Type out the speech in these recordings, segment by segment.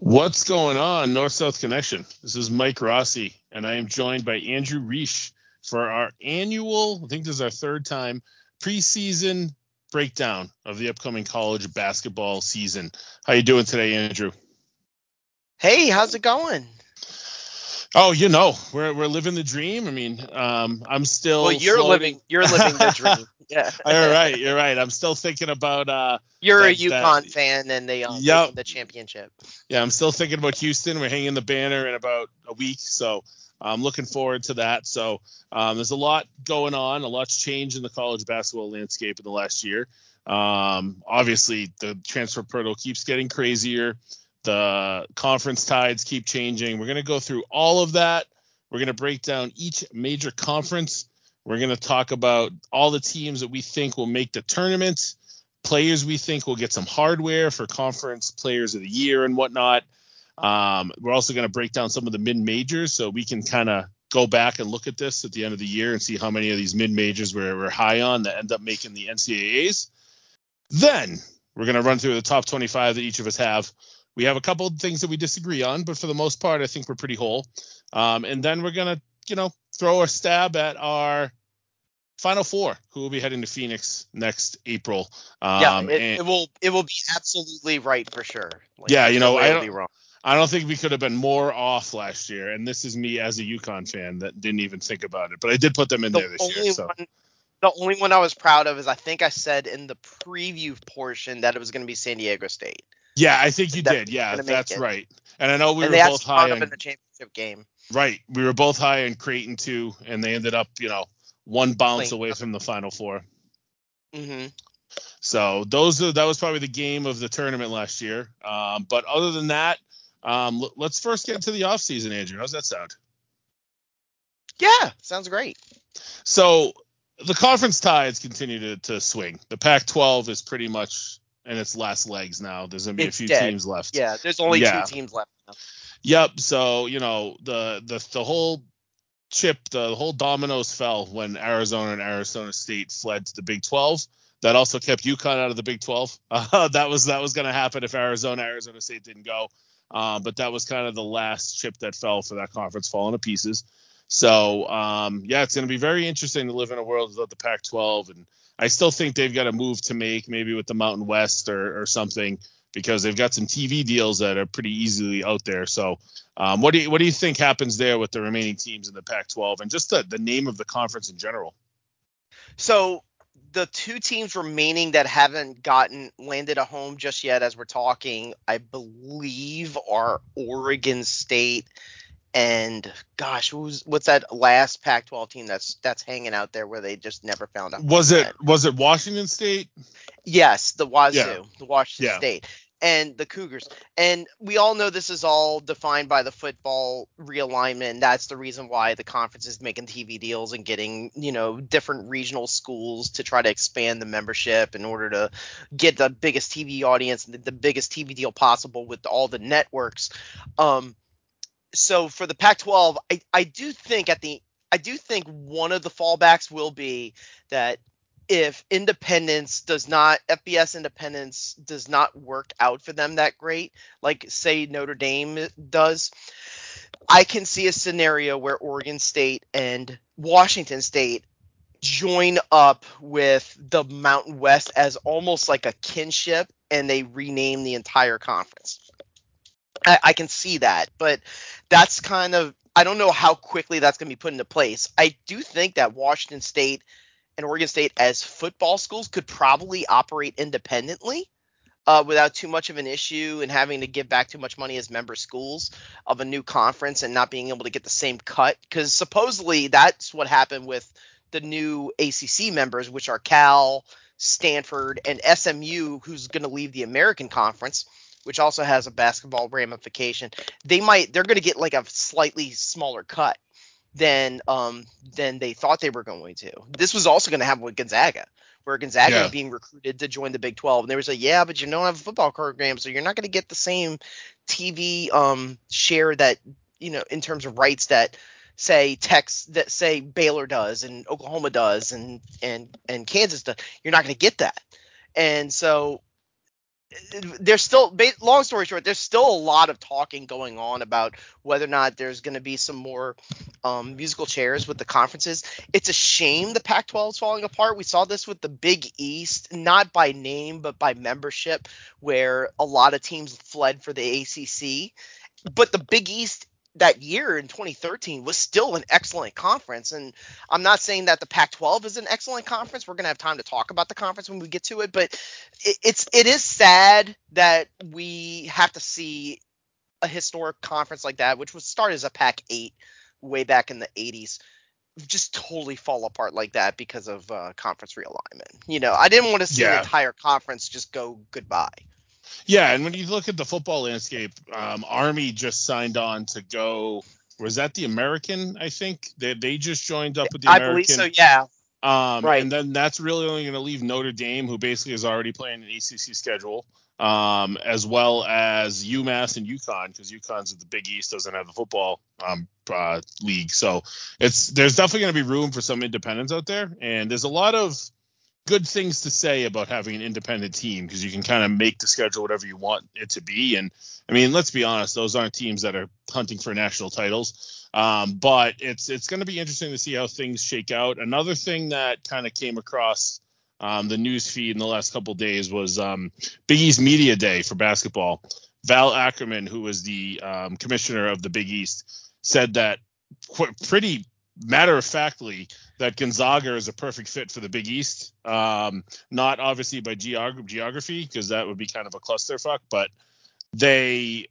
What's going on, North South Connection? This is Mike Rossi, and I am joined by Andrew Riche for our annual, I think this is our third time, preseason breakdown of the upcoming college basketball season. How you doing today, Andrew? Hey, how's it going? Oh, you know, we're we're living the dream. I mean, um, I'm still. Well, you're floating. living you're living the dream. Yeah. you're right. You're right. I'm still thinking about. Uh, You're a that- UConn that- fan and they um, Yep. won the championship. yeah, I'm still thinking about Houston. We're hanging the banner in about a week, so I'm looking forward to that. So um, there's a lot going on. A lot's changed in the college basketball landscape in the last year. Um, obviously, the transfer portal keeps getting crazier. The conference tides keep changing. We're going to go through all of that. We're going to break down each major conference. We're going to talk about all the teams that we think will make the tournament, players we think will get some hardware for conference players of the year and whatnot. Um, we're also going to break down some of the mid majors so we can kind of go back and look at this at the end of the year and see how many of these mid majors we're, we're high on that end up making the NCAAs. Then we're going to run through the top 25 that each of us have. We have a couple of things that we disagree on, but for the most part, I think we're pretty whole. Um, and then we're going to, you know, throw a stab at our final four, who will be heading to Phoenix next April. Um, yeah, it, and- it will it will be absolutely right for sure. Like, Yeah, you know, no I don't- be wrong. I don't think we could have been more off last year. And this is me as a UConn fan that didn't even think about it, but I did put them in there this year. So one the only one I was proud of is I think I said in the preview portion that it was going to be San Diego State. Yeah, I think you That did. Yeah, that's it. right. And I know we and were both high on in the championship game. right. We were both high in Creighton too, and they ended up, you know, one bounce Playing away from the final four. hmm So those are that was probably the game of the tournament last year. Um, but other than that, um, l- let's first get to the offseason, Andrew. How's that sound? Yeah, sounds great. So the conference tides continue to, to swing. The Pac-12 is pretty much in its last legs now. There's gonna be It's a few dead. teams left. Yeah, there's only Yeah. two teams left. Now. Yep. So you know the the the whole chip, the whole dominoes fell when Arizona and Arizona State fled to the Big 12. That also kept UConn out of the Big 12. Uh, that was that was going to happen if Arizona Arizona State didn't go. Uh, but that was kind of the last chip that fell for that conference falling to pieces. So um, yeah, it's going to be very interesting to live in a world without the Pac-12, and I still think they've got a move to make, maybe with the Mountain West or, or something, because they've got some TV deals that are pretty easily out there. So um, what do you what do you think happens there with the remaining teams in the Pac-12 and just the, the name of the conference in general? So the two teams remaining that haven't gotten landed a home just yet, as we're talking, I believe are Oregon State and gosh, who's what's that last Pac-12 team that's that's hanging out there where they just never found out? Was it was it Washington State? Yes, the Wazoo, Yeah. the Washington Yeah. State, and the Cougars. And we all know this is all defined by the football realignment. That's the reason why the conference is making TV deals and getting, you know, different regional schools to try to expand the membership in order to get the biggest TV audience and the, the biggest TV deal possible with all the networks. Um, so for the Pac-12, I, I do think at the I do think one of the fallbacks will be that if independence does not FBS independence does not work out for them that great, like say Notre Dame does, I can see a scenario where Oregon State and Washington State join up with the Mountain West as almost like a kinship and they rename the entire conference. I, I can see that, but that's kind of I don't know how quickly that's going to be put into place. I do think that Washington State and Oregon State as football schools could probably operate independently uh, without too much of an issue and having to give back too much money as member schools of a new conference and not being able to get the same cut. Because supposedly that's what happened with the new ACC members, which are Cal, Stanford, and SMU, who's going to leave the American Conference. Which also has a basketball ramification. They might they're going to get like a slightly smaller cut than um than they thought they were going to. This was also going to happen with Gonzaga, where Gonzaga Yeah. being recruited to join the Big 12, and they was like, yeah, but you don't have a football program, so you're not going to get the same TV um share that you know in terms of rights that say Tex that say Baylor does and Oklahoma does and and and Kansas does. You're not going to get that, and so there's still long story short there's still a lot of talking going on about whether or not there's going to be some more um, musical chairs with the conferences. It's a shame the pac 12 is falling apart. We saw this with the big east not by name but by membership where a lot of teams fled for the acc but the big east that year in 2013 was still an excellent conference. And I'm not saying that the Pac-12 is an excellent conference. We're gonna have time to talk about the conference when we get to it, but it, it's it is sad that we have to see a historic conference like that, which was started as a Pac-8 way back in the 80s, just totally fall apart like that because of uh, conference realignment. You know, I didn't want to see yeah. the entire conference just go goodbye. Yeah, and when you look at the football landscape, um, Army just signed on to go. Was that the American? I think they they just joined up with the I American. I believe so. Yeah. Um, right. And then that's really only going to leave Notre Dame, who basically is already playing an ACC schedule, um, as well as UMass and UConn, because UConn's at the Big East doesn't have the football um, uh, league. So it's there's definitely going to be room for some independents out there, and there's a lot of good things to say about having an independent team because you can kind of make the schedule whatever you want it to be. And I mean, let's be honest, those aren't teams that are hunting for national titles. Um, but it's it's going to be interesting to see how things shake out. Another thing that kind of came across um, the news feed in the last couple days was um, Big East Media Day for basketball. Val Ackerman, who was the um, commissioner of the Big East, said that qu- pretty matter of factly that Gonzaga is a perfect fit for the Big East. Um, not obviously by geog- geography, because that would be kind of a clusterfuck, but they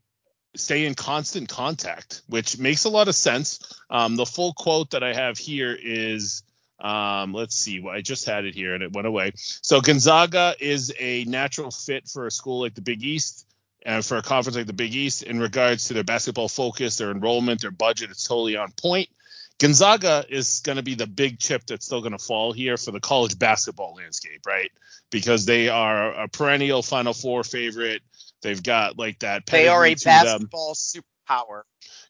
stay in constant contact, which makes a lot of sense. Um, the full quote that I have here is um, let's see, well, I just had it here and it went away. So Gonzaga is a natural fit for a school like the Big East and for a conference like the Big East in regards to their basketball focus, their enrollment, their budget. It's totally on point. Gonzaga is going to be the big chip that's still going to fall here for the college basketball landscape, right? Because they are a perennial Final Four favorite. They've got like that. They are a basketball them. superpower.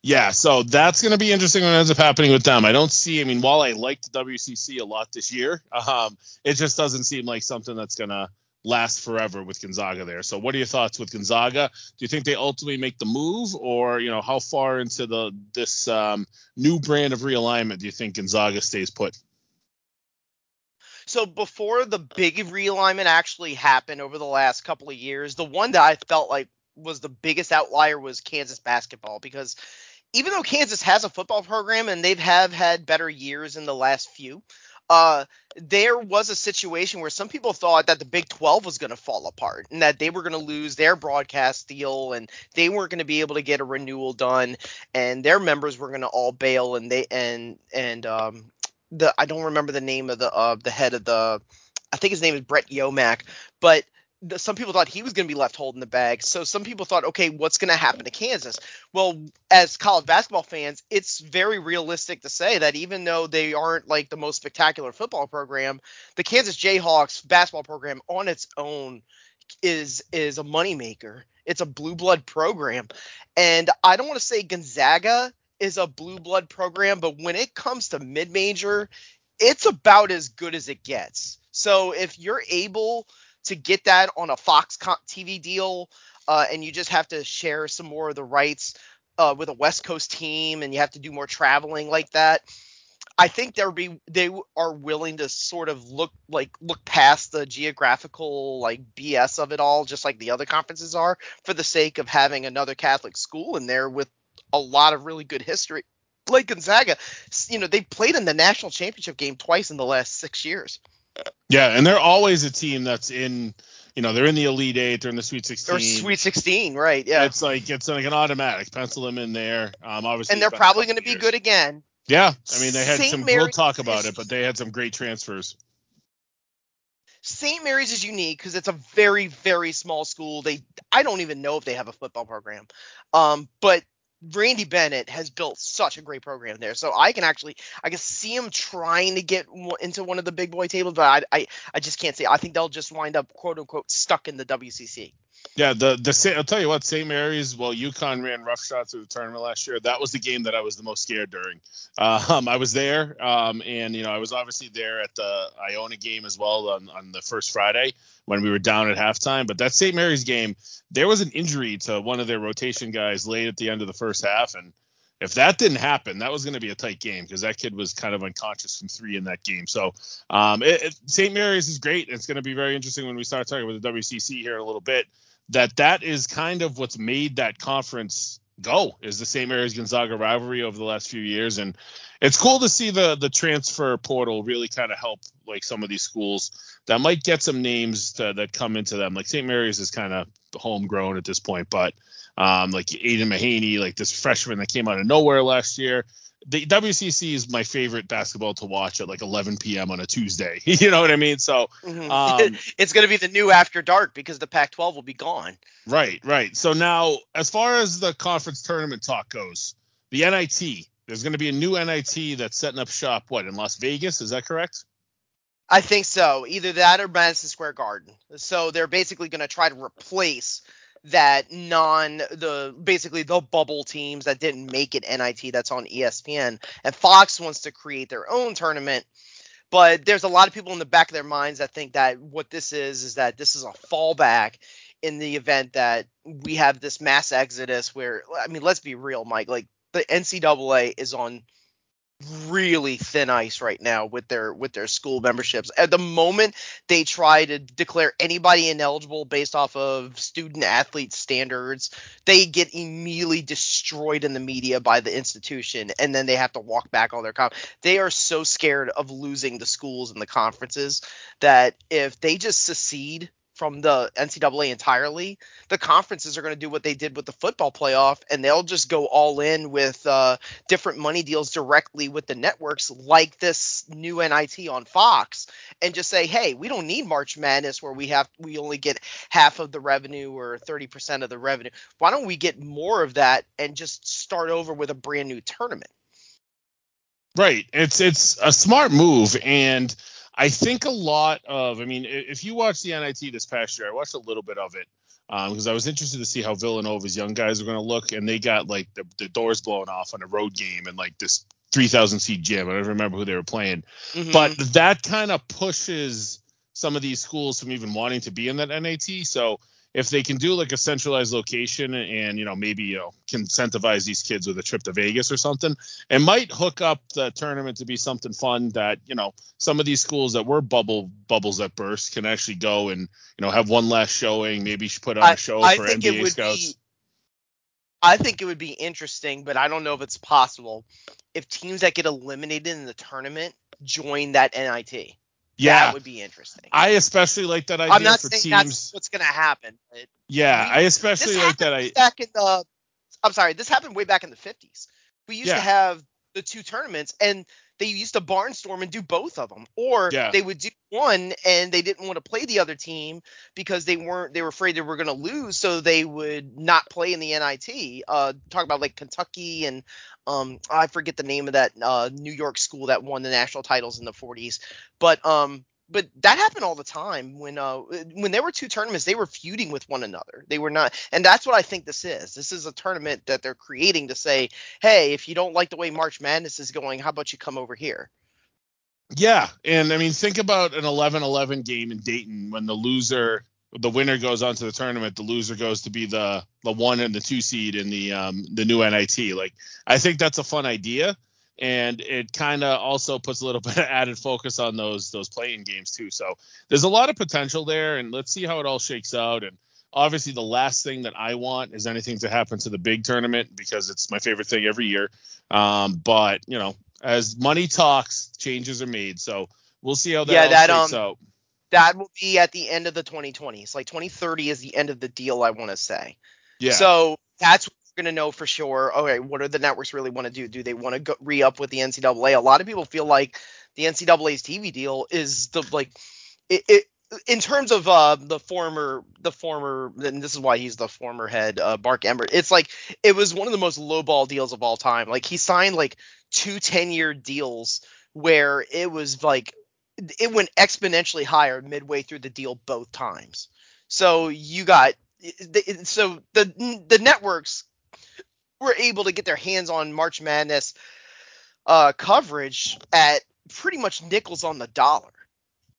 Yeah, so that's going to be interesting what ends up happening with them. I don't see. I mean, while I liked the WCC a lot this year, um, it just doesn't seem like something that's going to last forever with Gonzaga there. So what are your thoughts with Gonzaga? Do you think they ultimately make the move or, you know, how far into the this um, new brand of realignment do you think Gonzaga stays put? So before the big realignment actually happened over the last couple of years, the one that I felt like was the biggest outlier was Kansas basketball because even though Kansas has a football program and they've have had better years in the last few, uh, there was a situation where some people thought that the Big 12 was going to fall apart and that they were going to lose their broadcast deal and they weren't going to be able to get a renewal done and their members were going to all bail and they and and um the I don't remember the name of the uh the head of the I think his name is Brett Yormark, but some people thought he was going to be left holding the bag. So some people thought, okay, what's going to happen to Kansas? Well, as college basketball fans, it's very realistic to say that even though they aren't like the most spectacular football program, the Kansas Jayhawks basketball program on its own is is a moneymaker. It's a blue blood program. And I don't want to say Gonzaga is a blue blood program, but when it comes to mid-major, it's about as good as it gets. So if you're able to get that on a Fox TV deal, uh, and you just have to share some more of the rights uh, with a West Coast team, and you have to do more traveling like that. I think they'll be they are willing to sort of look like look past the geographical like BS of it all, just like the other conferences are, for the sake of having another Catholic school in there with a lot of really good history. Like Gonzaga, you know, they played in the national championship game twice in the last six years. Yeah, and they're always a team that's in, you know, they're in the Elite Eight, they're in the Sweet 16. Or Sweet 16, right? Yeah. It's like it's like an automatic. Pencil them in there. Um, obviously. And they're probably going to be good again. Yeah, I mean they had Saint some. Mary's we'll talk about it, but they had some great transfers. St. Mary's is unique because it's a very, very small school. They, I don't even know if they have a football program, um, but Randy Bennett has built such a great program there. So I can actually I can see him trying to get into one of the big boy tables, but I I, I just can't see. I think they'll just wind up quote unquote stuck in the WCC. Yeah, the the I'll tell you what, St. Mary's. Well, UConn ran roughshod through the tournament last year. That was the game that I was the most scared during. Um, I was there, um, and you know I was obviously there at the Iona game as well on, on the first Friday. When we were down at halftime. But that St. Mary's game, there was an injury to one of their rotation guys late at the end of the first half, and if that didn't happen, that was going to be a tight game because that kid was kind of unconscious from three in that game. So um, St. Mary's is great. It's going to be very interesting when we start talking about the WCC here in a little bit. That that is kind of what's made that conference go is the same area as Gonzaga rivalry over the last few years, and it's cool to see the the transfer portal really kind of help like some of these schools that might get some names to, that come into them. Like St. Mary's is kind of homegrown at this point, but um, like Aidan Mahaney, like this freshman that came out of nowhere last year. The WCC is my favorite basketball to watch at like 11 p.m. on a Tuesday. you know what I mean? So mm-hmm. um, it's going to be the new after dark because the Pac-12 will be gone. Right, right. So now, as far as the conference tournament talk goes, the NIT, there's going to be a new NIT that's setting up shop. What in Las Vegas? Is that correct? I think so. Either that or Madison Square Garden. So they're basically going to try to replace that non the basically the bubble teams that didn't make it NIT that's on ESPN and Fox wants to create their own tournament but there's a lot of people in the back of their minds that think that what this is is that this is a fallback in the event that we have this mass exodus where I mean let's be real Mike like the NCAA is on really thin ice right now with their with their school memberships. At the moment they try to declare anybody ineligible based off of student athlete standards, they get immediately destroyed in the media by the institution and then they have to walk back all their com. They are so scared of losing the schools and the conferences that if they just secede from the NCAA entirely, the conferences are going to do what they did with the football playoff, and they'll just go all in with uh, different money deals directly with the networks, like this new NIT on Fox, and just say, hey, we don't need March Madness where we have we only get half of the revenue or thirty percent of the revenue. Why don't we get more of that and just start over with a brand new tournament? Right. It's it's a smart move and I think a lot of, I mean, if you watch the NIT this past year, I watched a little bit of it because um, I was interested to see how Villanova's young guys are going to look, and they got like the, the doors blown off on a road game and like this 3,000 seat gym. I don't remember who they were playing, mm-hmm. but that kind of pushes some of these schools from even wanting to be in that NIT. So if they can do like a centralized location and you know maybe you know can incentivize these kids with a trip to Vegas or something, it might hook up the tournament to be something fun that you know some of these schools that were bubble bubbles that burst can actually go and you know have one last showing, maybe put on a show I, for NBA scouts. Be, I think it would be interesting, but I don't know if it's possible if teams that get eliminated in the tournament join that NIT. Yeah, that would be interesting. I especially like that idea I'm not for saying teams. That's what's going to happen. yeah, we, I especially like that. I back in the. I'm sorry, this happened way back in the 50s. We used yeah. to have the two tournaments, and they used to barnstorm and do both of them, or yeah. they would do one and they didn't want to play the other team because they weren't they were afraid they were going to lose, so they would not play in the NIT. Uh, talk about like Kentucky and um, I forget the name of that uh, New York school that won the national titles in the 40s, but um, but that happened all the time when uh when there were two tournaments they were feuding with one another. They were not and that's what i think this is. This is a tournament that they're creating to say hey if you don't like the way march madness is going how about you come over here? Yeah and i mean think about an 11-11 game in dayton when the loser the winner goes on to the tournament the loser goes to be the the one and the two seed in the um the new nit like i think that's a fun idea and it kind of also puts a little bit of added focus on those those playing games too. So there's a lot of potential there, and let's see how it all shakes out. And obviously, the last thing that I want is anything to happen to the big tournament because it's my favorite thing every year. Um, but you know, as money talks, changes are made. So we'll see how that yeah, that, shakes um, out. That will be at the end of the 2020s. Like 2030 is the end of the deal. I want to say. Yeah. So that's going to know for sure. Okay, what do the networks really want to do? Do they want to re up with the NCAA? A lot of people feel like the NCAA's TV deal is the like it, it in terms of uh, the former the former and this is why he's the former head uh, Mark Emmert. It's like it was one of the most lowball deals of all time. Like he signed like two 10 year deals where it was like it went exponentially higher midway through the deal both times. So you got so the the networks were able to get their hands on March Madness uh, coverage at pretty much nickels on the dollar.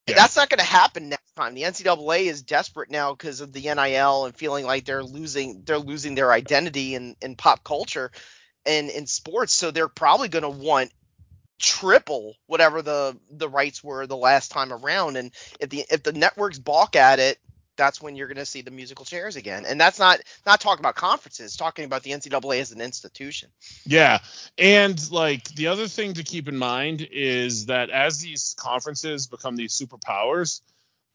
Yeah. That's not going to happen next time. The NCAA is desperate now because of the NIL and feeling like they're losing they're losing their identity in, in pop culture and in sports. So they're probably going to want triple whatever the the rights were the last time around. And if the if the networks balk at it, that's when you're going to see the musical chairs again. And that's not not talking about conferences, talking about the NCAA as an institution. Yeah, and like the other thing to keep in mind is that as these conferences become these superpowers,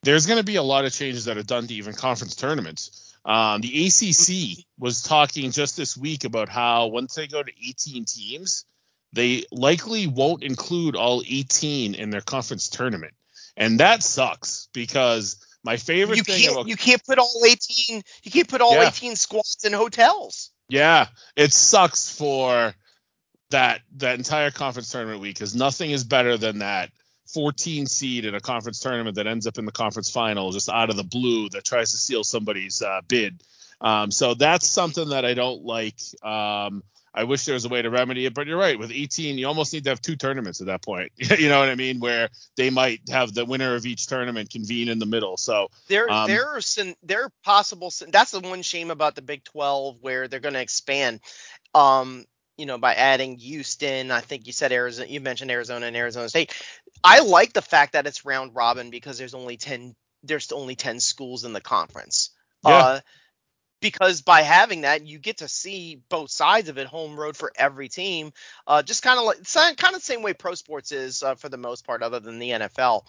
there's going to be a lot of changes that are done to even conference tournaments. Um, the ACC was talking just this week about how once they go to 18 teams, they likely won't include all 18 in their conference tournament. And that sucks because my favorite you thing can't, about you can't put all 18 you can't put all Yeah. 18 squads in hotels. yeah, it sucks for that that entire conference tournament week because nothing is better than that 14 seed in a conference tournament that ends up in the conference final just out of the blue that tries to seal somebody's uh, bid. Um, so that's something that I don't like. Um, I wish there was a way to remedy it, but you're right. With 18, you almost need to have two tournaments at that point. you know what I mean? Where they might have the winner of each tournament convene in the middle. So There, Um, there are some, there are possible. That's the one shame about the Big 12 where they're going to expand. Um, you know, by adding Houston, I think you said Arizona. You mentioned Arizona and Arizona State. I like the fact that it's round robin because there's only 10. There's only 10 schools in the conference. Yeah. Uh, because by having that, you get to see both sides of it, home road for every team. Uh, just kind of like, kind of the same way pro sports is uh, for the most part, other than the NFL,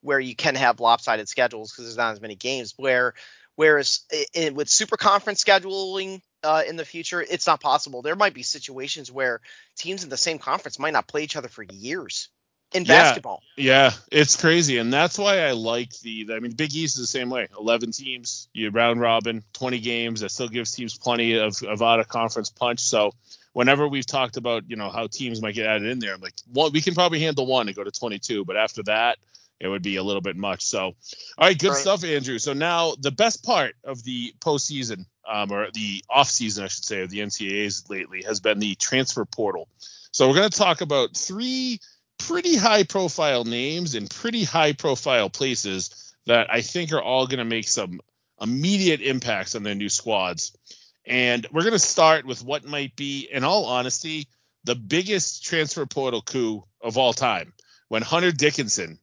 where you can have lopsided schedules because there's not as many games. Where whereas i i with super conference scheduling uh, in the future, it's not possible. There might be situations where teams in the same conference might not play each other for years in Yeah. basketball. Yeah, it's crazy, and that's why I like the. I mean, Big East is the same way. Eleven teams, you round robin, twenty games. That still gives teams plenty of, of out of conference punch. So whenever we've talked about you know how teams might get added in there, I'm like, one, we can probably handle one and go to 22, but after that, it would be a little bit much. So, all right, good Right. stuff, Andrew. So now the best part of the postseason, um, or the off season, I should say, of the NCAA's lately has been the transfer portal. So we're going to talk about three pretty high profile names in pretty high profile places that I think are all going to make some immediate impacts on their new squads. And we're going to start with what might be, in all honesty, the biggest transfer portal coup of all time. When Hunter Dickinson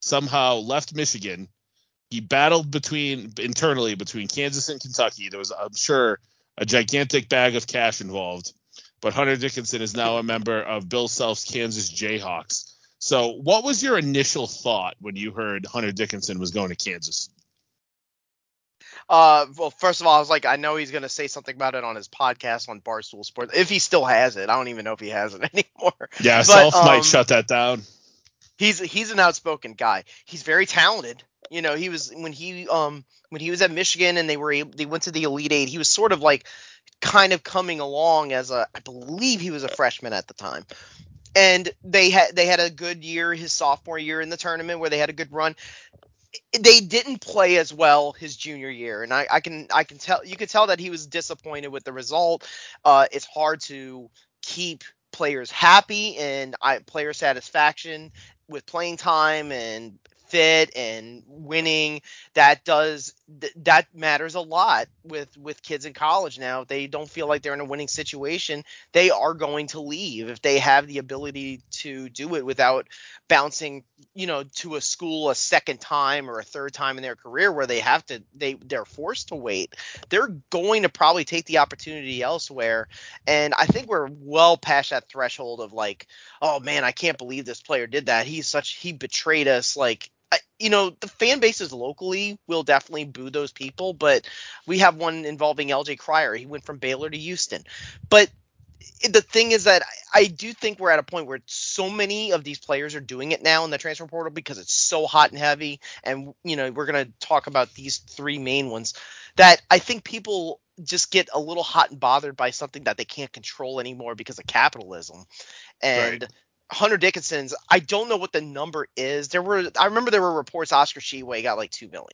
somehow left Michigan, he battled between internally between Kansas and Kentucky. There was, I'm sure, a gigantic bag of cash involved. But Hunter Dickinson is now a member of Bill Self's Kansas Jayhawks. So, what was your initial thought when you heard Hunter Dickinson was going to Kansas? Uh, well, first of all, I was like, I know he's gonna say something about it on his podcast on Barstool Sports, if he still has it. I don't even know if he has it anymore. Yeah, But, Self um, might shut that down. he's he's an outspoken guy. He's very talented. You know, he was when he um when he was at Michigan and they were they went to the Elite Eight. He was sort of like kind of coming along as a I believe he was a freshman at the time. And they had they had a good year his sophomore year in the tournament where they had a good run. They didn't play as well his junior year, and I, I can I can tell you could tell that he was disappointed with the result. Uh, it's hard to keep players happy and I, player satisfaction with playing time and fit and winning that does th- that matters a lot with with kids in college now. If they don't feel like they're in a winning situation they are going to leave if they have the ability to do it without bouncing you know to a school a second time or a third time in their career where they have to they they're forced to wait. They're going to probably take the opportunity elsewhere. And i think we're well past that threshold of like oh man i can't believe this player did that. He's such he betrayed us like you know the fan bases locally will definitely boo those people but we have one involving lj cryer. He went from baylor to houston. But the thing is that I, I do think we're at a point where so many of these players are doing it now in the transfer portal because it's so hot and heavy. And you know we're going to talk about these three main ones that i think people just get a little hot and bothered by something that they can't control anymore because of capitalism. And Right. Hunter Dickinson's. I don't know what the number is. There were I remember there were reports Oscar Tshiebwe got like two million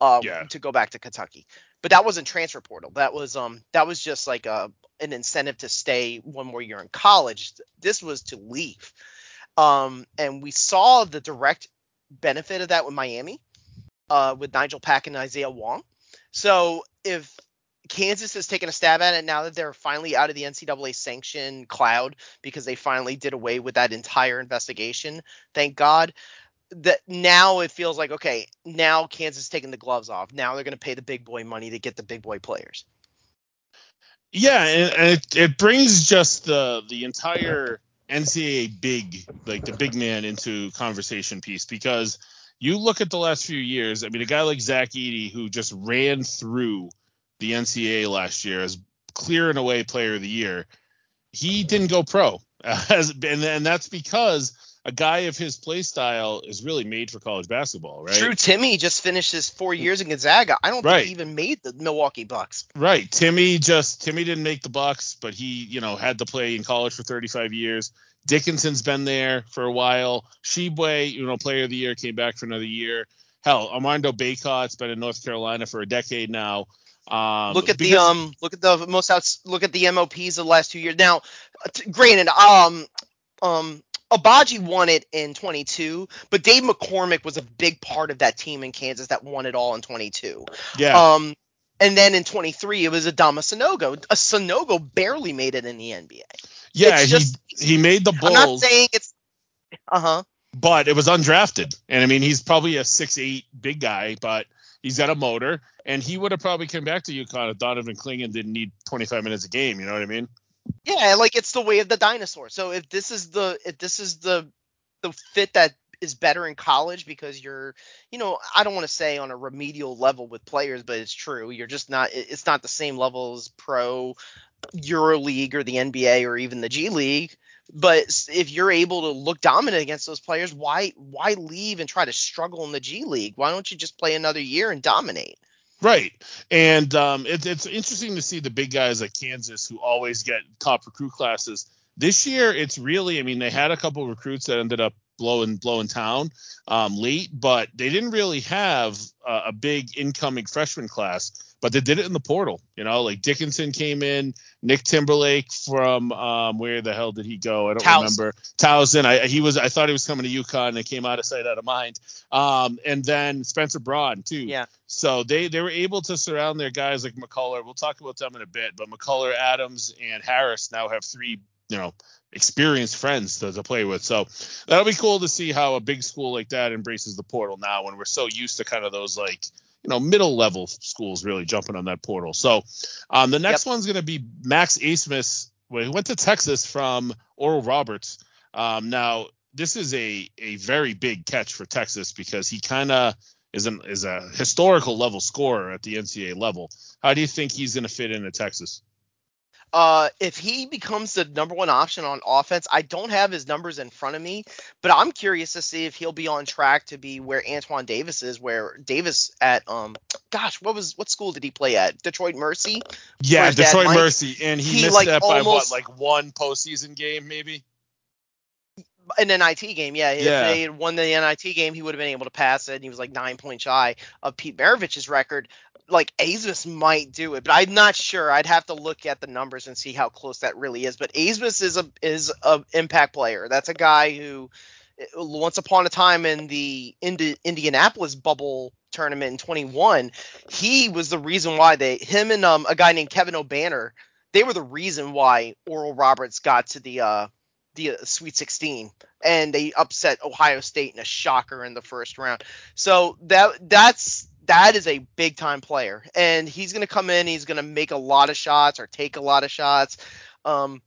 uh, Yeah. to go back to Kentucky, but that wasn't transfer portal. That was um that was just like a an incentive to stay one more year in college. This was to leave. Um, and we saw the direct benefit of that with Miami, uh, with Nigel Pack and Isaiah Wong. So if Kansas has taken a stab at it now that they're finally out of the NCAA sanction cloud because they finally did away with that entire investigation. Thank God. That now it feels like okay, now Kansas is taking the gloves off. Now they're going to pay the big boy money to get the big boy players. Yeah, and, it, it brings just the the entire NCAA big, like the big man, into conversation piece because you look at the last few years. I mean, a guy like Zach Edey who just ran through the NCAA last year as clear and away player of the year, he didn't go pro, as, and, and that's because a guy of his play style is really made for college basketball, right? True. Timme just finished his four years in Gonzaga. I don't right. think he even made the Milwaukee Bucks. Right. Timme just Timme didn't make the Bucks, but he, you know, had to play in college for 35 years. Dickinson's been there for a while. Tshiebwe, you know, player of the year, came back for another year. Hell, Armando Bacot's been in North Carolina for a decade now. Um, look at because, the um, look at the most outs, look at the MOPs of the last two years. Now, granted, um, um, Agbaji won it in 22, but Dave McCormack was a big part of that team in Kansas that won it all in 22. Yeah. Um, and then in 23, it was Adama Sanogo. A Sanogo barely made it in the NBA. Yeah, just, he he made the Bulls. I'm not saying it's. Uh huh. But it was undrafted, and I mean he's probably a six eight big guy, but he's got a motor, and he would have probably come back to UConn if Donovan Clingan didn't need 25 minutes a game. You know what I mean? Yeah, like it's the way of the dinosaur. So if this is the if this is the the fit that is better in college because you're, you know, I don't want to say on a remedial level with players, but it's true. You're just not. It's not the same level as pro Euro League or the NBA or even the G League. But if you're able to look dominant against those players, why why leave and try to struggle in the G League? Why don't you just play another year and dominate? Right. And um, it, it's interesting to see the big guys like Kansas who always get top recruit classes. This year, it's really, I mean, they had a couple recruits that ended up blowing blowing town um, late, but they didn't really have a, a big incoming freshman class but they did it in the portal. You know, like Dickinson came in, Nick Timberlake from um, where the hell did he go? I don't Towson. remember. Towson. I he was I thought he was coming to UConn and it came out of sight, out of mind. Um, and then Spencer Broad too. Yeah. So they they were able to surround their guys like McCullar. We'll talk about them in a bit, but McCullar, Adams, and Harris now have three you know experienced friends to, to play with. So that'll be cool to see how a big school like that embraces the portal now when we're so used to kind of those like you know middle level schools really jumping on that portal. So um, the next yep. one's going to be Max. Well, he went to Texas from Oral Roberts. Um, now this is a a very big catch for Texas because he kind of is an is a historical level scorer at the NCAA level. How do you think he's going to fit into Texas? Uh, if he becomes the number one option on offense, I don't have his numbers in front of me, but I'm curious to see if he'll be on track to be where Antoine Davis is. Where Davis at um, gosh, what was what school did he play at? Detroit Mercy. Yeah, Detroit Mercy, and he, he missed like that by almost, what, like one postseason game, maybe. An NIT game, yeah. If yeah. they had won the NIT game, he would have been able to pass it, and he was like nine points shy of Pete Maravich's record like Abmas might do it, but I'm not sure. I'd have to look at the numbers and see how close that really is. But Abmas is a is a impact player. That's a guy who once upon a time in the Indi- Indianapolis bubble tournament in 21, he was the reason why they him and um, a guy named Kevin Obanor, they were the reason why Oral Roberts got to the uh, the uh, Sweet 16 and they upset Ohio State in a shocker in the first round. So that that's that is a big time player, and he's going to come in. He's going to make a lot of shots or take a lot of shots. Um,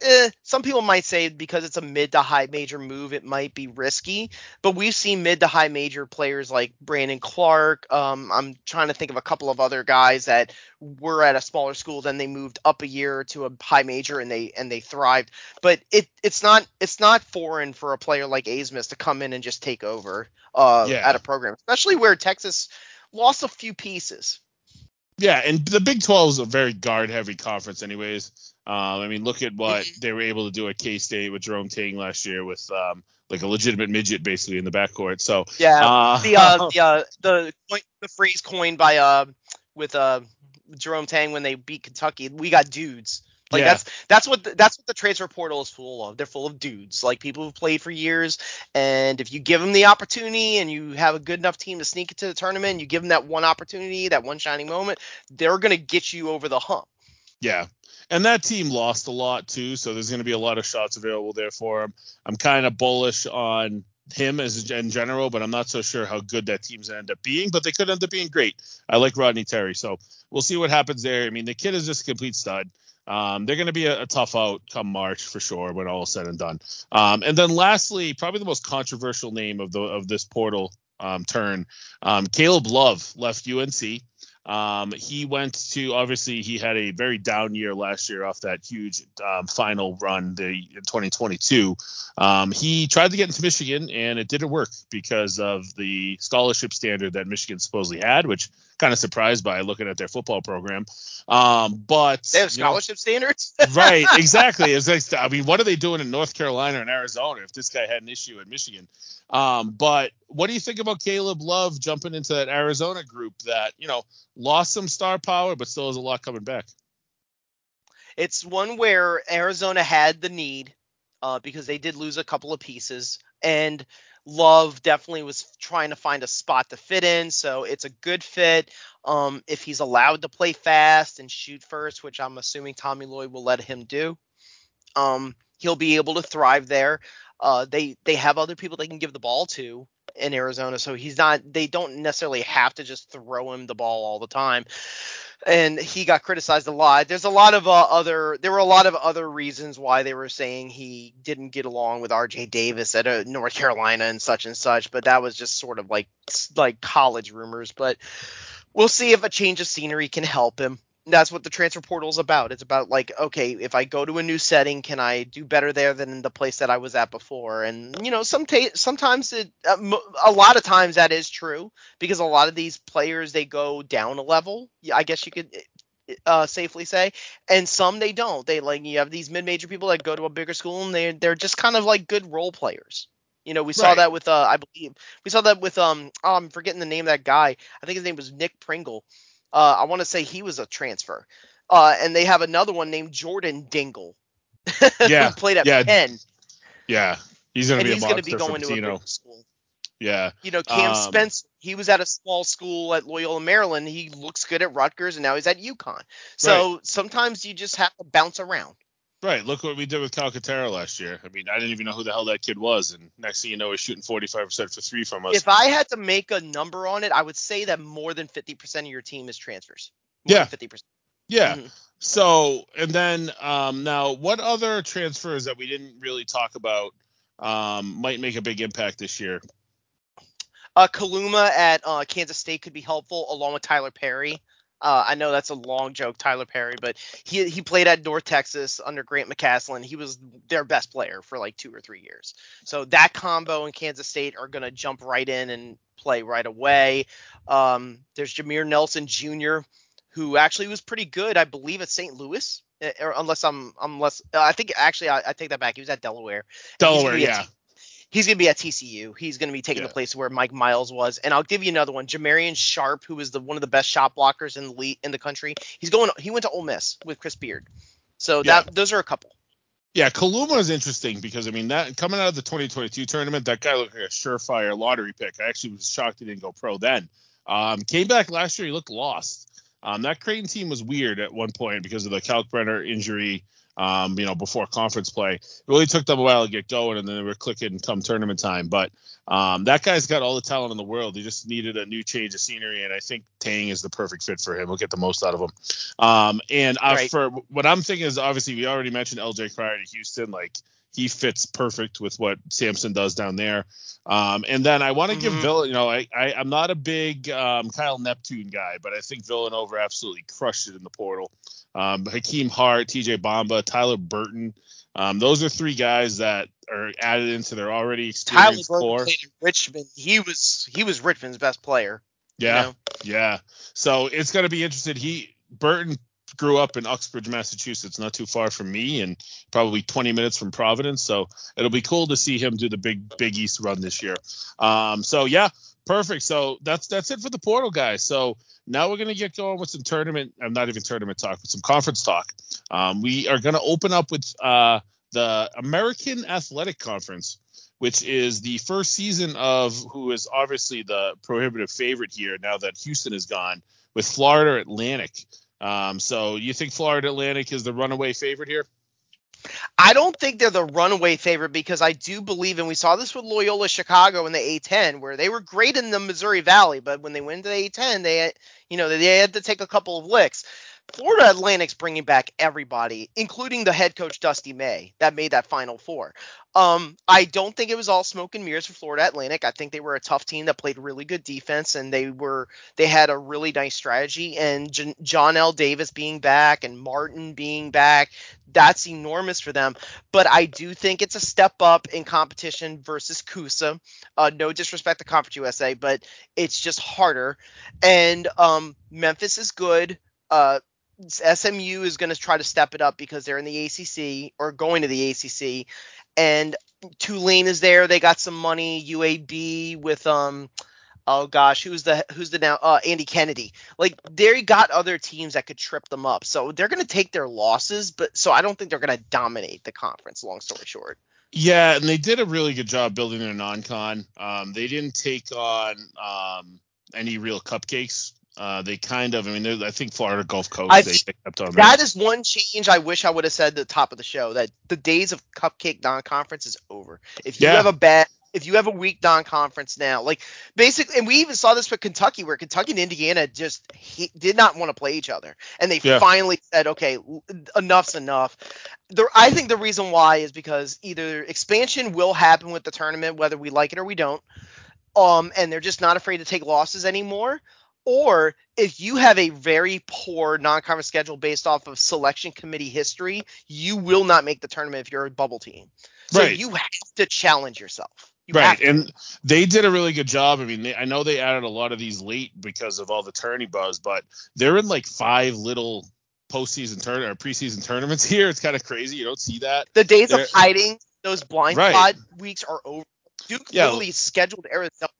eh, some people might say because it's a mid to high major move, it might be risky. But we've seen mid to high major players like Brandon Clarke. Um, I'm trying to think of a couple of other guys that were at a smaller school, then they moved up a year to a high major and they and they thrived. But it it's not it's not foreign for a player like Abmas to come in and just take over uh, yeah. at a program, especially where Texas lost a few pieces. Yeah, and the Big 12 is a very guard heavy conference, anyways. Um, I mean, look at what mm-hmm. they were able to do at K State with Jerome Tang last year with um, like a legitimate midget basically in the backcourt. So yeah, uh, the uh, the uh, the the phrase coined by uh with uh Jerome Tang when they beat Kentucky, we got dudes. Like Yeah. that's that's what the, that's what the transfer portal is full of. They're full of dudes, like people who've played for years. And if you give them the opportunity and you have a good enough team to sneak into the tournament, you give them that one opportunity, that one shining moment, they're gonna get you over the hump. Yeah. And that team lost a lot too, so there's going to be a lot of shots available there for him. I'm kind of bullish on him as in general, but I'm not so sure how good that team's gonna end up being. But they could end up being great. I like Rodney Terry, so we'll see what happens there. I mean, the kid is just a complete stud. Um, they're going to be a, a tough out come March for sure when all is said and done. Um, and then lastly, probably the most controversial name of the of this portal um, turn, um, Caleb Love left UNC. Um, he went to obviously he had a very down year last year off that huge um, final run the in 2022. Um, he tried to get into Michigan and it didn't work because of the scholarship standard that Michigan supposedly had, which kind of surprised by looking at their football program. Um, but They have you know, scholarship standards. right, exactly. It's like, I mean, what are they doing in North Carolina and Arizona if this guy had an issue in Michigan? Um, but what do you think about Caleb Love jumping into that Arizona group that you know lost some star power but still has a lot coming back? It's one where Arizona had the need uh, because they did lose a couple of pieces, and Love definitely was trying to find a spot to fit in. So it's a good fit. Um, if he's allowed to play fast and shoot first, which I'm assuming Tommy Lloyd will let him do, um, he'll be able to thrive there. Uh, they they have other people they can give the ball to in Arizona, so he's not. They don't necessarily have to just throw him the ball all the time. And he got criticized a lot. There's a lot of uh, other. There were a lot of other reasons why they were saying he didn't get along with R.J. Davis at uh, North Carolina and such and such. But that was just sort of like like college rumors. But we'll see if a change of scenery can help him that's what the transfer portal is about. It's about like, okay, if I go to a new setting, can I do better there than in the place that I was at before? And you know, some ta- sometimes it, uh, a lot of times that is true because a lot of these players they go down a level. I guess you could uh, safely say, and some they don't. They like you have these mid-major people that go to a bigger school and they they're just kind of like good role players. You know, we saw Right. that with uh, I believe we saw that with um, oh, I'm forgetting the name of that guy. I think his name was Nick Pringle. Uh, I want to say he was a transfer. Uh, and they have another one named Jordan Dingle. Yeah, played at yeah, Penn. Yeah, he's gonna And be he's a going to be going to a school. Yeah, You know, Cam Um, Spence, he was at a small school at Loyola, Maryland. He looks good at Rutgers, and now he's at UConn. So sometimes you just have to bounce around. Right. Look what we did with Calcaterra last year. I mean, I didn't even know who the hell that kid was, and next thing you know, he's shooting 45% for three from us. If I had to make a number on it, I would say that more than 50% of your team is transfers. More Yeah. than 50%. yeah. Mhm. So, and then um, now, what other transfers that we didn't really talk about um, might make a big impact this year? Uh, Kaluma at uh, Kansas State could be helpful, along with Tyler Perry. Uh, I know that's a long joke, Tyler Perry, but he he played at North Texas under Grant McCasland. He was their best player for like two or three years. So that combo in Kansas State are going to jump right in and play right away. Um, there's Jameer Nelson Jr., who actually was pretty good, I believe, at St. Louis. eh, Or unless I'm unless uh, I think actually I, I take that back. He was at Delaware. Delaware, yeah. He's going to be at TCU. He's going to be taking Yeah. the place where Mike Miles was. And I'll give you another one, Jamarion Sharp, who was the one of the best shot blockers in the league, in the country. He's going. He went to Ole Miss with Chris Beard. So Yeah. that those are a couple. Yeah, Kaluma is interesting because I mean that coming out of the 2022 tournament, that guy looked like a surefire lottery pick. I actually was shocked he didn't go pro then. Um, came back last year, he looked lost. Um, that Creighton team was weird at one point because of the Kalkbrenner injury. Um, you know, before conference play, it really took them a while to get going, and then they were clicking come tournament time. But um, that guy's got all the talent in the world. He just needed a new change of scenery, and I think Tang is the perfect fit for him. We'll get the most out of him. Um, and uh, Right. for what I'm thinking is obviously we already mentioned LJ Cryer to Houston, like he fits perfect with what Sampson does down there. Um, and then I want to give Mhm. Vill, you know, I, I I'm not a big um, Kyle Neptune guy, but I think Villanova absolutely crushed it in the portal. Um, Hakim Hart, T.J. Bamba, Tyler Burton. Um, those are three guys that are added into their already Tyler experienced Burton core. played in Richmond. He was he was Richmond's best player. you Yeah, know? yeah. So it's going to be interesting. He Burton grew up in Uxbridge, Massachusetts, not too far from me, and probably 20 minutes from Providence. So it'll be cool to see him do the big Big East run this year. Um, so yeah, perfect. So that's that's it for the portal guys. So now we're gonna get going with some tournament. I'm not even tournament talk, but some conference talk. Um, we are to open up with uh, the American Athletic Conference, which is the first season of who is obviously the prohibitive favorite here now that Houston is gone with Florida Atlantic. Um, so you think Florida Atlantic is the runaway favorite here? I don't think they're the runaway favorite because I do believe, and we saw this with Loyola Chicago in the A10, where they were great in the Missouri Valley, but when they went to the A10, they, you know, they had to take a couple of licks. Florida Atlantic's bringing back everybody, including the head coach Dusty May that made that Final Four. Um, I don't think it was all smoke and mirrors for Florida Atlantic. I think they were a tough team that played really good defense, and they were they had a really nice strategy. And J- L. Davis being back and Martin being back, that's enormous for them. But I do think it's a step up in competition versus Coosa. Uh, no disrespect to Conference USA, but it's just harder. And um, Memphis is good. Uh, SMU is going to try to step it up because they're in the ACC or going to the ACC, and Tulane is there. They got some money. UAB with um, oh gosh, who's the who's the now uh, Andy Kennedy. Like they got other teams that could trip them up. So they're going to take their losses, but so I don't think they're going to dominate the conference. Long story short. Yeah, and they did a really good job building their non-con. Um, they didn't take on um, any real cupcakes uh, they kind of, I mean, I think Florida Gulf Coast. I, they picked up That is one change I wish I would have said at the top of the show that the days of cupcake non-conference is over. If you yeah. have a bad, if you have a weak non-conference now, like basically, and we even saw this with Kentucky, where Kentucky and Indiana just he, did not want to play each other, and they yeah. finally said, okay, enough's enough. The, I think the reason why is because either expansion will happen with the tournament, whether we like it or we don't, um, and they're just not afraid to take losses anymore or if you have a very poor non-conference schedule based off of selection committee history, you will not make the tournament if you're a bubble team. So right. you have to challenge yourself. You right, and they did a really good job. I mean, they, I know they added a lot of these late because of all the tourney buzz, but they're in like five little postseason turn or preseason tournaments here. It's kind of crazy. You don't see that. The days they're, of hiding those blind right. spot weeks are over. Duke yeah. literally scheduled Arizona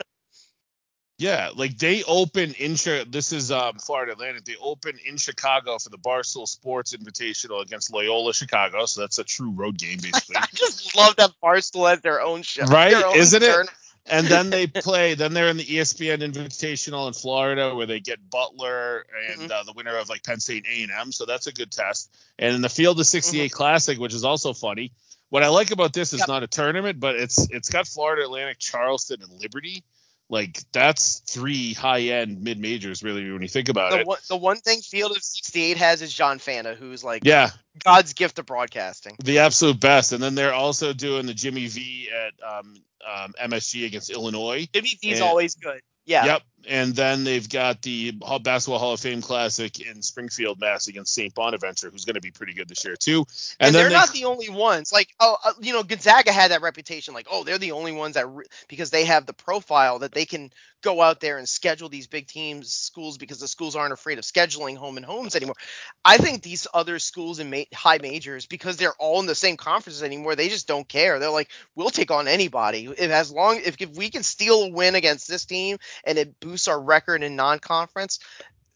yeah, like they open in this is um, Florida Atlantic. They open in Chicago for the Barstool Sports Invitational against Loyola Chicago. So that's a true road game, basically. I just love that Barstool has their own show, right? Own Isn't turn. it? And then they play. then they're in the ESPN Invitational in Florida, where they get Butler and mm-hmm. uh, the winner of like Penn State A and M. So that's a good test. And in the Field of 68 mm-hmm. Classic, which is also funny. What I like about this is yep. not a tournament, but it's it's got Florida Atlantic, Charleston, and Liberty like that's three high end mid majors really when you think about the it. One, the one thing Field of 68 has is John Fanta, who's like yeah God's gift of broadcasting. The absolute best. And then they're also doing the Jimmy V at um, um, MSG against Illinois. Jimmy V is always good. Yeah. Yep. And then they've got the Basketball Hall of Fame Classic in Springfield, Mass. against St. Bonaventure, who's going to be pretty good this year too. And, and they're they, not the only ones. Like, oh, uh, you know, Gonzaga had that reputation, like, oh, they're the only ones that re- because they have the profile that they can go out there and schedule these big teams schools because the schools aren't afraid of scheduling home and homes anymore. I think these other schools in ma- high majors because they're all in the same conferences anymore, they just don't care. They're like, we'll take on anybody if as long if, if we can steal a win against this team and it boosts our record in non-conference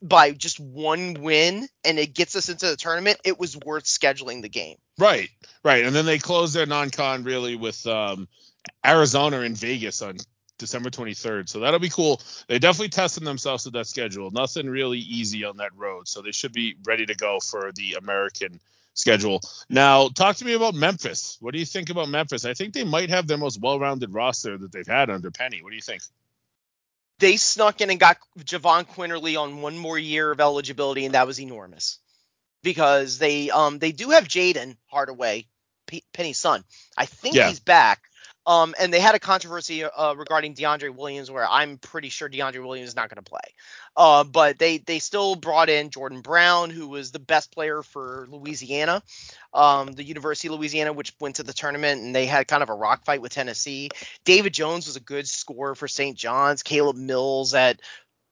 by just one win and it gets us into the tournament, it was worth scheduling the game. Right, right. And then they close their non-con really with um, Arizona and Vegas on December 23rd. So that'll be cool. They definitely tested themselves with that schedule. Nothing really easy on that road. So they should be ready to go for the American schedule. Now, talk to me about Memphis. What do you think about Memphis? I think they might have their most well-rounded roster that they've had under Penny. What do you think? They snuck in and got Jahvon Quinerly on one more year of eligibility, and that was enormous because they um they do have Jayden Hardaway, P- Penny's son. I think yeah. he's back. Um, and they had a controversy uh, regarding DeAndre Williams, where I'm pretty sure DeAndre Williams is not going to play. Uh, but they they still brought in Jordan Brown, who was the best player for Louisiana, um, the University of Louisiana, which went to the tournament, and they had kind of a rock fight with Tennessee. David Jones was a good scorer for St. John's. Caleb Mills at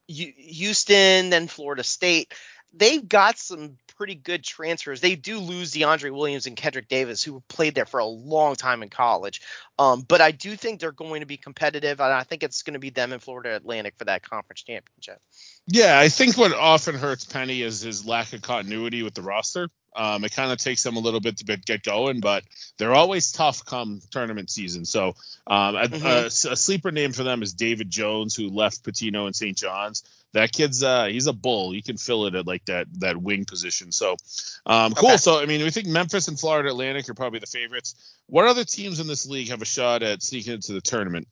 U- Houston, then Florida State. They've got some pretty good transfers. They do lose DeAndre Williams and Kendrick Davis, who played there for a long time in college. Um, but I do think they're going to be competitive, and I think it's going to be them in Florida Atlantic for that conference championship. Yeah, I think what often hurts Penny is his lack of continuity with the roster. Um, it kind of takes them a little bit to get going, but they're always tough come tournament season. So um, mm-hmm. a, a, a, sleeper name for them is David Jones, who left Pitino and St. John's. That kid's uh, he's a bull. You can fill it at like that that wing position. So um, cool. Okay. So I mean, we think Memphis and Florida Atlantic are probably the favorites. What other teams in this league have a shot at sneaking into the tournament?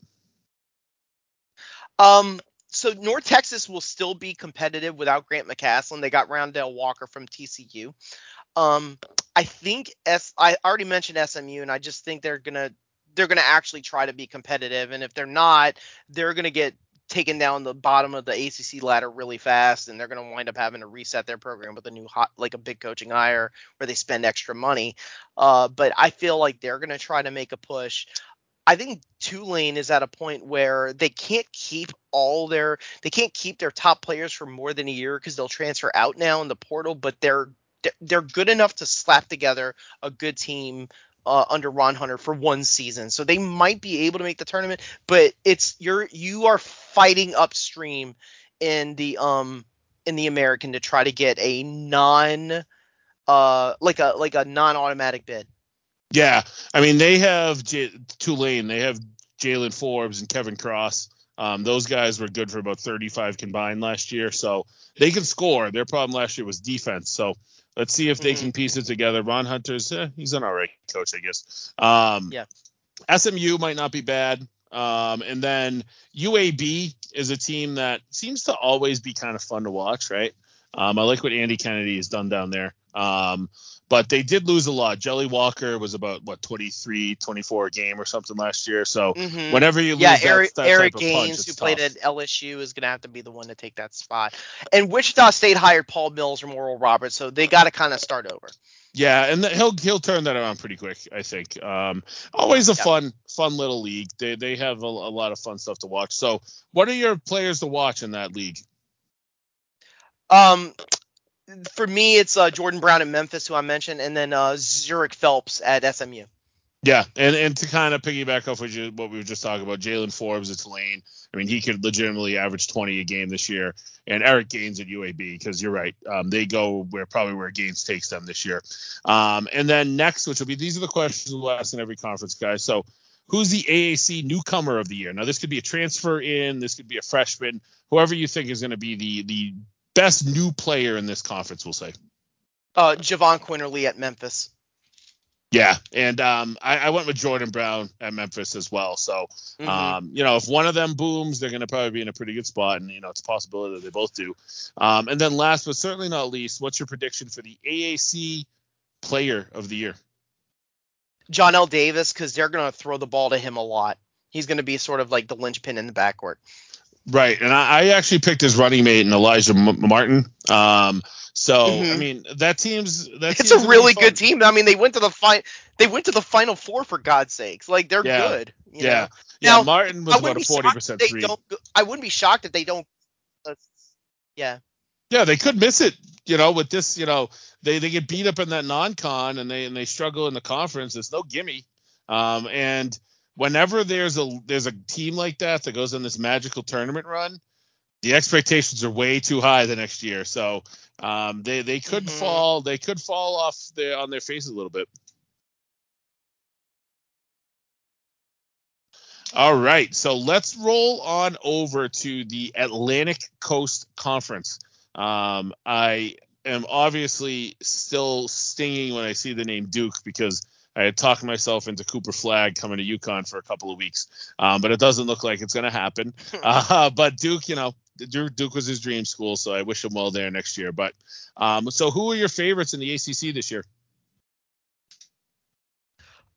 Um, so North Texas will still be competitive without Grant McCasland. They got Rondell Walker from TCU. Um, I think S. I already mentioned SMU, and I just think they're gonna they're gonna actually try to be competitive. And if they're not, they're gonna get taken down the bottom of the ACC ladder really fast, and they're going to wind up having to reset their program with a new hot, like a big coaching hire where they spend extra money. Uh, but I feel like they're going to try to make a push. I think Tulane is at a point where they can't keep all their they can't keep their top players for more than a year because they'll transfer out now in the portal, but they're they're good enough to slap together a good team uh, under Ron Hunter for one season. So they might be able to make the tournament, but it's you're you are fighting upstream in the um in the American to try to get a non uh like a like a non-automatic bid. Yeah, I mean they have J- Tulane, they have Jaylen Forbes and Kevin Cross. Um, those guys were good for about 35 combined last year, so they can score. Their problem last year was defense. So Let's see if they mm-hmm. can piece it together. Ron Hunter's eh, he's an alright coach, I guess. Um, yeah. SMU might not be bad. Um, and then UAB is a team that seems to always be kind of fun to watch, right? Um, I like what Andy Kennedy has done down there. Um, but they did lose a lot. Jelly Walker was about what 23, 24 a game or something last year. So mm-hmm. whenever you lose, yeah, Eric, that, that Eric Gaines, punch, who tough. played at LSU, is going to have to be the one to take that spot. And Wichita State hired Paul Mills from Oral Roberts, so they got to kind of start over. Yeah, and he'll he'll turn that around pretty quick, I think. Um, always a yep. fun fun little league. They they have a, a lot of fun stuff to watch. So, what are your players to watch in that league? Um, for me, it's uh, Jordan Brown at Memphis, who I mentioned, and then uh, Zhuric Phelps at SMU. Yeah, and, and to kind of piggyback off what, you, what we were just talking about, Jaylen Forbes at Tulane. I mean, he could legitimately average 20 a game this year, and Eric Gaines at UAB because you're right, um, they go where probably where Gaines takes them this year. Um, and then next, which will be these are the questions we'll ask in every conference, guys. So, who's the AAC newcomer of the year? Now, this could be a transfer in, this could be a freshman, whoever you think is going to be the the best new player in this conference, we'll say. Uh, Jahvon Quinerly at Memphis. Yeah, and um, I, I, went with Jordan Brown at Memphis as well. So, mm-hmm. um, you know, if one of them booms, they're going to probably be in a pretty good spot, and you know, it's a possibility that they both do. Um, and then last but certainly not least, what's your prediction for the AAC Player of the Year? Johnell Davis, because they're going to throw the ball to him a lot. He's going to be sort of like the linchpin in the backcourt. Right, and I, I, actually picked his running mate in Alijah M- Martin. Um, so mm-hmm. I mean that team's that it's a really good team. I mean they went to the fi- they went to the final four for God's sakes. Like they're yeah. good. yeah, know? yeah. Now, Martin was about a forty percent three. I wouldn't be shocked if they don't. Uh, yeah. Yeah, they could miss it. You know, with this, you know, they they get beat up in that non-con and they and they struggle in the conference. It's no gimme. Um, and whenever there's a there's a team like that that goes on this magical tournament run, the expectations are way too high the next year. So um, they they could mm-hmm. fall they could fall off their on their faces a little bit. All right, so let's roll on over to the Atlantic Coast Conference. Um, I am obviously still stinging when I see the name Duke because I had talked myself into Cooper Flagg coming to UConn for a couple of weeks, um, but it doesn't look like it's going to happen. Uh, but Duke, you know, Duke was his dream school, so I wish him well there next year. But um, so, who are your favorites in the ACC this year?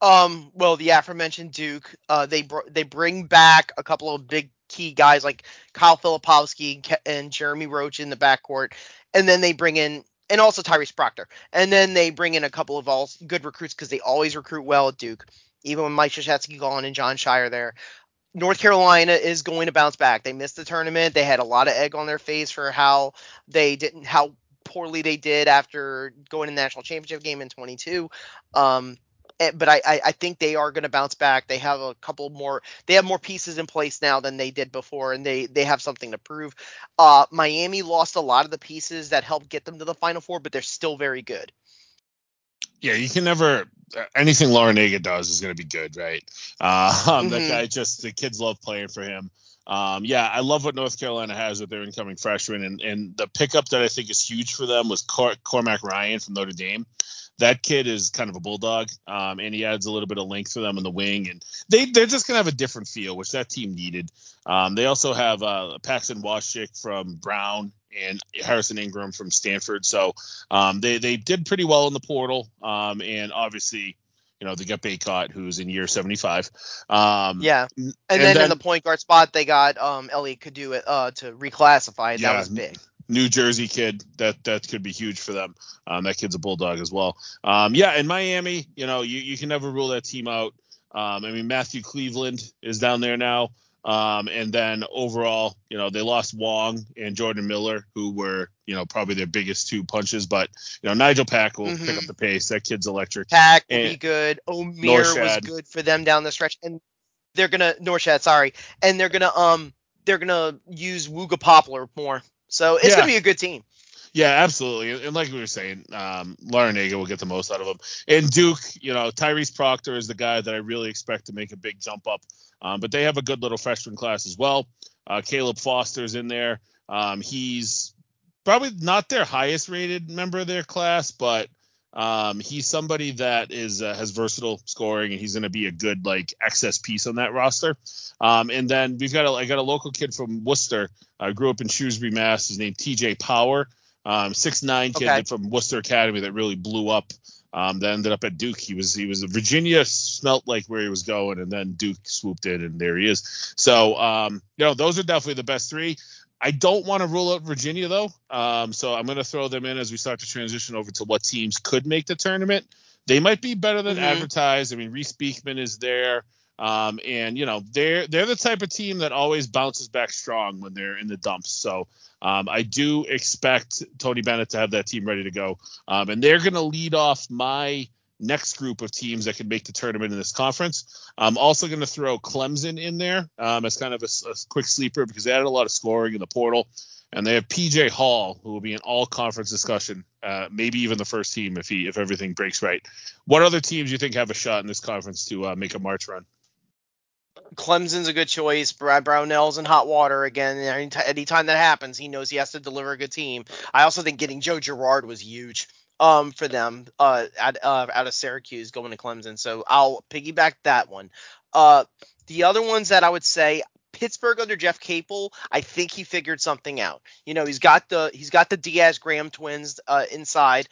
Um, well, the aforementioned Duke. Uh, they br- they bring back a couple of big key guys like Kyle Filipowski and Jeremy Roach in the backcourt, and then they bring in and also Tyrese Proctor. And then they bring in a couple of all good recruits because they always recruit well at Duke, even when Mike Krzyzewski gone and Jon Scheyer there. North Carolina is going to bounce back. They missed the tournament. They had a lot of egg on their face for how they didn't how poorly they did after going to the national championship game in 22. Um, but I, I, I think they are going to bounce back. They have a couple more. They have more pieces in place now than they did before, and they they have something to prove. Uh, Miami lost a lot of the pieces that helped get them to the Final Four, but they're still very good. Yeah, you can never anything Larrañaga does is going to be good, right? Uh, mm-hmm. That guy just the kids love playing for him. Um, yeah, I love what North Carolina has with their incoming freshman, and, and the pickup that I think is huge for them was Cor- Cormac Ryan from Notre Dame. That kid is kind of a bulldog, um, and he adds a little bit of length for them in the wing, and they they're just gonna have a different feel, which that team needed. Um, they also have uh, Paxson Wojcik from Brown and Harrison Ingram from Stanford, so um, they they did pretty well in the portal, um, and obviously you know, they got Bacot, who's in year 75. Um, yeah. And, and then, then, in the point guard spot, they got um, Elliot Cadeau uh, to reclassify. That yeah, was big. New Jersey kid, that that could be huge for them. Um, that kid's a bulldog as well. Um, yeah, in Miami, you know, you, you can never rule that team out. Um, I mean, Matthew Cleveland is down there now. Um, and then overall, you know, they lost Wong and Jordan Miller, who were, you know, probably their biggest two punches. But, you know, Nigel Pack will mm-hmm. pick up the pace. That kid's electric. Pack will and be good. Norchad. was good for them down the stretch. And they're gonna Norchad, sorry. And they're gonna um they're gonna use Wooga Poplar more. So it's yeah. gonna be a good team. Yeah, absolutely. And like we were saying, um, Larrañaga will get the most out of him. And Duke, you know, Tyrese Proctor is the guy that I really expect to make a big jump up. Um, but they have a good little freshman class as well. Uh, Caleb Foster's in there. Um, he's probably not their highest rated member of their class, but um, he's somebody that is uh, has versatile scoring, and he's going to be a good like excess piece on that roster. Um, and then we've got a, I got a local kid from Worcester. I grew up in Shrewsbury, Mass. His name T.J. Power, um, six nine kid okay. from Worcester Academy that really blew up um, that ended up at Duke. He was he was Virginia smelt like where he was going, and then Duke swooped in, and there he is. So um, you know those are definitely the best three. I don't want to rule out Virginia though, um, so I'm going to throw them in as we start to transition over to what teams could make the tournament. They might be better than mm-hmm. advertised. I mean, Reece Beekman is there. Um, and you know they're they're the type of team that always bounces back strong when they're in the dumps. So um, I do expect Tony Bennett to have that team ready to go, um, and they're going to lead off my next group of teams that could make the tournament in this conference. I'm also going to throw Clemson in there um, as kind of a, a, quick sleeper because they added a lot of scoring in the portal. And they have PJ Hall, who will be in all conference discussion, uh, maybe even the first team if he if everything breaks right. What other teams do you think have a shot in this conference to uh, make a March run? Clemson's a good choice. Brad Brownell's in hot water again. Anytime that happens, he knows he has to deliver a good team. I also think getting Joe Girard was huge um, for them uh, at, uh, out of Syracuse going to Clemson. So I'll piggyback that one. Uh, the other ones that I would say Pittsburgh under Jeff Capel, I think he figured something out. You know, he's got the he's got the Diaz Graham twins uh, inside.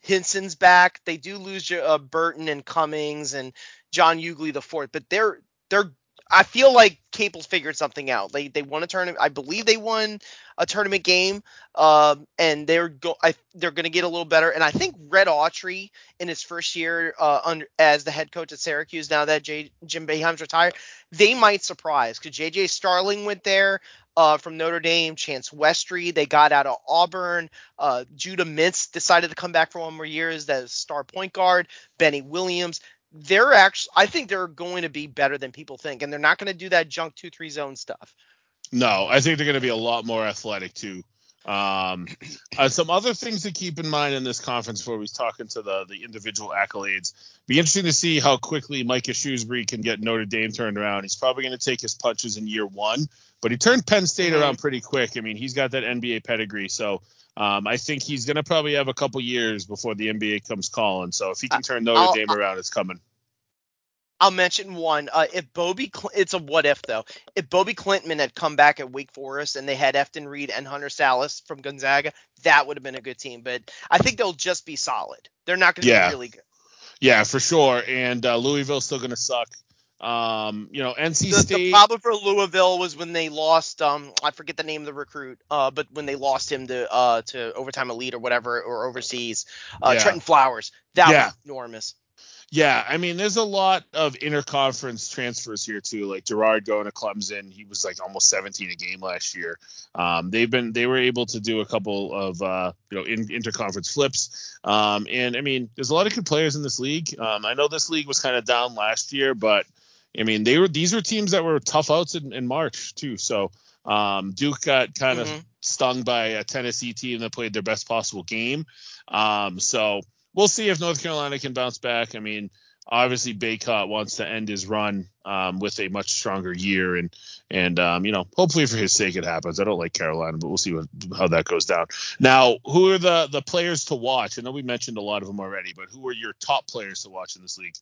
Hinson's back. They do lose uh, Burton and Cummings and John Hugley the fourth, but they're they're I feel like Capel's figured something out. They they won a tournament. I believe they won a tournament game, um, and they're go I, they're going to get a little better. And I think Red Autry in his first year uh, under, as the head coach at Syracuse, now that J, Jim Boeheim's retired, they might surprise because JJ Starling went there. Uh, from Notre Dame, Chance Westry, they got out of Auburn. Uh, Judah Mintz decided to come back for one more year as the star point guard. Benny Williams they're actually I think they're going to be better than people think, and they're not going to do that junk two three zone stuff. No, I think they're going to be a lot more athletic too. Um, uh, some other things to keep in mind in this conference before we talk into the the individual accolades. Be interesting to see how quickly Micah Shrewsberry can get Notre Dame turned around. He's probably going to take his punches in year one, but he turned Penn State around pretty quick. I mean, he's got that NBA pedigree, so um, I think he's going to probably have a couple years before the NBA comes calling. So if he can turn Notre I'll, Dame around, it's coming. I'll mention one. Uh, if Bobby, Cl- it's a what if though. If Bobby Klintman had come back at Wake Forest and they had Efton Reid and Hunter Sallis from Gonzaga, that would have been a good team. But I think they'll just be solid. They're not going to yeah. be really good. Yeah, for sure. And uh, Louisville's still going to suck. Um, you know, NC the, State. The problem for Louisville was when they lost. Um, I forget the name of the recruit. Uh, but when they lost him to uh to overtime elite or whatever or overseas, uh, yeah. Trenton Flowers. That yeah. was enormous. Yeah, I mean, there's a lot of interconference transfers here too. Like Girard going to Clemson, he was like almost 17 a game last year. Um, they've been they were able to do a couple of uh, you know in, interconference flips. Um, and I mean, there's a lot of good players in this league. Um, I know this league was kind of down last year, but I mean, they were these were teams that were tough outs in, in March too. So um, Duke got kind mm-hmm. of stung by a Tennessee team that played their best possible game. Um, so we'll see if North Carolina can bounce back. I mean, obviously Bacot wants to end his run um, with a much stronger year, and and um, you know, hopefully for his sake it happens. I don't like Carolina, but we'll see what, how that goes down. Now, who are the the players to watch? I know we mentioned a lot of them already, but who are your top players to watch in this league?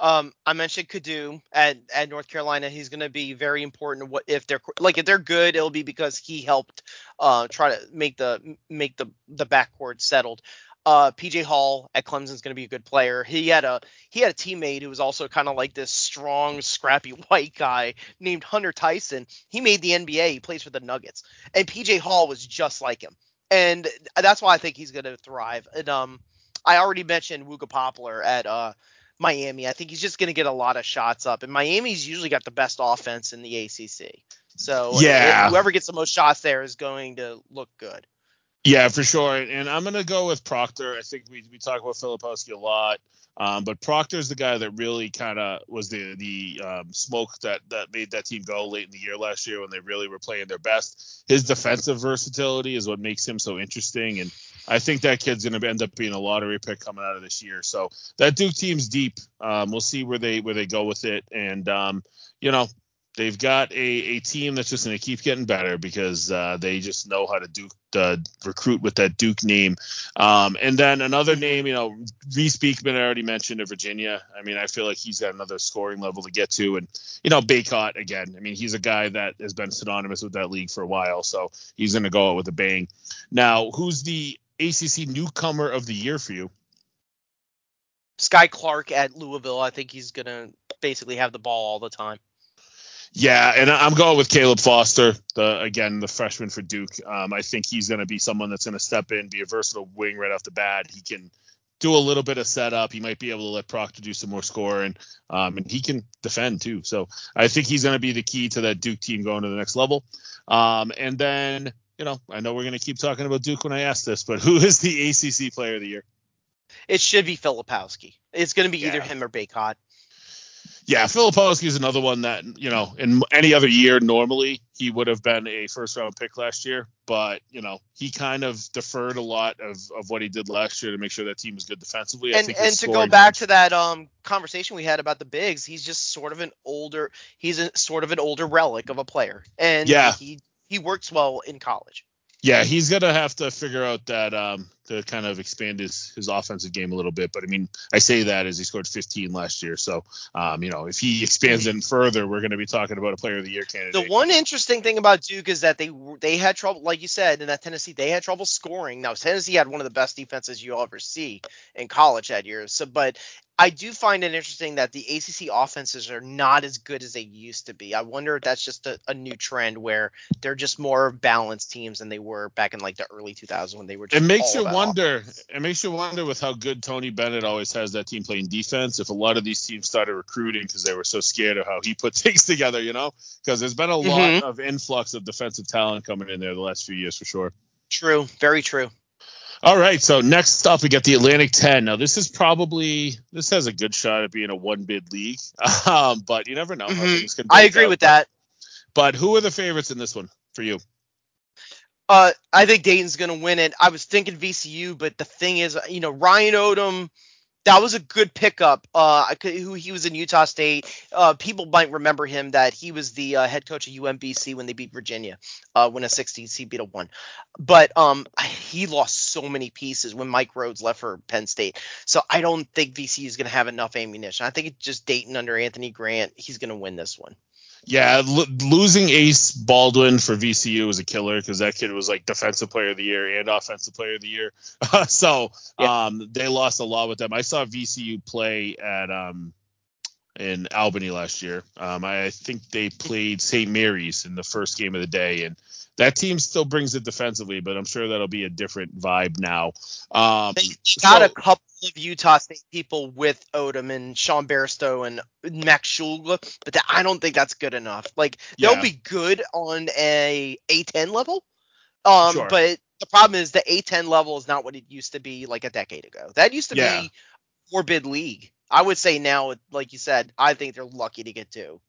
Um, I mentioned Cadeau at, at North Carolina. He's going to be very important. What if they're like if they're good, it'll be because he helped uh, try to make the make the the backcourt settled. Uh, PJ Hall at Clemson is going to be a good player. He had a he had a teammate who was also kind of like this strong, scrappy white guy named Hunter Tyson. He made the NBA. He plays for the Nuggets, and PJ Hall was just like him, and that's why I think he's going to thrive. And um, I already mentioned Wooga Poplar at uh Miami. I think he's just going to get a lot of shots up, and Miami's usually got the best offense in the ACC. So yeah, whoever gets the most shots there is going to look good. Yeah, for sure. And I'm going to go with Proctor. I think we, we talk about Filipowski a lot. Um, but is the guy that really kind of was the the um, smoke that that made that team go late in the year last year when they really were playing their best. His defensive versatility is what makes him so interesting, and I think that kid's going to end up being a lottery pick coming out of this year. So that Duke team's deep. Um, we'll see where they where they go with it, and um, you know they've got a, a team that's just going to keep getting better because uh, they just know how to do uh, recruit with that Duke name. Um, and then another name, you know, Reece Beekman I already mentioned at Virginia. I mean, I feel like he's got another scoring level to get to, and you know, Bacot again. I mean, he's a guy that has been synonymous with that league for a while, so he's going to go out with a bang. Now, who's the ACC newcomer of the year for you? Sky Clark at Louisville. I think he's going to basically have the ball all the time. Yeah, and I'm going with Caleb Foster, the again the freshman for Duke. Um, I think he's going to be someone that's going to step in, be a versatile wing right off the bat. He can do a little bit of setup. He might be able to let Proctor do some more scoring, um, and he can defend too. So I think he's going to be the key to that Duke team going to the next level. Um, and then you know I know we're going to keep talking about Duke when I ask this, but who is the ACC Player of the Year? It should be Filipowski. It's going to be yeah. either him or Bacot yeah, Filipowski is another one that you know in any other year normally he would have been a first round pick last year, but you know he kind of deferred a lot of, of what he did last year to make sure that team was good defensively. And and to go back to that um conversation we had about the bigs, he's just sort of an older he's a sort of an older relic of a player, and yeah, he he works well in college. Yeah, he's gonna have to figure out that um, to kind of expand his his offensive game a little bit. But I mean, I say that as he scored 15 last year, so um, you know, if he expands in further, we're gonna be talking about a Player of the Year candidate. The one interesting thing about Duke is that they they had trouble, like you said, in that Tennessee, they had trouble scoring. Now Tennessee had one of the best defenses you will ever see in college that year. So, but I do find it interesting that the ACC offenses are not as good as they used to be. I wonder if that's just a, a new trend where they're just more balanced teams than they were back in like the early 2000s when they were. it makes you wonder. Offense. It makes you wonder with how good Tony Bennett always has that team playing defense. If a lot of these teams started recruiting because they were so scared of how he put things together, you know, because there's been a lot mm-hmm. of influx of defensive talent coming in there the last few years for sure. True, very true. All right, so next up we got the Atlantic 10. Now this is probably this has a good shot at being a one bid league, um, but you never know. Mm-hmm. I agree out, with that. But who are the favorites in this one for you? Uh, I think Dayton's going to win it. I was thinking VCU, but the thing is, you know, Ryan Odom that was a good pickup. Uh, who he was in Utah State. Uh, people might remember him that he was the uh, head coach of UMBC when they beat Virginia, uh, when a 16 seed beat a one. But um, he lost so many pieces when Mike Rhoades left for Penn State. So I don't think VC is going to have enough ammunition. I think it's just Dayton under Anthony Grant. He's going to win this one. Yeah, l- losing Ace Baldwin for VCU was a killer because that kid was like defensive player of the year and offensive player of the year. so yeah. um, they lost a lot with them. I saw VCU play at um, in Albany last year. Um, I think they played St. Mary's in the first game of the day, and that team still brings it defensively, but I'm sure that'll be a different vibe now. Um, they got so, a couple of Utah State people with Odom and Sean Bairstow and Max Shulga, but that, I don't think that's good enough. Like they'll yeah. be good on a A10 level, um, sure. but the problem is the A10 level is not what it used to be like a decade ago. That used to yeah. be four bid league. I would say now, like you said, I think they're lucky to get two.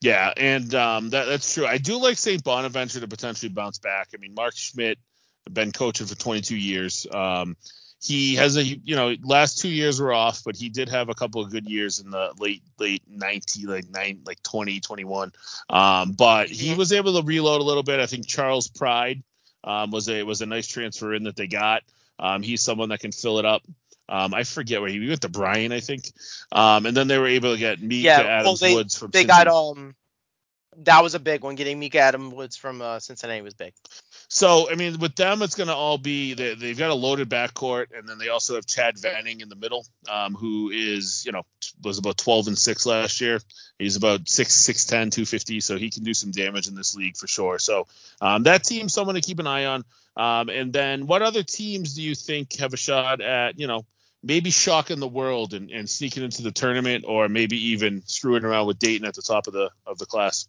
Yeah, and um, that, that's true. I do like St. Bonaventure to potentially bounce back. I mean, Mark Schmidt, been coaching for 22 years. Um, he has a you know last two years were off, but he did have a couple of good years in the late late 90 like nine like 20 21. Um, but he was able to reload a little bit. I think Charles Pride um, was a was a nice transfer in that they got. Um, he's someone that can fill it up. Um, I forget where he, went to Bryant, I think. Um, and then they were able to get Mika yeah, Adams well, they, Woods from. They Cincinnati. got um. That was a big one. Getting Mika Adams Woods from uh, Cincinnati was big. So I mean, with them, it's going to all be they, have got a loaded backcourt, and then they also have Chad Venning in the middle, um, who is you know was about 12 and six last year. He's about six six ten, 250, so he can do some damage in this league for sure. So um, that team's someone to keep an eye on. Um, and then what other teams do you think have a shot at you know maybe shocking the world and, and sneaking into the tournament, or maybe even screwing around with Dayton at the top of the of the class?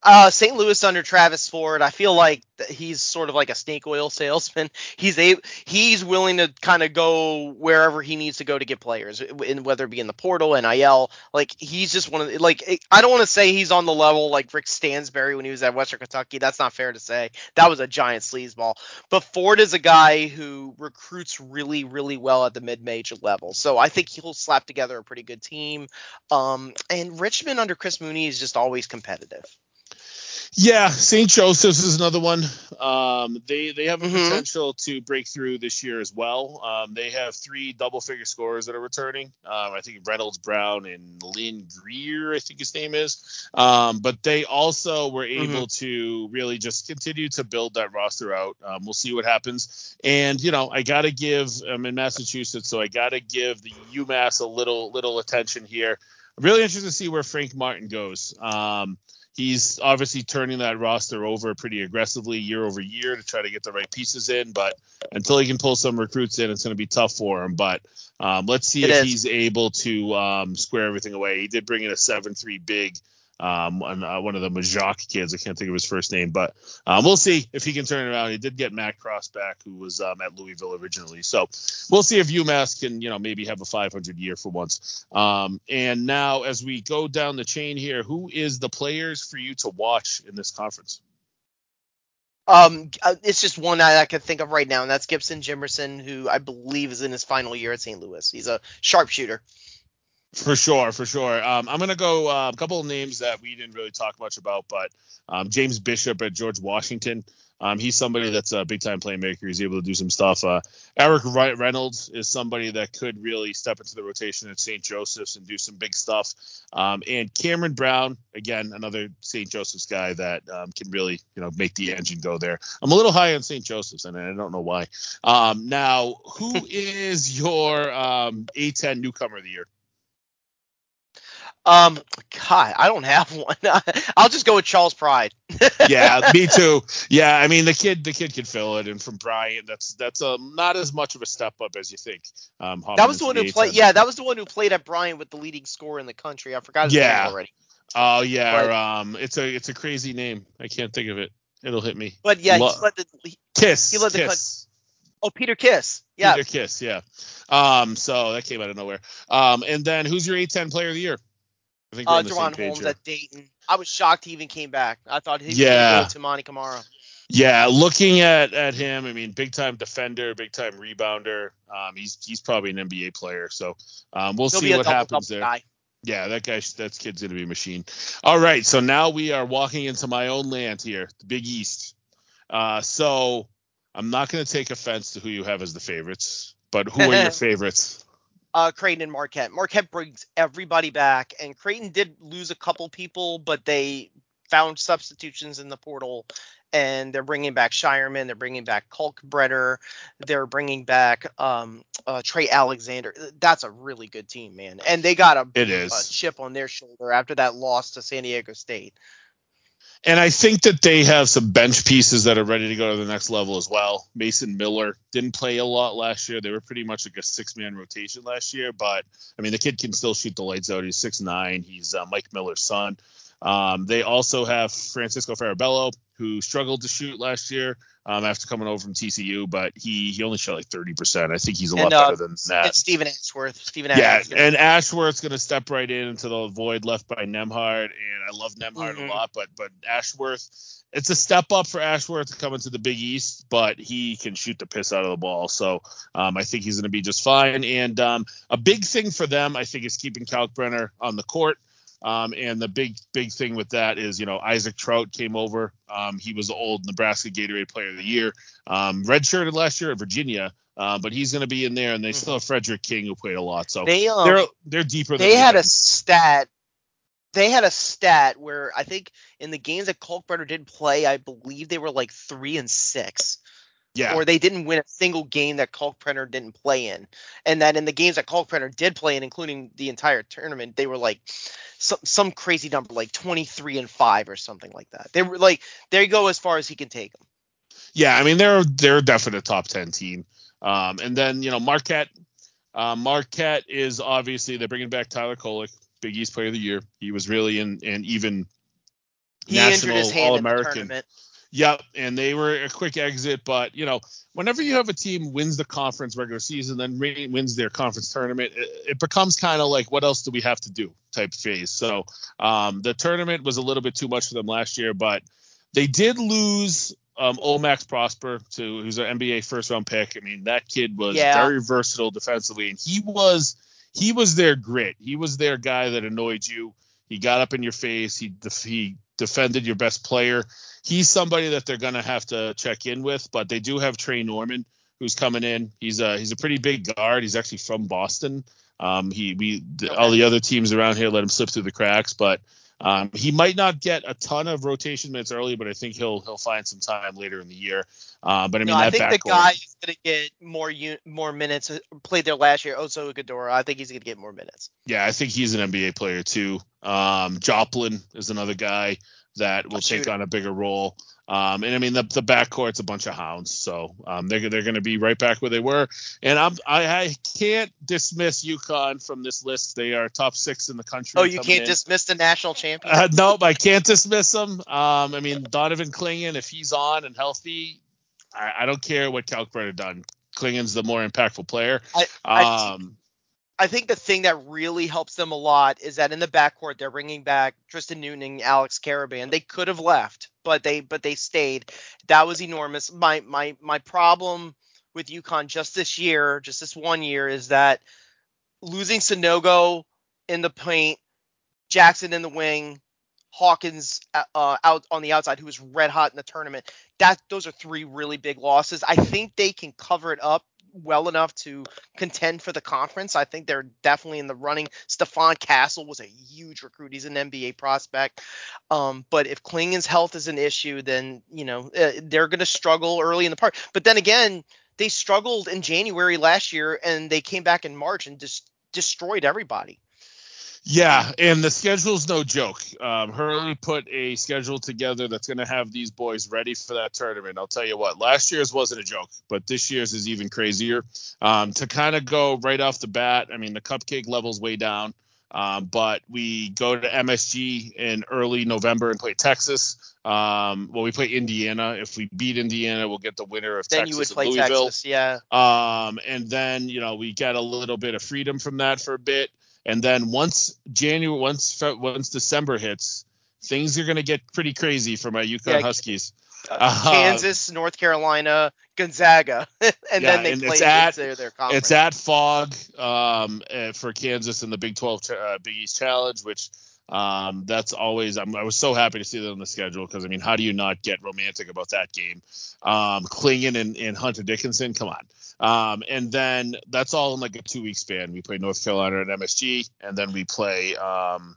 Uh, St. Louis under Travis Ford, I feel like he's sort of like a snake oil salesman. He's a he's willing to kind of go wherever he needs to go to get players, in, whether it be in the portal, NIL. Like he's just one of the, like I don't want to say he's on the level like Rick Stansbury when he was at Western Kentucky. That's not fair to say. That was a giant sleazeball. But Ford is a guy who recruits really really well at the mid major level, so I think he'll slap together a pretty good team. Um, and Richmond under Chris Mooney is just always competitive. Yeah, St. Joseph's is another one. Um, they they have a mm-hmm. potential to break through this year as well. Um, they have three double figure scorers that are returning. Um, I think Reynolds Brown and Lynn Greer, I think his name is. Um, but they also were mm-hmm. able mm-hmm. to really just continue to build that roster out. Um, we'll see what happens. And you know, I got to give. I'm in Massachusetts, so I got to give the UMass a little little attention here. I'm really interested to see where Frank Martin goes. Um, he's obviously turning that roster over pretty aggressively year over year to try to get the right pieces in. But until he can pull some recruits in, it's going to be tough for him. But um, let's see it if is. he's able to um, square everything away. He did bring in a seven-three big um, and, uh, one of the Majak kids. I can't think of his first name, but um, we'll see if he can turn it around. He did get Matt Cross back, who was um, at Louisville originally. So we'll see if UMass can, you know, maybe have a 500 year for once. Um, and now, as we go down the chain here, who is the players for you to watch in this conference? Um, uh, it's just one I, I can think of right now, and that's Gibson Jimerson, who I believe is in his final year at St. Louis. He's a sharpshooter. For sure, for sure. Um, I'm gonna go uh, a couple of names that we didn't really talk much about, but um, James Bishop at George Washington. Um, he's somebody that's a big time playmaker. He's able to do some stuff. Uh, Eric Reynolds is somebody that could really step into the rotation at St. Joseph's and do some big stuff. Um, and Cameron Brown, again, another St. Joseph's guy that um, can really, you know, make the engine go there. I'm a little high on St. Joseph's, and I don't know why. Um, now, who is your um, A10 newcomer of the year? Um, God, I don't have one. I'll just go with Charles Pride. yeah, me too. Yeah, I mean the kid, the kid could fill it, and from Bryant, that's that's a um, not as much of a step up as you think. Um, that was the one who played. Yeah, that was the one who played at Bryant with the leading score in the country. I forgot his yeah. name already. Oh yeah, but, um, it's a it's a crazy name. I can't think of it. It'll hit me. But yeah, Lo- he led the he, Kiss. He led the Kiss. Oh, Peter Kiss. Yeah. Peter Kiss. Yeah. Um, so that came out of nowhere. Um, and then who's your A10 player of the year? I think uh, Juwan Holmes here. at Dayton. I was shocked he even came back. I thought he yeah. to Monty Kamara. Yeah, looking at at him, I mean, big time defender, big time rebounder. Um, he's he's probably an NBA player, so um, we'll He'll see what happens there. Guy. Yeah, that guy, that kid's gonna be a machine. All right, so now we are walking into my own land here, the Big East. Uh, so I'm not gonna take offense to who you have as the favorites, but who are your favorites? Uh, Creighton and Marquette. Marquette brings everybody back, and Creighton did lose a couple people, but they found substitutions in the portal, and they're bringing back Scheierman, they're bringing back Kalkbrenner, they're bringing back um, uh, Trey Alexander. That's a really good team, man. And they got a, it is. a chip on their shoulder after that loss to San Diego State. And I think that they have some bench pieces that are ready to go to the next level as well. Mason Miller didn't play a lot last year. They were pretty much like a six man rotation last year, but I mean, the kid can still shoot the lights out. He's six nine. He's uh, Mike Miller's son. Um, they also have Francisco Farabello, who struggled to shoot last year um, after coming over from TCU, but he he only shot like 30%. I think he's a lot uh, better than that. It's Steven Ashworth. Steven Ashworth. Yeah, and Ashworth's going to step right in into the void left by Nembhard, and I love Nembhard mm-hmm. a lot, but but Ashworth, it's a step up for Ashworth to come into the Big East, but he can shoot the piss out of the ball, so um, I think he's going to be just fine. And um, a big thing for them, I think, is keeping Kalkbrenner on the court. Um, and the big big thing with that is, you know, Isaac Traudt came over. Um, he was the old Nebraska Gatorade Player of the Year, um, redshirted last year at Virginia, uh, but he's going to be in there. And they still have Frederick King who played a lot, so they, um, they're they're deeper. They had a stat. They had a stat where I think in the games that Kalkbrenner did play, I believe they were like three and six. Yeah. Or they didn't win a single game that Kalkbrenner didn't play in. And that in the games that Kalkbrenner did play in, including the entire tournament, they were like some some crazy number, like 23 and 5 or something like that. They were like, there you go as far as he can take them. Yeah, I mean, they're they're definitely a top 10 team. Um, and then, you know, Marquette. Uh, Marquette is obviously, they're bringing back Tyler Kolek, Big East Player of the Year. He was really in, and even he national All American. Yep, and they were a quick exit, but you know, whenever you have a team wins the conference regular season, then wins their conference tournament, it, it becomes kind of like, what else do we have to do type phase. So um, the tournament was a little bit too much for them last year, but they did lose um, Omax Prosper to who's an NBA first round pick. I mean, that kid was yeah. very versatile defensively, and he was he was their grit. He was their guy that annoyed you. He got up in your face. He he defended your best player he's somebody that they're going to have to check in with. But they do have Trey Norman, who's coming in. He's a he's a pretty big guard. He's actually from Boston. Um, he we all the other teams around here let him slip through the cracks, but um, he might not get a ton of rotation minutes early, but I think he'll he'll find some time later in the year. Uh, but I mean, no, I think the guy is going to get more more minutes. Uh, played there last year, Oso Ighodaro. I think he's going to get more minutes. Yeah, I think he's an NBA player too. Um, Joplin is another guy that will take on a bigger role. Um, and I mean the the backcourt's a bunch of hounds, so um, they're they're going to be right back where they were. And I'm I, I can't dismiss UConn from this list. They are top six in the country. Oh, you can't in. dismiss the national champion. Uh, nope, I can't dismiss them. Um, I mean Donovan Clingan, if he's on and healthy, I, I don't care what Kalkbrenner done. Clingan's the more impactful player. I, I, um, I think the thing that really helps them a lot is that in the backcourt they're bringing back Tristen Newton and Alex Karaban. They could have left, but they but they stayed. That was enormous. My my my problem with UConn just this year, just this one year, is that losing Sanogo in the paint, Jackson in the wing, Hawkins uh, out on the outside, who was red hot in the tournament. That those are three really big losses. I think they can cover it up well enough to contend for the conference. I think they're definitely in the running. Stephon Castle was a huge recruit. He's an NBA prospect. Um, but if Clingan's health is an issue, then you know uh, they're going to struggle early in the part. But then again, they struggled in January last year, and they came back in March and just destroyed everybody. Yeah, and the schedule's no joke. Um, Hurley put a schedule together that's going to have these boys ready for that tournament. I'll tell you what, last year's wasn't a joke, but this year's is even crazier. Um, to kind of go right off the bat, I mean, the cupcake level's way down, um, but we go to MSG in early November and play Texas. Um, well, we play Indiana. If we beat Indiana, we'll get the winner of Texas. then Texas you would play Louisville. Texas, yeah. Um, and then you know we get a little bit of freedom from that for a bit. And then once January, once once December hits, things are going to get pretty crazy for my UConn yeah, Huskies. Uh, Kansas, North Carolina, Gonzaga, and yeah, then they and play it's at, their, conference. It's at Phog um, uh, for Kansas in the Big 12 uh, Big East Challenge, which um, that's always I'm, i was so happy to see that on the schedule because I mean, how do you not get romantic about that game? Um, Clingan and, and Hunter Dickinson, come on. Um, and then that's all in like a two week span. We play North Carolina at MSG, and then we play um,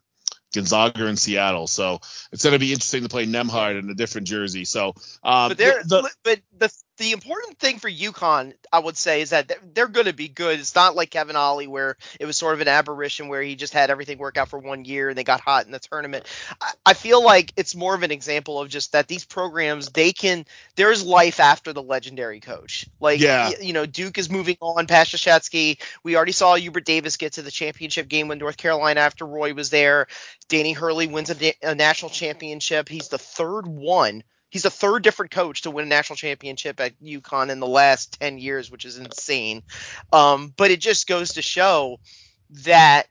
Gonzaga in Seattle. So it's going to be interesting to play Nembhard in a different jersey. So, um, but they're the, but the the important thing for UConn, I would say, is that they're, going to be good. It's not like Kevin Ollie, where it was sort of an aberration where he just had everything work out for one year and they got hot in the tournament. I, I feel like it's more of an example of just that these programs, they can, there's life after the legendary coach. Like, yeah. you, you know, Duke is moving on past Krzyzewski. We already saw Hubert Davis get to the championship game with North Carolina after Roy was there. Danny Hurley wins a, a national championship. He's the third one he's the third different coach to win a national championship at UConn in the last 10 years, which is insane. Um, but it just goes to show that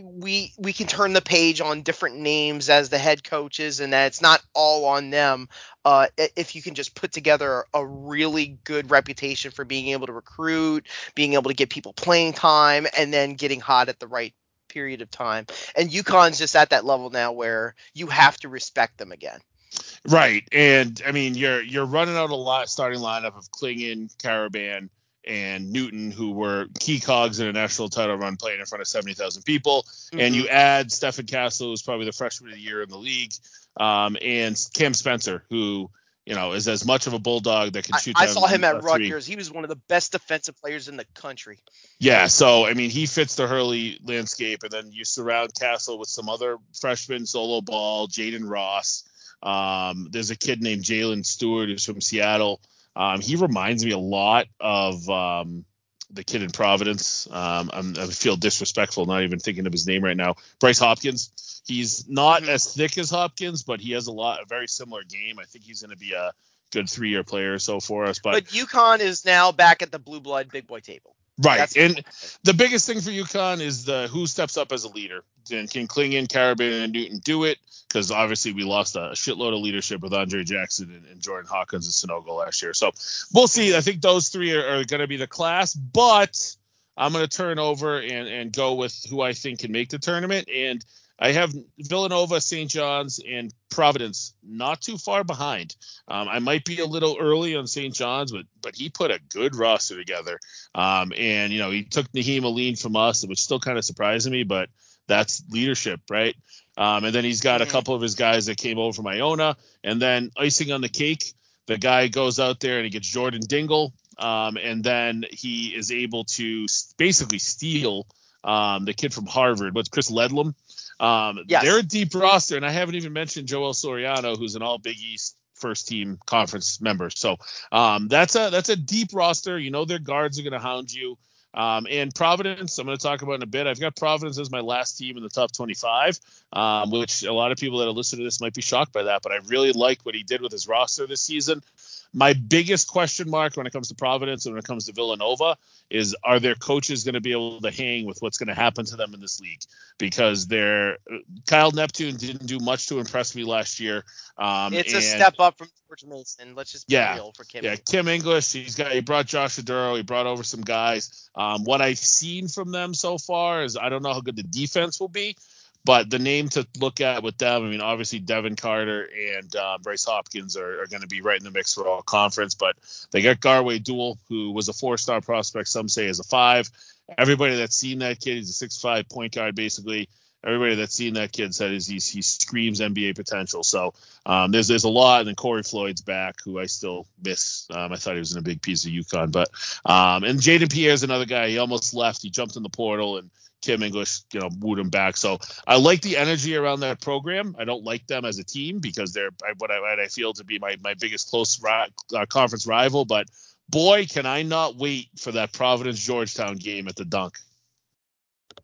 we we can turn the page on different names as the head coaches and that it's not all on them. Uh, if you can just put together a really good reputation for being able to recruit being able to get people playing time and then getting hot at the right period of time. And UConn's just at that level now where you have to respect them again Right, and I mean you're you're running out a lot starting lineup of Clingan, Karaban, and Newton, who were key cogs in a national title run, playing in front of seventy thousand people, mm-hmm. and you mm-hmm. add Stephon Castle, who's probably the freshman of the year in the league, um, and Cam Spencer, who you know is as much of a bulldog that can shoot. I, I saw him at Rutgers. He was one of the best defensive players in the country. Yeah, so I mean he fits the Hurley landscape, and then you surround Castle with some other freshmen, solo ball, Jaden Ross. Um, there's a kid named Jaylin Stewart who's from Seattle. Um, he reminds me a lot of um, the kid in Providence. Um, i feel disrespectful not even thinking of his name right now. Bryce Hopkins. He's not as thick as Hopkins, but he has a lot, a very similar game. I think he's going to be a good three-year player or so for us. But, but UConn is now back at the blue blood big boy table. Right. That's and the biggest thing for UConn is the who steps up as a leader. And can Clingan, Karaban, and Newton do it? Because obviously we lost a shitload of leadership with Andre Jackson and, and Jordan Hawkins and Sanogo last year. So we'll see. I think those three are, are going to be the class, but I'm going to turn over and, and go with who I think can make the tournament. And I have Villanova, St. John's, and Providence not too far behind. Um, I might be a little early on St. John's, but but he put a good roster together. Um, and you know he took Nahiem Alleyne from us, which still kind of surprising me, but that's leadership, right? Um, and then he's got a couple of his guys that came over from Iona, and then icing on the cake, the guy goes out there and he gets Jordan Dingle, um, and then he is able to basically steal um, the kid from Harvard, what's Chris Ledlum. Um, yes. They're a deep roster, and I haven't even mentioned Joel Soriano, who's an All Big East first team conference member. So um, that's a that's a deep roster. You know their guards are going to hound you. Um, and Providence, I'm going to talk about in a bit. I've got Providence as my last team in the top 25, um, which a lot of people that are listening to this might be shocked by that, but I really like what he did with his roster this season. My biggest question mark when it comes to Providence and when it comes to Villanova is are their coaches going to be able to hang with what's going to happen to them in this league? Because they're Kyle Neptune didn't do much to impress me last year. Um, it's a step up from George Mason. Let's just be yeah, real for Kim. Yeah, Kim English. He's got he brought Josh Oduro. He brought over some guys. Um, what I've seen from them so far is I don't know how good the defense will be. But the name to look at with them, I mean, obviously Devin Carter and uh, Bryce Hopkins are, are going to be right in the mix for all conference. But they got Garwey Dual, who was a four-star prospect, some say is a five. Everybody that's seen that kid, he's a six-five point guard, basically. Everybody that's seen that kid said is he screams NBA potential. So um, there's there's a lot, and then Corey Floyd's back, who I still miss. Um, I thought he was in a big piece of UConn, but um, and Jayden Pierre's another guy. He almost left. He jumped in the portal and Kim English, you know, wooed him back. So I like the energy around that program. I don't like them as a team because they're what I, what I feel to be my, my biggest close ri- uh, conference rival. But boy, can I not wait for that Providence Georgetown game at the dunk.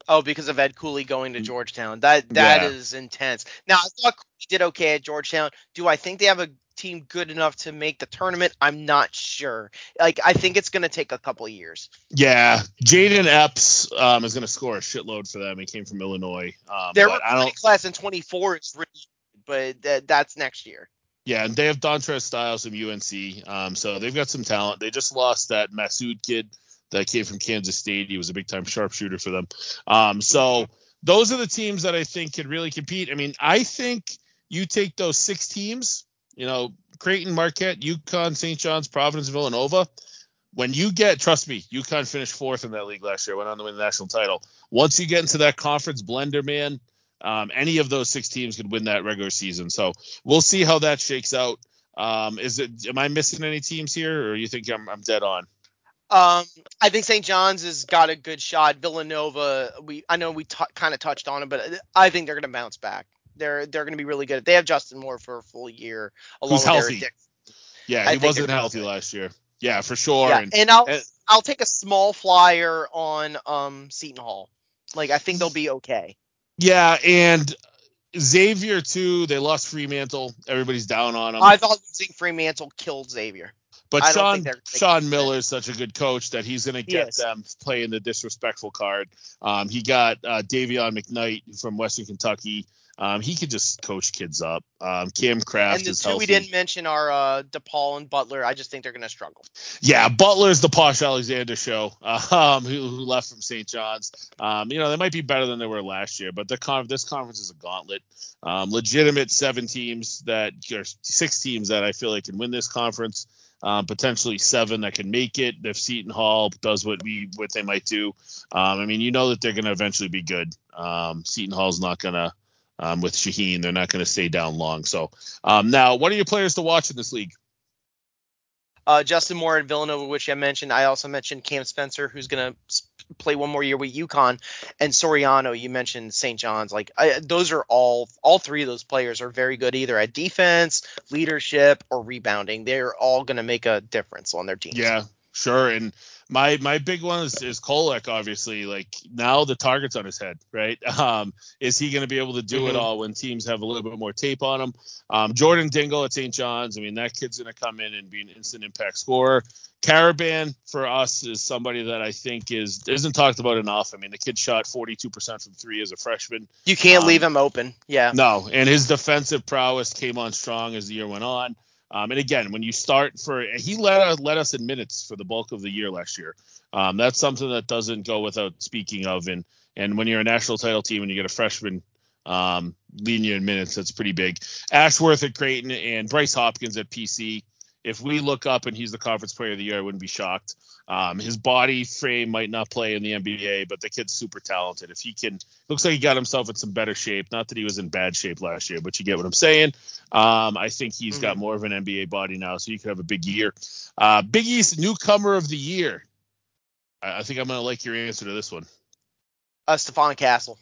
Oh, because of Ed Cooley going to Georgetown. That that yeah. is intense. Now I thought Cooley did okay at Georgetown. Do I think they have a team good enough to make the tournament? I'm not sure. Like I think it's going to take a couple years. Yeah, Jayden Epps um, is going to score a shitload for them. He came from Illinois. Um, Their class in 24 is really, but th- that's next year. Yeah, and they have Dontrez Styles from UNC. Um, so they've got some talent. They just lost that Massoud kid that came from Kansas State. He was a big time sharpshooter for them. Um, so those are the teams that I think can really compete. I mean, I think you take those six teams you know, Creighton, Marquette, UConn, St. John's, Providence, Villanova. When you get, trust me, UConn finished fourth in that league last year, went on to win the national title. Once you get into that conference blender, man, um, any of those six teams could win that regular season. So we'll see how that shakes out. Um, is it? Am I missing any teams here, or you think I'm, I'm dead on? Um, I think St. John's has got a good shot. Villanova, we I know we t- kind of touched on it, but I think they're going to bounce back. They're they're going to be really good. They have Justin Moore for a full year, along Who's with healthy. Yeah, he wasn't healthy last year. Yeah, for sure. Yeah, and, and I'll and, I'll take a small flyer on um Seton Hall. Like I think they'll be okay. Yeah, and Xavier too. They lost Freemantle. Everybody's down on them. I thought losing Freemantle killed Xavier. But Sean Sean Miller is such a good coach that he's going to get them playing the disrespectful card. Um, he got uh, Dayvion McKnight from Western Kentucky. Um, he could just coach kids up. Um, Cam Kraft and the is two healthy. we didn't mention are uh, DePaul and Butler. I just think they're going to struggle. Yeah, Butler's the Posh Alexander show, um, who, who left from St. John's. Um, you know, they might be better than they were last year, but the con- this conference is a gauntlet. Um, legitimate seven teams that, or six teams that I feel like can win this conference. Um, potentially seven that can make it if Seton Hall does what we what they might do. Um, I mean, you know that they're going to eventually be good. Um, Seton Hall's not going to um, with Shaheen. They're not going to stay down long. So um, now, what are your players to watch in this league? Uh, Justin Moore at Villanova, which I mentioned. I also mentioned Cam Spencer, who's going to play one more year with UConn, and Soriano. You mentioned St. John's. Like I, those are all all three of those players are very good either at defense, leadership, or rebounding. They're all going to make a difference on their teams. Yeah, sure. And my my big one is, is Kolek, obviously. Like now the target's on his head, right? Um, is he going to be able to do mm-hmm. it all when teams have a little bit more tape on him? Um, Jordan Dingle at St. John's. I mean, that kid's going to come in and be an instant impact scorer. Karaban for us is somebody that I think is isn't talked about enough. I mean, the kid shot 42% from three as a freshman. You can't um, leave him open. Yeah. No, and his defensive prowess came on strong as the year went on. Um, and again, when you start for he led led us in minutes for the bulk of the year last year. Um, that's something that doesn't go without speaking of. And and when you're a national title team and you get a freshman um, leading you in minutes, that's pretty big. Ashworth at Creighton and Bryce Hopkins at PC if we look up and he's the conference player of the year, I wouldn't be shocked. Um, his body frame might not play in the NBA, but the kid's super talented. If he can, looks like he got himself in some better shape. Not that he was in bad shape last year, but you get what I'm saying. Um, I think he's mm-hmm. got more of an NBA body now, so he could have a big year. Uh, Big East newcomer of the year. I, I think I'm gonna like your answer to this one. Uh, Stephon Castle.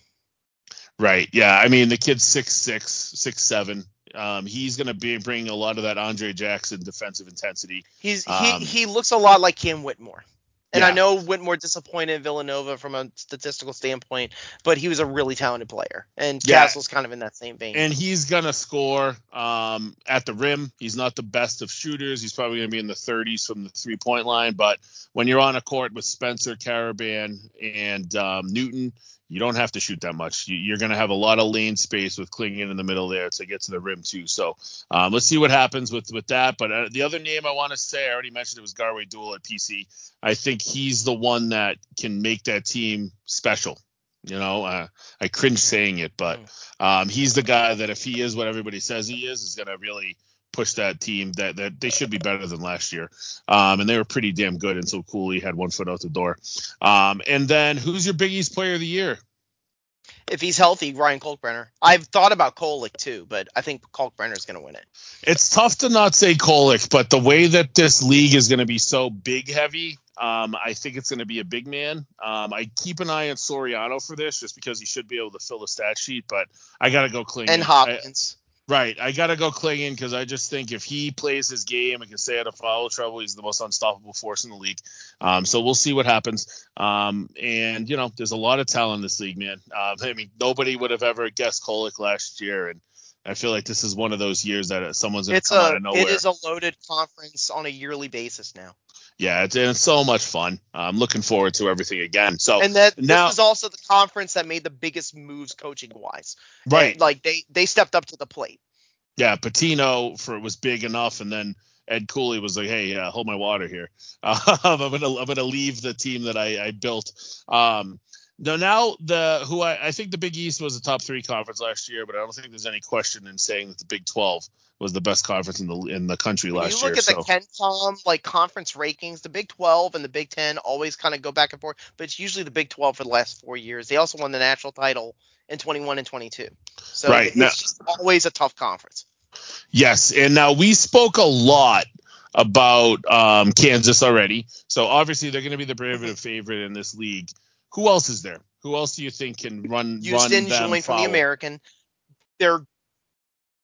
Right. Yeah. I mean, the kid's six six, six seven. Um, he's going to be bringing a lot of that Andre Jackson defensive intensity. He's um, he he looks a lot like Cam Whitmore. And yeah. I know Whitmore disappointed Villanova from a statistical standpoint, but he was a really talented player. And yeah. Castle's kind of in that same vein. And he's going to score um, at the rim. He's not the best of shooters. He's probably going to be in the 30s from the three point line. But when you're on a court with Spencer, Karaban, and um, Newton, you don't have to shoot that much. You, are going to have a lot of lane space with Clingan in the middle there to get to the rim too. So um, let's see what happens with with that. But uh, the other name I want to say, I already mentioned it was Garwey Dual at PC. I think he's the one that can make that team special. You know, uh, I cringe saying it, but mm. um, he's the guy that if he is what everybody says he is, is going to really push that team that, that they should be better than last year. Um, and they were pretty damn good until Cooley had one foot out the door. Um, and then who's your Big East player of the year? If he's healthy, Ryan Kalkbrenner. I've thought about Kolek too, but I think Kalkbrenner is going to win it. It's tough to not say Kolek, but the way that this league is going to be so big heavy, um, I think it's going to be a big man. Um, I keep an eye on Soriano for this just because he should be able to fill the stat sheet, but I got to go clean. And Hopkins. I, Right. I got to go Clingan because I just think if he plays his game and can stay out of foul trouble, he's the most unstoppable force in the league. Um, so we'll see what happens. Um, and, you know, there's a lot of talent in this league, man. Uh, I mean, nobody would have ever guessed Kolek last year. And I feel like this is one of those years that someone's going to come a, out of nowhere. It is a loaded conference on a yearly basis now. Yeah, it's, it's so much fun. I'm looking forward to everything again. So and that now, this is also the conference that made the biggest moves coaching wise. Right. And, like they they stepped up to the plate. Yeah, Pitino for was big enough, and then Ed Cooley was like, "Hey, uh, hold my water here. Uh, I'm gonna I'm gonna leave the team that I, I built." Um, No, now the who I, I think the Big East was a top three conference last year, but I don't think there's any question in saying that the Big 12 was the best conference in the in the country When last you look year. at so the KenPom like conference rankings, the Big 12 and the Big 10 always kind of go back and forth, but it's usually the Big 12 for the last four years. They also won the national title in 21 and 22. So Right, it's now- just always a tough conference. yes, and now we spoke a lot about um, Kansas already. So obviously they're going to be the prohibitive favorite in this league. Who else is there? Who else do you think can run Houston run them joined from the? American. They're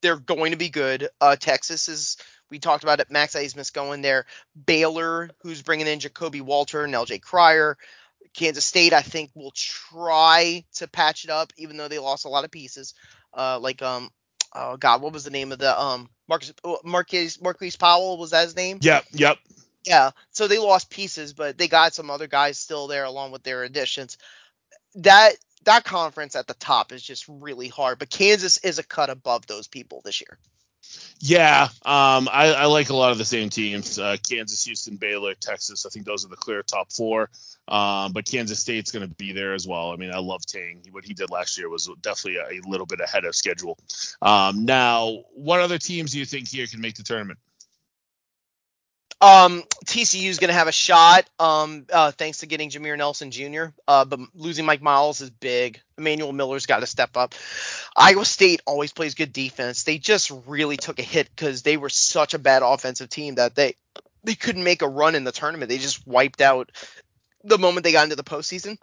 they're going to be good. Uh, Texas is we talked about it. Max Abmas going there. Baylor, who's bringing in Ja'Kobe Walter and LJ Cryer. Kansas State, I think, will try to patch it up, even though they lost a lot of pieces. Uh, like um, oh God, what was the name of the um Marcus Marquise Marquise Powell was that his name? Yep, yep. Yeah, so they lost pieces, but they got some other guys still there along with their additions. That that conference at the top is just really hard, but Kansas is a cut above those people this year. Yeah, um, I, I like a lot of the same teams: uh, Kansas, Houston, Baylor, Texas. I think those are the clear top four. Um, but Kansas State's going to be there as well. I mean, I love Tang. What he did last year was definitely a, a little bit ahead of schedule. Um, now, what other teams do you think here can make the tournament? Um, TCU is going to have a shot. Um, uh, thanks to getting Jameer Nelson Jr. Uh, but losing Mike Miles is big. Emmanuel Miller's got to step up. Iowa State always plays good defense. They just really took a hit because they were such a bad offensive team that they they couldn't make a run in the tournament. They just wiped out the moment they got into the postseason.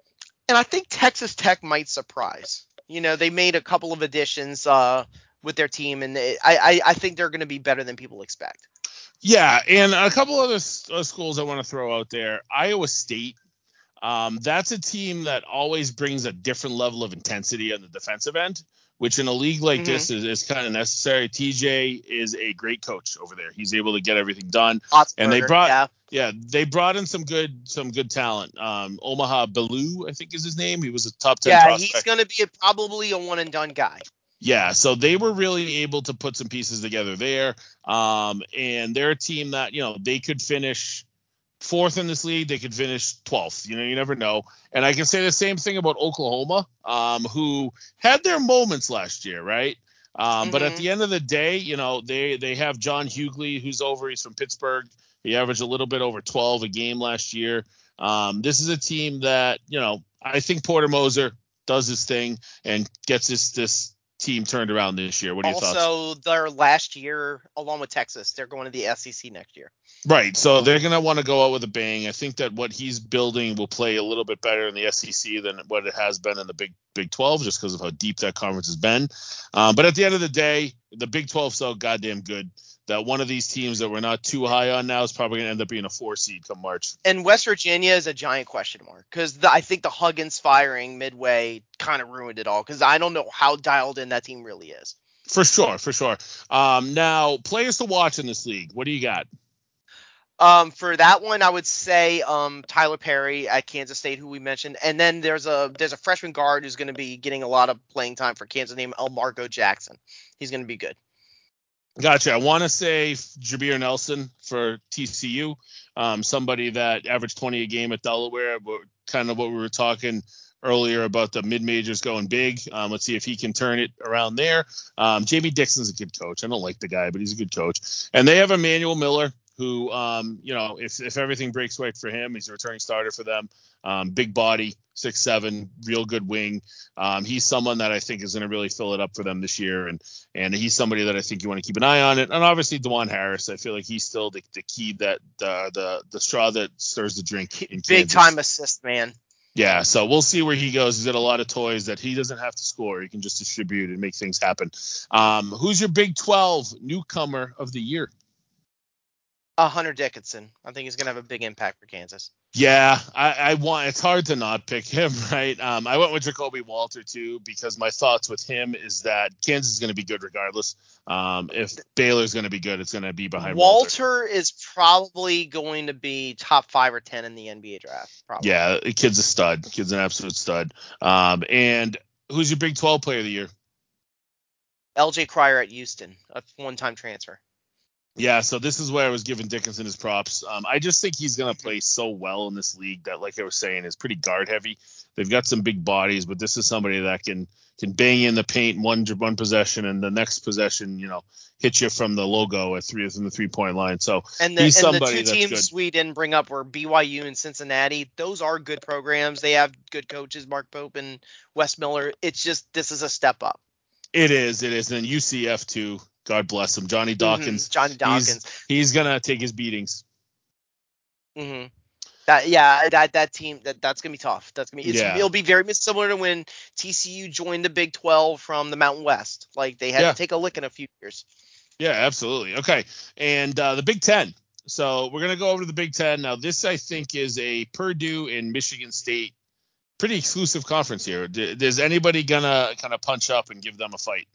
And I think Texas Tech might surprise. You know, they made a couple of additions uh, with their team, and they, I, I I think they're going to be better than people expect. Yeah, and a couple other uh, schools I want to throw out there. Iowa State. Um, that's a team that always brings a different level of intensity on the defensive end, which in a league like Mhm. this is, is kind of necessary. TJ is a great coach over there. He's able to get everything done. And they brought- yeah. Yeah, they brought in some good some good talent. Um, Omaha Biliew, I think is his name. He was a top ten Yeah, prospect. he's going to be a, probably a one and done guy. Yeah, so they were really able to put some pieces together there. Um, and they're a team that, you know, they could finish fourth in this league, they could finish 12th. You know, you never know. And I can say the same thing about Oklahoma, um, who had their moments last year, right? Um, But at Mhm. the end of the day, you know, they they have John Hugley, who's over. He's from Pittsburgh. He averaged a little bit over 12 a game last year. Um, this is a team that, you know, I think Porter Moser does his thing and gets this this team turned around this year. What are your thoughts? Also, their last year, along with Texas, they're going to the SEC next year. Right. So they're going to want to go out with a bang. I think that what he's building will play a little bit better in the SEC than what it has been in the Big Big 12, just because of how deep that conference has been. Um, but at the end of the day, the Big 12 is so goddamn good that one of these teams that we're not too high on now is probably going to end up being a four seed come March. And West Virginia is a giant question mark because I think the Huggins firing midway kind of ruined it all because I don't know how dialed in that team really is. For sure, for sure. Um, now, players to watch in this league. What do you got? Um, for that one, I would say um, Tylor Perry at Kansas State, who we mentioned, and then there's a there's a freshman guard who's going to be getting a lot of playing time for Kansas, named Elmarko Jackson. He's going to be good. Gotcha. I want to say Jameer Nelson for TCU, um, somebody that averaged 20 a game at Delaware, kind of what we were talking earlier about the mid majors going big. Um, let's see if he can turn it around there. Um, Jamie Dixon's a good coach. I don't like the guy, but he's a good coach. And they have Emmanuel Miller, who, um, you know, if, if everything breaks right for him, he's a returning starter for them. Um, big body, six seven, real good wing. Um, he's someone that I think is going to really fill it up for them this year, and and he's somebody that I think you want to keep an eye on. And, and obviously Dajuan Harris, I feel like he's still the, the key that the the the straw that stirs the drink in Big Kansas. time assist man. Yeah, so we'll see where he goes. He's got a lot of toys that he doesn't have to score. He can just distribute and make things happen. Um, who's your Big 12 newcomer of the year? Uh, Hunter Dickinson. I think he's going to have a big impact for Kansas. Yeah, I, I want. It's hard to not pick him, right? Um, I went with Ja'Kobe Walter too because my thoughts with him is that Kansas is going to be good regardless. Um, if Baylor's going to be good, it's going to be behind Walter. Walter is probably going to be top five or ten in the NBA draft. Probably. Yeah, the kid's a stud. Kid's an absolute stud. Um, and who's your Big 12 player of the year? LJ Cryer at Houston, a one-time transfer. Yeah, so this is where I was giving Dickinson his props. Um, I just think he's going to play so well in this league that, like I was saying, is pretty guard heavy. They've got some big bodies, but this is somebody that can can bang in the paint one one possession and the next possession, you know, hit you from the logo at three from the three point line. So and the, he's and the two teams good. we didn't bring up were BYU and Cincinnati. Those are good programs. They have good coaches, Mark Pope and Wes Miller. It's just this is a step up. It is, it is, and UCF too. God bless him, Johnny Dawkins. Mhm, Johnny Dawkins. He's, he's gonna take his beatings. hmm That yeah, that that team that that's gonna be tough. That's gonna be it's, Yeah. it'll be very similar to when TCU joined the Big 12 from the Mountain West. Like they had Yeah. to take a lick in a few years. Yeah, absolutely. Okay, and uh, the Big Ten. So we're gonna go over to the Big Ten now. This I think is a Purdue and Michigan State pretty exclusive conference here. D- is anybody gonna kind of punch up and give them a fight?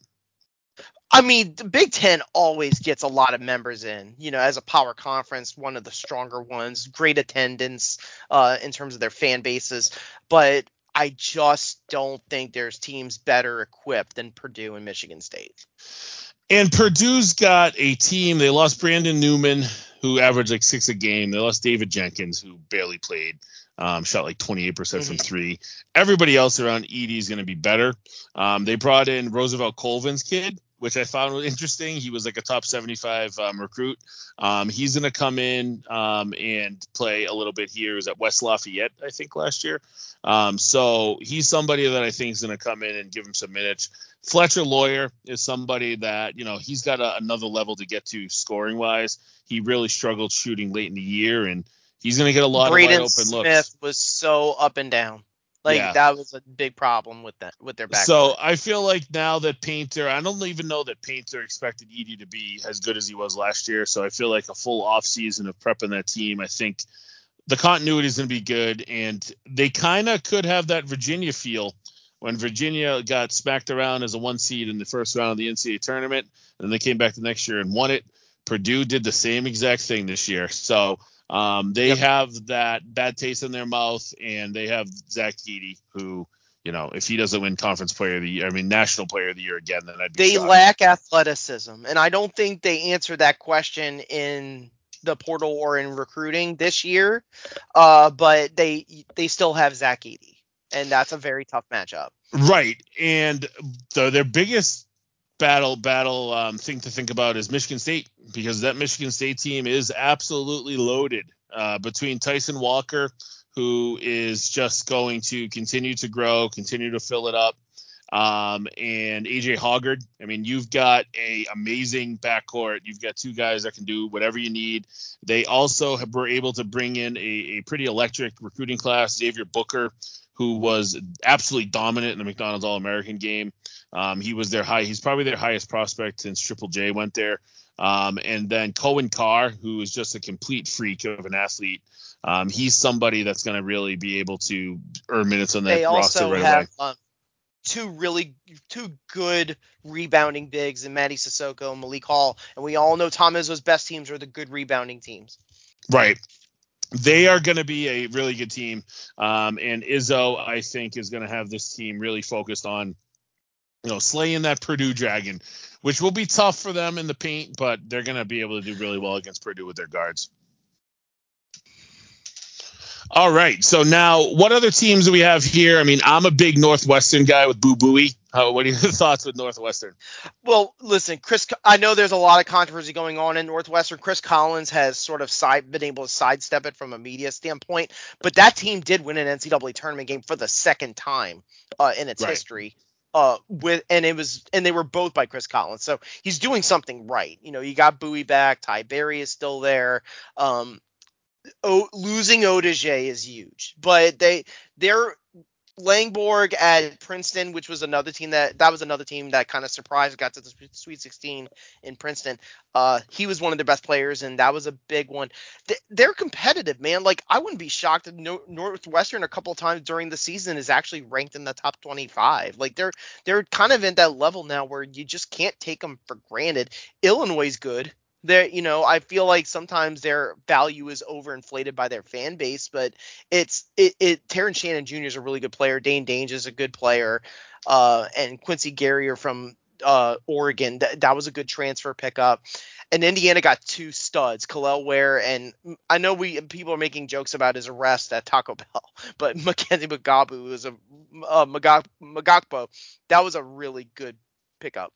I mean, the Big Ten always gets a lot of members in. You know, as a power conference, one of the stronger ones, great attendance uh, in terms of their fan bases. But I just don't think there's teams better equipped than Purdue and Michigan State. And Purdue's got a team. They lost Brandon Newman, who averaged like six a game. They lost David Jenkins, who barely played, um, shot like 28% from three. Everybody else around Edie is going to be better. Um, they brought in Roosevelt Colvin's kid, which I found interesting. He was like a top 75 um, recruit. Um, he's going to come in um, and play a little bit here. He was at West Lafayette, I think, last year. Um, so he's somebody that I think is going to come in and give him some minutes. Fletcher Loyer is somebody that you know he's got a, another level to get to scoring wise. He really struggled shooting late in the year, and he's going to get a lot Braden of wide open Smith looks. Smith was so up and down. Like Yeah. that was a big problem with that with their back. So I feel like now that Painter, I don't even know that Painter expected Edey to be as good as he was last year. So I feel like a full off season of prepping that team. I think the continuity is going to be good, and they kind of could have that Virginia feel when Virginia got smacked around as a one seed in the first round of the NCAA tournament, and then they came back the next year and won it. Purdue did the same exact thing this year. So um, they Yep. have that bad taste in their mouth, and they have Zach Edey, who, you know, if he doesn't win Conference Player of the Year, I mean National Player of the Year again, then I'd be they shocked. lack athleticism, and I don't think they answered that question in the portal or in recruiting this year. Uh, but they they still have Zach Edey, and that's a very tough matchup. Right, and the, their biggest battle battle um, thing to think about is Michigan State because that Michigan State team is absolutely loaded uh, between Tyson Walker, who is just going to continue to grow, continue to fill it up, um, and AJ Hoggard. I mean, you've got a amazing backcourt. You've got two guys that can do whatever you need. They also have, were able to bring in a, a pretty electric recruiting class, Xavier Booker who was absolutely dominant in the McDonald's All American game. Um, he was their high. He's probably their highest prospect since Triple J went there. Um, and then Coen Carr, who is just a complete freak of an athlete. Um, he's somebody that's going to really be able to earn minutes on that They roster also right have away. um, two really two good rebounding bigs in Mady Sissoko and Malik Hall, and we all know Tom Izzo's best teams are the good rebounding teams. Right. They are going to be a really good team. Um, and Izzo, I think, is going to have this team really focused on, you know, slaying that Purdue Dragon, which will be tough for them in the paint, but they're going to be able to do really well against Purdue with their guards. All right. So now, what other teams do we have here? I mean, I'm a big Northwestern guy with Boo Buie. How, what are your thoughts with Northwestern? Well, listen, Chris. I know there's a lot of controversy going on in Northwestern. Chris Collins has sort of side been able to sidestep it from a media standpoint, but that team did win an NCAA tournament game for the second time uh, in its Right. history. Uh, with and it was and they were both by Chris Collins, so he's doing something right. You know, you got Buie back, Ty Berry is still there. Um, o- losing Audige is huge, but they they're Langborg at Princeton, which was another team that that was another team that kind of surprised, got to the Sweet 16 in Princeton. Uh, he was one of their best players, and that was a big one. Th- they're competitive, man. Like I wouldn't be shocked if no- Northwestern a couple times during the season is actually ranked in the top 25. Like they're they're kind of in that level now where you just can't take them for granted. Illinois is good they're you know i feel like sometimes their value is overinflated by their fan base but it's it, it terrence shannon jr is a really good player Dain Dainja is a good player uh and quincy are from uh oregon that, that was a good transfer pickup and Indiana got two studs, Kel'el Ware and I know we people are making jokes about his arrest at Taco Bell, but Mackenzie Mugabo was a uh, Magakpo. That was a really good pickup.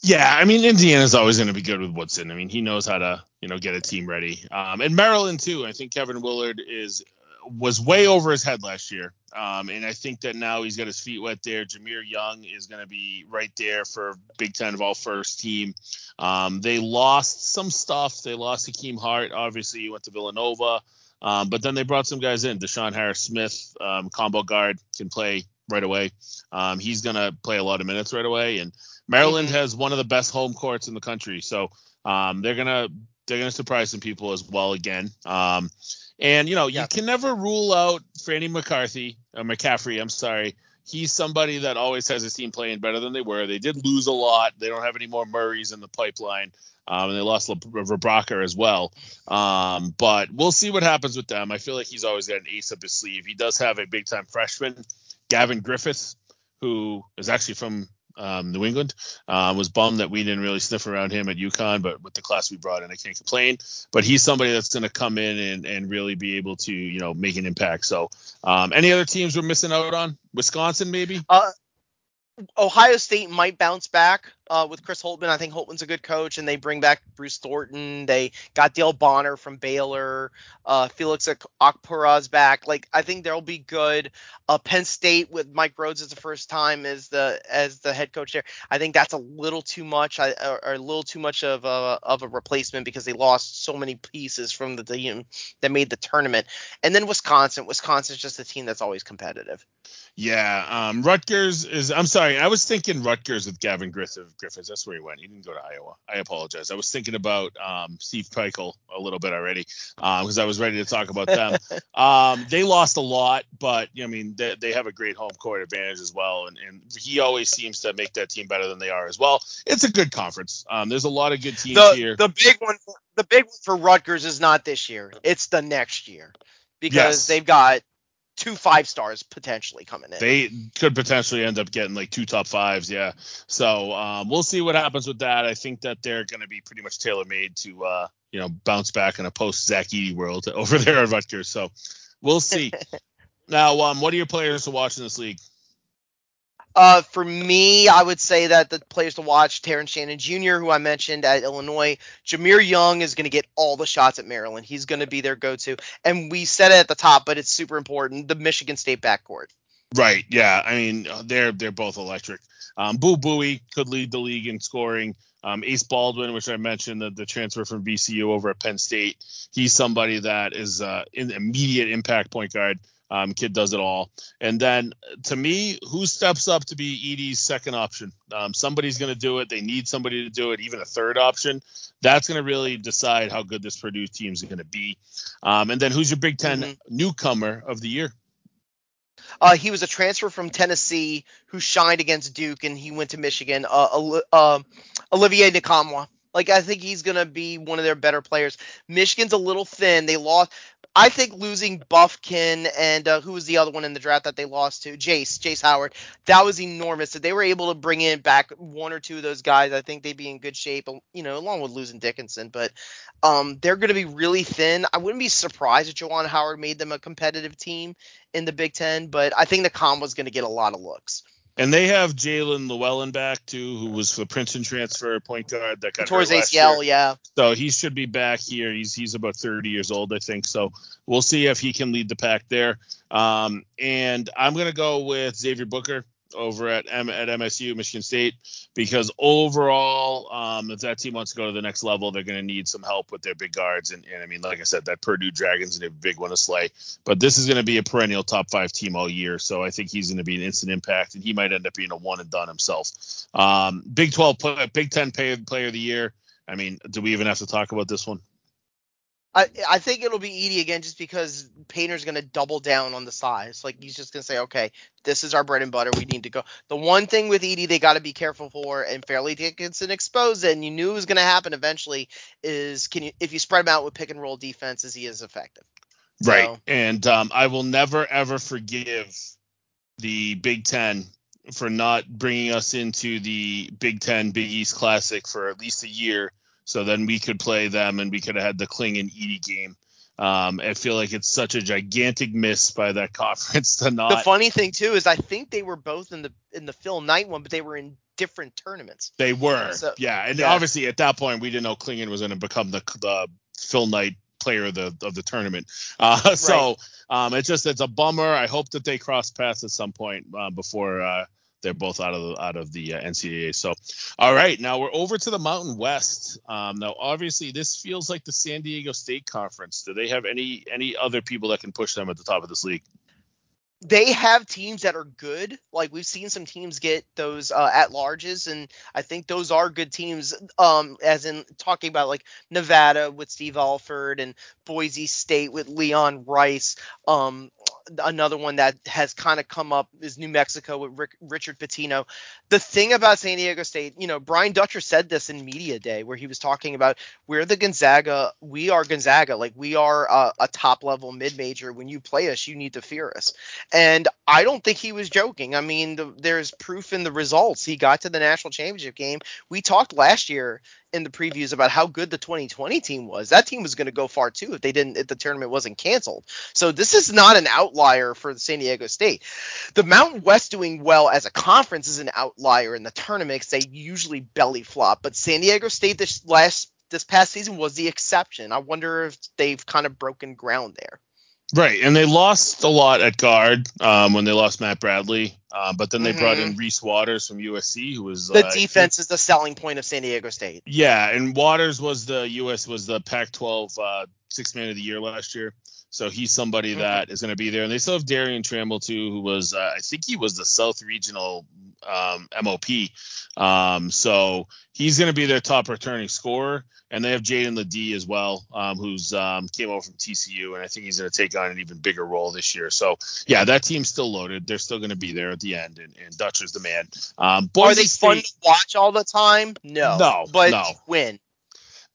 Yeah, I mean Indiana's always going to be good with Woodson. I mean he knows how to you know get a team ready. Um, and Maryland too. I think Kevin Willard is was way over his head last year. Um, and I think that now he's got his feet wet there. Jahmir Young is going to be right there for Big Ten of all first team. Um, they lost some stuff. They lost Hakim Hart. Obviously, he went to Villanova. Um, but then they brought some guys in. DeShawn Harris Smith, um, combo guard, can play right away. Um, he's going to play a lot of minutes right away. And Maryland mm-hmm. has one of the best home courts in the country. So um, they're going to they're to surprise some people as well again. Um, and you know, you can never rule out Franny McCarthy, or uh, McCaffery. I'm sorry. He's somebody that always has his team playing better than they were. They did lose a lot. They don't have any more Murrays in the pipeline. Um, and they lost Rebraca as well. Um, but we'll see what happens with them. I feel like he's always got an ace up his sleeve. He does have a big time freshman, Gavin Griffith, who is actually from um, New England. Um, was bummed that we didn't really sniff around him at UConn, but with the class we brought in, I can't complain. But he's somebody that's going to come in and, and really be able to, you know, make an impact. So, um, any other teams we're missing out on? Wisconsin, maybe? Uh, Ohio State might bounce back uh, with Chris Holtmann. I think Holtmann's a good coach, and they bring back Bruce Thornton. They got Dale Bonner from Baylor. Uh, Felix Okpara's back. Like I think they'll be good. Uh, Penn State with Mike Rhoades as the first time as the as the head coach there. I think that's a little too much. I, or a little too much of a of a replacement because they lost so many pieces from the team that made the tournament. And then Wisconsin. Wisconsin's just a team that's always competitive. Yeah, um, Rutgers is. I'm sorry, I was thinking Rutgers with Gavin Griffith. Griffiths. That's where he went. He didn't go to Iowa. I apologize. I was thinking about um, Steve Pikiell a little bit already because um, I was ready to talk about them. um, they lost a lot, but I mean they, they have a great home court advantage as well, and, and he always seems to make that team better than they are as well. It's a good conference. Um, there's a lot of good teams the, here. The big one, the big one for Rutgers is not this year. It's the next year because yes. they've got two five stars potentially coming in. They could potentially end up getting like two top fives, yeah. So um, we'll see what happens with that. I think that they're going to be pretty much tailor made to uh, you know bounce back in a post Zach Edey world over there at Rutgers. So we'll see. now, um, what are your players to watch in this league? Uh, for me, I would say that the players to watch, Terrence Shannon Jr., who I mentioned at Illinois, Jahmir Young is going to get all the shots at Maryland. He's going to be their go-to, and we said it at the top, but it's super important: the Michigan State backcourt. Right. Yeah. I mean, they're they're both electric. Um, Boo Buie could lead the league in scoring. Um, Ace Baldwin, which I mentioned, the, the transfer from VCU over at Penn State, he's somebody that is uh, an immediate impact point guard. Um, kid does it all. And then to me, who steps up to be Edey's second option? Um, somebody's going to do it. They need somebody to do it, even a third option. That's going to really decide how good this Purdue team is going to be. Um, and then who's your Big 10 mm-hmm. newcomer of the year? Uh, he was a transfer from Tennessee who shined against Duke, and he went to Michigan. Uh, uh, Olivier Nkamhoua. Like I think he's gonna be one of their better players. Michigan's a little thin. They lost. I think losing Bufkin and uh, who was the other one in the draft that they lost to? Jace, Jace Howard. That was enormous. If they were able to bring in back one or two of those guys, I think they'd be in good shape. You know, along with losing Dickinson, but um, they're going to be really thin. I wouldn't be surprised if Juwan Howard made them a competitive team in the Big Ten, but I think the was going to get a lot of looks. And they have Jaelin Llewellyn back too, who was the Princeton transfer point guard that got towards ACL, yeah. So he should be back here. He's he's about 30 years old, I think. So we'll see if he can lead the pack there. Um, and I'm gonna go with Xavier Booker over at M- at MSU, Michigan State, because overall, um, if that team wants to go to the next level, they're going to need some help with their big guards. And, and I mean, like I said, that Purdue Dragons are a big one to slay. But this is going to be a perennial top five team all year, so I think he's going to be an instant impact, and he might end up being a one and done himself. Um, Big 12, Big 10 player, player of the year. I mean, do we even have to talk about this one? I, think it'll be Edey again just because Painter's going to double down on the size. Like he's just going to say, okay, this is our bread and butter. We need to go. The one thing with Edey they got to be careful for, and Fairleigh Dickinson exposed it, and you knew it was going to happen eventually. Is can you if you spread him out with pick and roll defenses, he is effective. Right, so, and um, I will never ever forgive the Big Ten for not bringing us into the Big Ten Big East Classic for at least a year So then we could play them, and we could have had the Clingan Edey game. Um, I feel like it's such a gigantic miss by that conference to not. The funny thing too is I think they were both in the in the Phil Knight one, but they were in different tournaments. They were, so, yeah, and yeah. obviously at that point we didn't know Clingan was going to become the the Phil Knight player of the of the tournament. Uh, so um, it's just it's a bummer. I hope that they cross paths at some point uh, before uh, they're both out of the, out of the uh, NCAA. So, all right, now we're over to the Mountain West. Um, now, obviously, this feels like the San Diego State Conference. Do they have any any other people that can push them at the top of this league? they have teams that are good. Like we've seen some teams get those uh, at larges, and I think those are good teams. Um, as in talking about like Nevada with Steve Alford and Boise State with Leon Rice. Um, another one that has kind of come up is New Mexico with Rick, Richard Pitino. The thing about San Diego State, you know, Brian Dutcher said this in media day where he was talking about we're the Gonzaga, we are Gonzaga, like we are a, a top level mid major. When you play us, you need to fear us. And I don't think he was joking. I mean, the, there's proof in the results. He got to the national championship game. We talked last year in the previews about how good the 2020 team was. That team was going to go far too if they didn't if the tournament wasn't canceled. So this is not an outlier for San Diego State. The Mountain West doing well as a conference is an outlier in the tournament because they usually belly flop. But San Diego State this last this past season was the exception. I wonder if they've kind of broken ground there. Right, and they lost a lot at guard um, when they lost Matt Bradley, uh, but then they mm-hmm. brought in. Reese Waters from USC, who was the uh, defense is the selling point of San Diego State. Yeah, and Waters was the US was the Pac-12 uh, six man of the year last year, so he's somebody that is going to be there. And they still have Darrion Trammell too, who was uh, I think he was the South Regional um, MOP. Um, so he's going to be their top returning scorer. And they have Jaedon LeDee as well, um, who's um, came over from TCU, and I think he's going to take on an even bigger role this year. So yeah, that team's still loaded. They're still going to be there at the end, and, and Dutcher's the man. Um, Are they State, fun to watch all the time? No, no, but no. win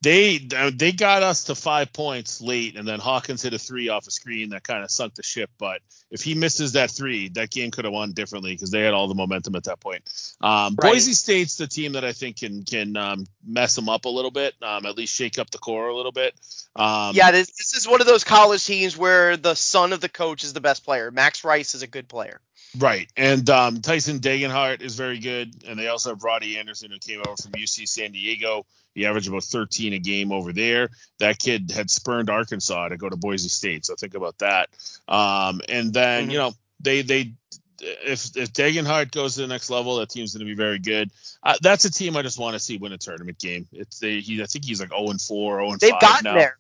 they they got us to five points late, and then Hawkins hit a three off a screen that kind of sunk the ship. But if he misses that three, that game could have won differently because they had all the momentum at that point. Um, right. Boise State's the team that I think can can um, mess them up a little bit, um, at least shake up the core a little bit. Um, yeah, this, this is one of those college teams where the son of the coach is the best player. Max Rice is a good player. Right, and um, Tyson Degenhart is very good, and they also have Roddie Anderson who came over from UC San Diego. He averaged about 13 a game over there. That kid had spurned Arkansas to go to Boise State, so think about that. Um, and then mm-hmm. you know they they if if Degenhart goes to the next level, that team's going to be very good. Uh, that's a team I just want to see win a tournament game. It's they he I think he's like 0 and 4, 0 and They've gotten now. there.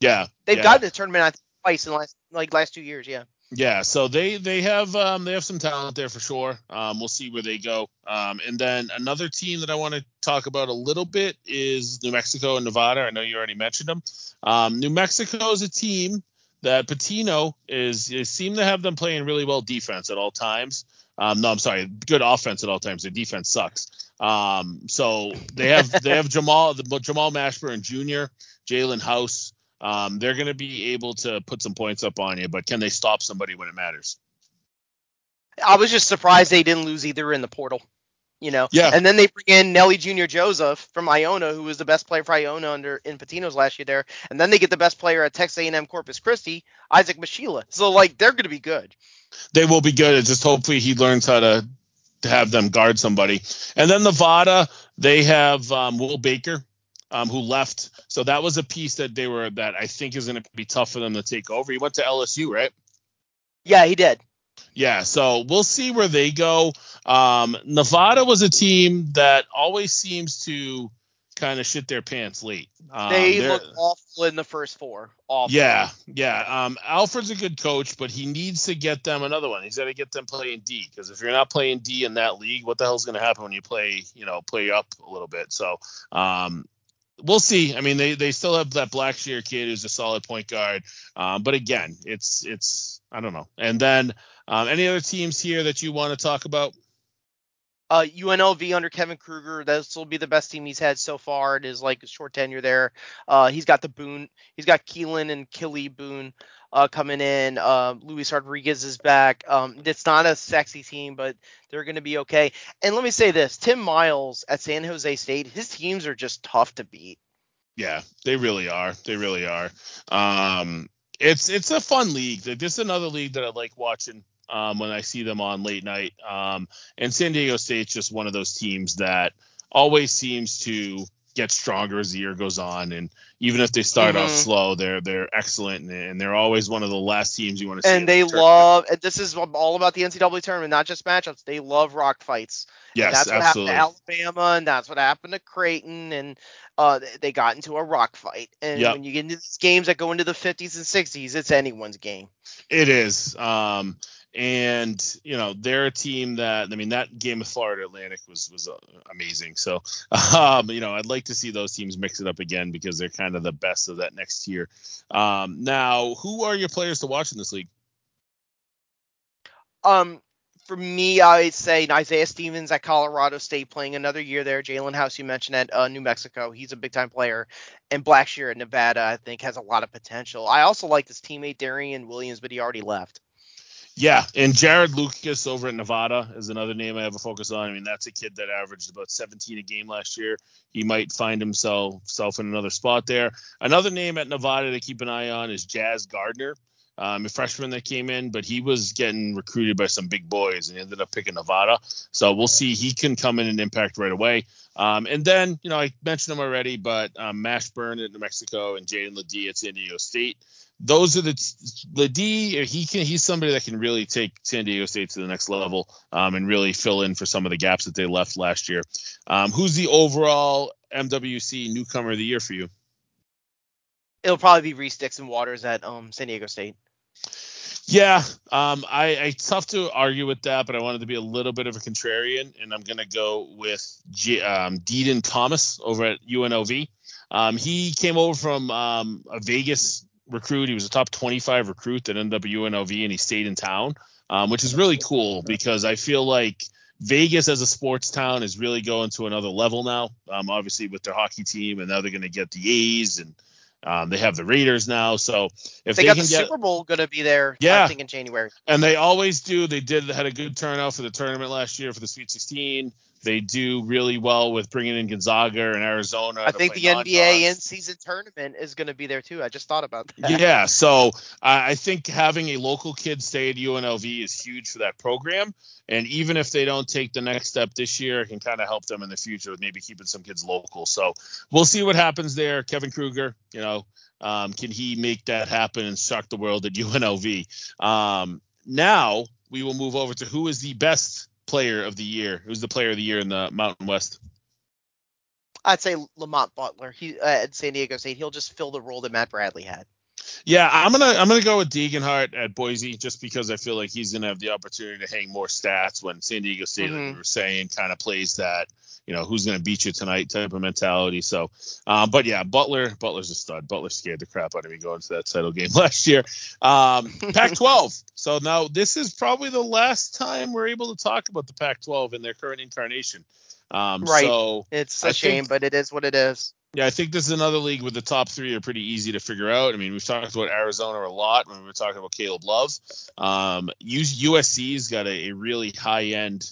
Yeah, they've yeah. gotten the tournament twice in the last like last two years. Yeah. Yeah, so they they have um, they have some talent there for sure. Um, we'll see where they go. Um, and then another team that I want to talk about a little bit is New Mexico and Nevada. I know you already mentioned them. Um, New Mexico is a team that Pitino is, is seem to have them playing really well defense at all times. Um, no, I'm sorry, good offense at all times. Their defense sucks. Um, so they have they have Jamal the, Jamal Mashburn Jr., Jaelen House, um, they're going to be able to put some points up on you, but can they stop somebody when it matters? I was just surprised they didn't lose either in the portal. You know, yeah. And then they bring in Nelly Jr. Joseph from Iona, who was the best player for Iona under in Pitino's last year there, and then they get the best player at Texas A&M Corpus Christi, Isaac Mushila. So like they're going to be good. They will be good. It's just hopefully he learns how to to have them guard somebody. And then Nevada, they have um, Will Baker, um, who left. So that was a piece that they were that I think is going to be tough for them to take over. He went to LSU, right? Yeah, he did. Yeah, so we'll see where they go. Um, Nevada was a team that always seems to kind of shit their pants late. Um, they look awful in the first four. Awful. Yeah, yeah. Um, Alford's a good coach, but he needs to get them another one. He's got to get them playing D because if you're not playing D in that league, what the hell's going to happen when you play, you know, play up a little bit? So, um, we'll see. I mean, they they still have that Blackshear kid who's a solid point guard. Um, but again, it's it's I don't know. And then um, any other teams here that you want to talk about? Uh, UNLV under Kevin Kruger, this will be the best team he's had so far. It is like a short tenure there. Uh, he's got the Boone, he's got Keelan and Killy Boone uh, coming in. Uh, Luis Rodriguez is back. Um, it's not a sexy team, but they're going to be okay. And let me say this: Tim Miles at San Jose State, his teams are just tough to beat. Yeah, they really are. They really are. Um, it's it's a fun league. This is another league that I like watching um, when I see them on late night. Um, and San Diego State's just one of those teams that always seems to get stronger as the year goes on. And even if they start mm-hmm. off slow, they're they're excellent and they're always one of the last teams you want to see. And they the love. And this is all about the NCAA tournament, not just matchups. They love rock fights. Yes, and that's what absolutely. happened to Alabama, and that's what happened to Creighton, and uh, they got into a rock fight. And yep. when you get into these games that go into the 50s and 60s, it's anyone's game. It is. Um, and you know they're a team that I mean that game of Florida Atlantic was was uh, amazing. So um, you know I'd like to see those teams mix it up again because they're kind of the best of that next year. Um, now, who are your players to watch in this league? Um, for me, I'd say Isaiah Stevens at Colorado State playing another year there. Jaelen House, you mentioned at uh, New Mexico, he's a big time player, and Blackshear at Nevada, I think has a lot of potential. I also like his teammate Darrion Williams, but he already left. Yeah, and Jarod Lucas over at Nevada is another name I have a focus on. I mean, that's a kid that averaged about 17 a game last year. He might find himself self in another spot there. Another name at Nevada to keep an eye on is Jazz Gardner, um, a freshman that came in, but he was getting recruited by some big boys and ended up picking Nevada. So we'll see. He can come in and impact right away. Um, and then, you know, I mentioned him already, but um, Mashburn at New Mexico and Jaedon LeDee at San Diego State those are the the D. He can he's somebody that can really take San Diego State to the next level um, and really fill in for some of the gaps that they left last year. Um, who's the overall MWC newcomer of the year for you? It'll probably be Reese Dixon Waters at um, San Diego State. Yeah, um, I, I tough to argue with that, but I wanted to be a little bit of a contrarian, and I'm gonna go with G, um, Dedan Thomas over at UNLV. Um, he came over from um, a Vegas recruit. He was a top 25 recruit that ended up at UNLV and he stayed in town, um, which is really cool because I feel like Vegas as a sports town is really going to another level now. Um, obviously with their hockey team, and now they're going to get the A's and um, they have the Raiders now. So if they, they got the get, Super Bowl going to be there, yeah, I think in January. And they always do. They did had a good turnout for the tournament last year for the Sweet 16. They do really well with bringing in Gonzaga and Arizona. I think the NBA in season tournament is going to be there too. I just thought about that. Yeah, so I think having a local kid stay at UNLV is huge for that program. And even if they don't take the next step this year, it can kind of help them in the future with maybe keeping some kids local. So we'll see what happens there. Kevin Kruger, you know, um, can he make that happen and shock the world at UNLV? Um, now we will move over to who is the best player of the year? Who's the player of the year in the Mountain West? I'd say Lamont Butler. He uh, at San Diego State. He'll just fill the role that Matt Bradley had. Yeah, I'm gonna I'm gonna go with Degenhart at Boise just because I feel like he's gonna have the opportunity to hang more stats when San Diego State, mm-hmm. like we were saying, kind of plays that you know who's gonna beat you tonight type of mentality. So, um, but yeah, Butler Butler's a stud. Butler scared the crap out of me going to that title game last year. Um, Pac-12. so now this is probably the last time we're able to talk about the Pac-12 in their current incarnation. Um, right. So it's a I shame, think, but it is what it is. Yeah, I think this is another league where the top three are pretty easy to figure out. I mean, we've talked about Arizona a lot when we were talking about Caleb Love. Um, USC's got a, a really high end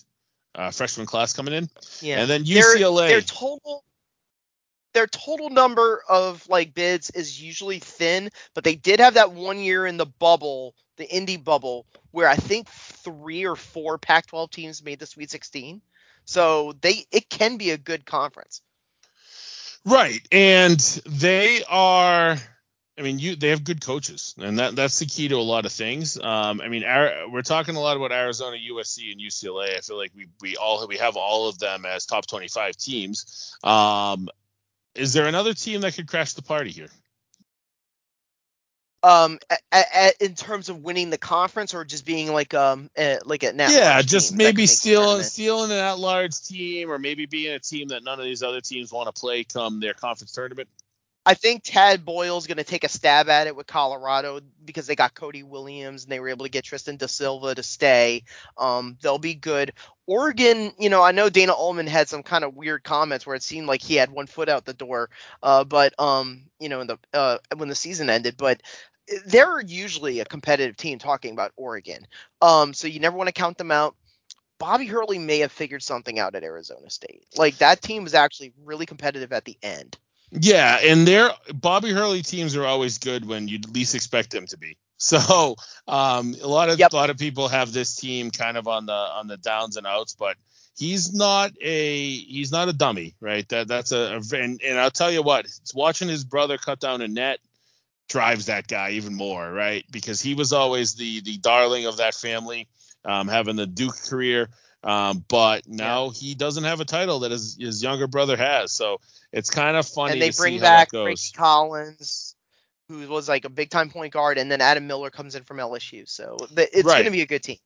uh, freshman class coming in. Yeah. And then UCLA. Their, their total their total number of like bids is usually thin, but they did have that one year in the bubble, the Indy bubble, where I think three or four Pac-12 teams made the Sweet 16. So they it can be a good conference. Right, and they are. I mean, you they have good coaches, and that that's the key to a lot of things. Um, I mean, our, we're talking a lot about Arizona, USC, and UCLA. I feel like we we all we have all of them as top 25 teams. Um, is there another team that could crash the party here? Um a, a, in terms of winning the conference or just being like um a, like a yeah just maybe stealing stealing an at large team or maybe being a team that none of these other teams want to play come their conference tournament I think Tad Boyle's going to take a stab at it with Colorado because they got Cody Williams and they were able to get Tristan da Silva to stay. Um, they'll be good. Oregon, you know, I know Dana Altman had some kind of weird comments where it seemed like he had one foot out the door, uh, but um, you know, in the uh, when the season ended, but they're usually a competitive team talking about Oregon. Um, so you never want to count them out. Bobby Hurley may have figured something out at Arizona State. Like that team was actually really competitive at the end. Yeah, and their Bobby Hurley teams are always good when you least expect them to be. So um, a lot of yep. a lot of people have this team kind of on the on the downs and outs, but he's not a he's not a dummy, right? That that's a, a and, and I'll tell you what, watching his brother cut down a net drives that guy even more, right? Because he was always the the darling of that family, um, having the Duke career. Um, but now yeah. he doesn't have a title that his, his younger brother has. So it's kind of funny. And they bring back Ricky Collins, who was like a big time point guard, and then Adam Miller comes in from LSU. So it's right. going to be a good team.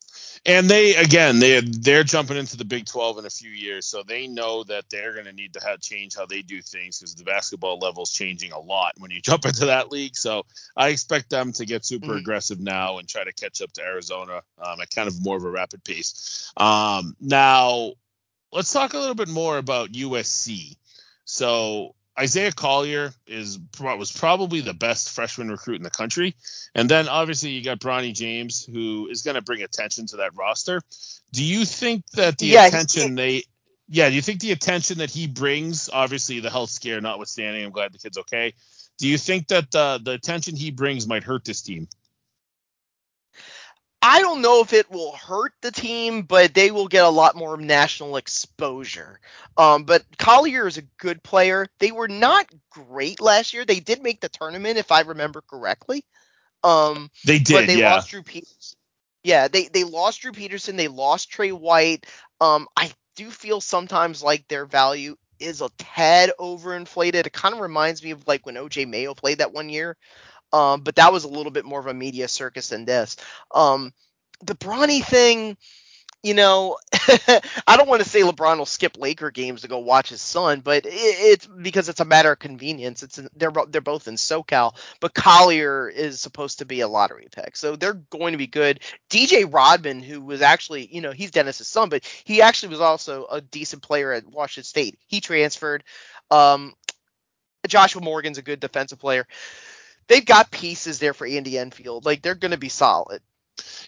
And they again they they're jumping into the Big 12 in a few years, so they know that they're going to need to have change how they do things because the basketball level is changing a lot when you jump into that league. So I expect them to get super mm-hmm. aggressive now and try to catch up to Arizona um, at kind of more of a rapid pace. Um, now let's talk a little bit more about USC. So Isaiah Collier is was probably the best freshman recruit in the country, and then obviously you got Bronny James, who is going to bring attention to that roster. Do you think that the yeah, attention they, yeah, do you think the attention that he brings, obviously the health scare notwithstanding, I'm glad the kid's okay. Do you think that the the attention he brings might hurt this team? I don't know if it will hurt the team, but they will get a lot more national exposure. Um, but Collier is a good player. They were not great last year. They did make the tournament, if I remember correctly. Um, they did, but they yeah. lost Drew Peterson. Yeah, they they lost Drew Peterson. They lost Tre White. Um, I do feel sometimes like their value is a tad overinflated. It kind of reminds me of like when OJ Mayo played that one year. Um, but that was a little bit more of a media circus than this. Um, the Bronny thing, you know, I don't want to say LeBron will skip Laker games to go watch his son, but it, it's because it's a matter of convenience. It's they're they're both in SoCal, but Collier is supposed to be a lottery pick, so they're going to be good. DJ Rodman, who was actually, you know, he's Dennis's son, but he actually was also a decent player at Washington State. He transferred. Um, Joshua Morgan's a good defensive player they've got pieces there for Andy Enfield. Like they're going to be solid.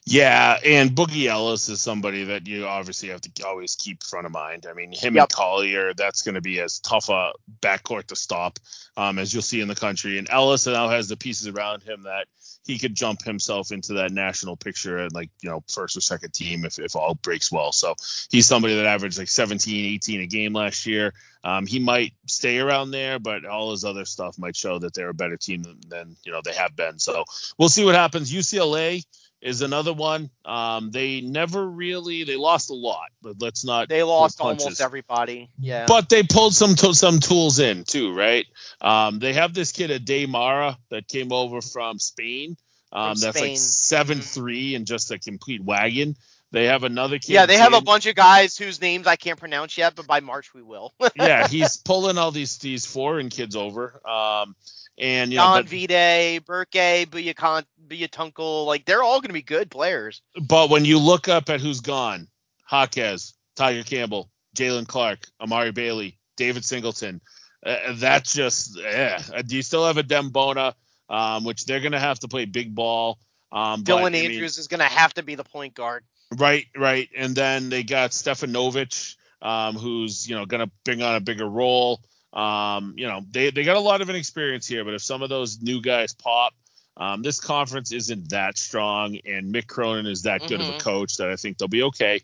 Yeah, and Boogie Ellis is somebody that you obviously have to always keep front of mind. I mean, him yep. and Collier, that's going to be as tough a backcourt to stop um, as you'll see in the country. And Ellis now has the pieces around him that he could jump himself into that national picture at like you know first or second team if, if all breaks well. So he's somebody that averaged like 17, 18 a game last year. Um, he might stay around there, but all his other stuff might show that they're a better team than, than you know they have been. So we'll see what happens. UCLA is another one. Um, they never really they lost a lot, but let's not. They lost almost everybody. Yeah. But they pulled some to, some tools in too, right? Um, they have this kid Aday Mara that came over from Spain. Um, from that's Spain. like seven three and just a complete wagon. They have another kid. Yeah, they have a bunch of guys whose names I can't pronounce yet, but by March we will. yeah, he's pulling all these these foreign kids over. Um, and you know, Jan Vide, Berke, Büyüktuncel, like they're all going to be good players. But when you look up at who's gone, Jaquez, Tiger Campbell, Jaylen Clark, Amari Bailey, David Singleton, uh, that's just yeah. Uh, do you still have Adem Bona, um, which they're going to have to play big ball. Um, Dylan but, Andrews I mean, is going to have to be the point guard. Right, right, and then they got Stefanovic, um, who's you know going to bring on a bigger role. Um, you know, they, they got a lot of inexperience here, but if some of those new guys pop, um, this conference isn't that strong, and Mick Cronin is that good mm-hmm. of a mm-hmm. coach that I think they'll be okay.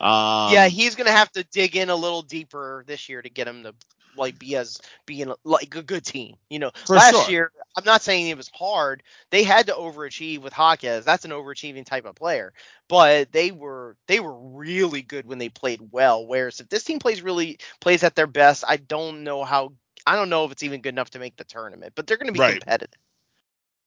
Um, yeah, he's gonna have to dig in a little deeper this year to get him to like be as being like a good team. You know, last sure. year I'm not saying it was hard. They had to overachieve with Jaquez. That's an overachieving type of player. But they were they were really good when they played well. Whereas if this team plays really plays at their best, I don't know how I don't know if it's even good enough to make the tournament. But they're going to be right. competitive.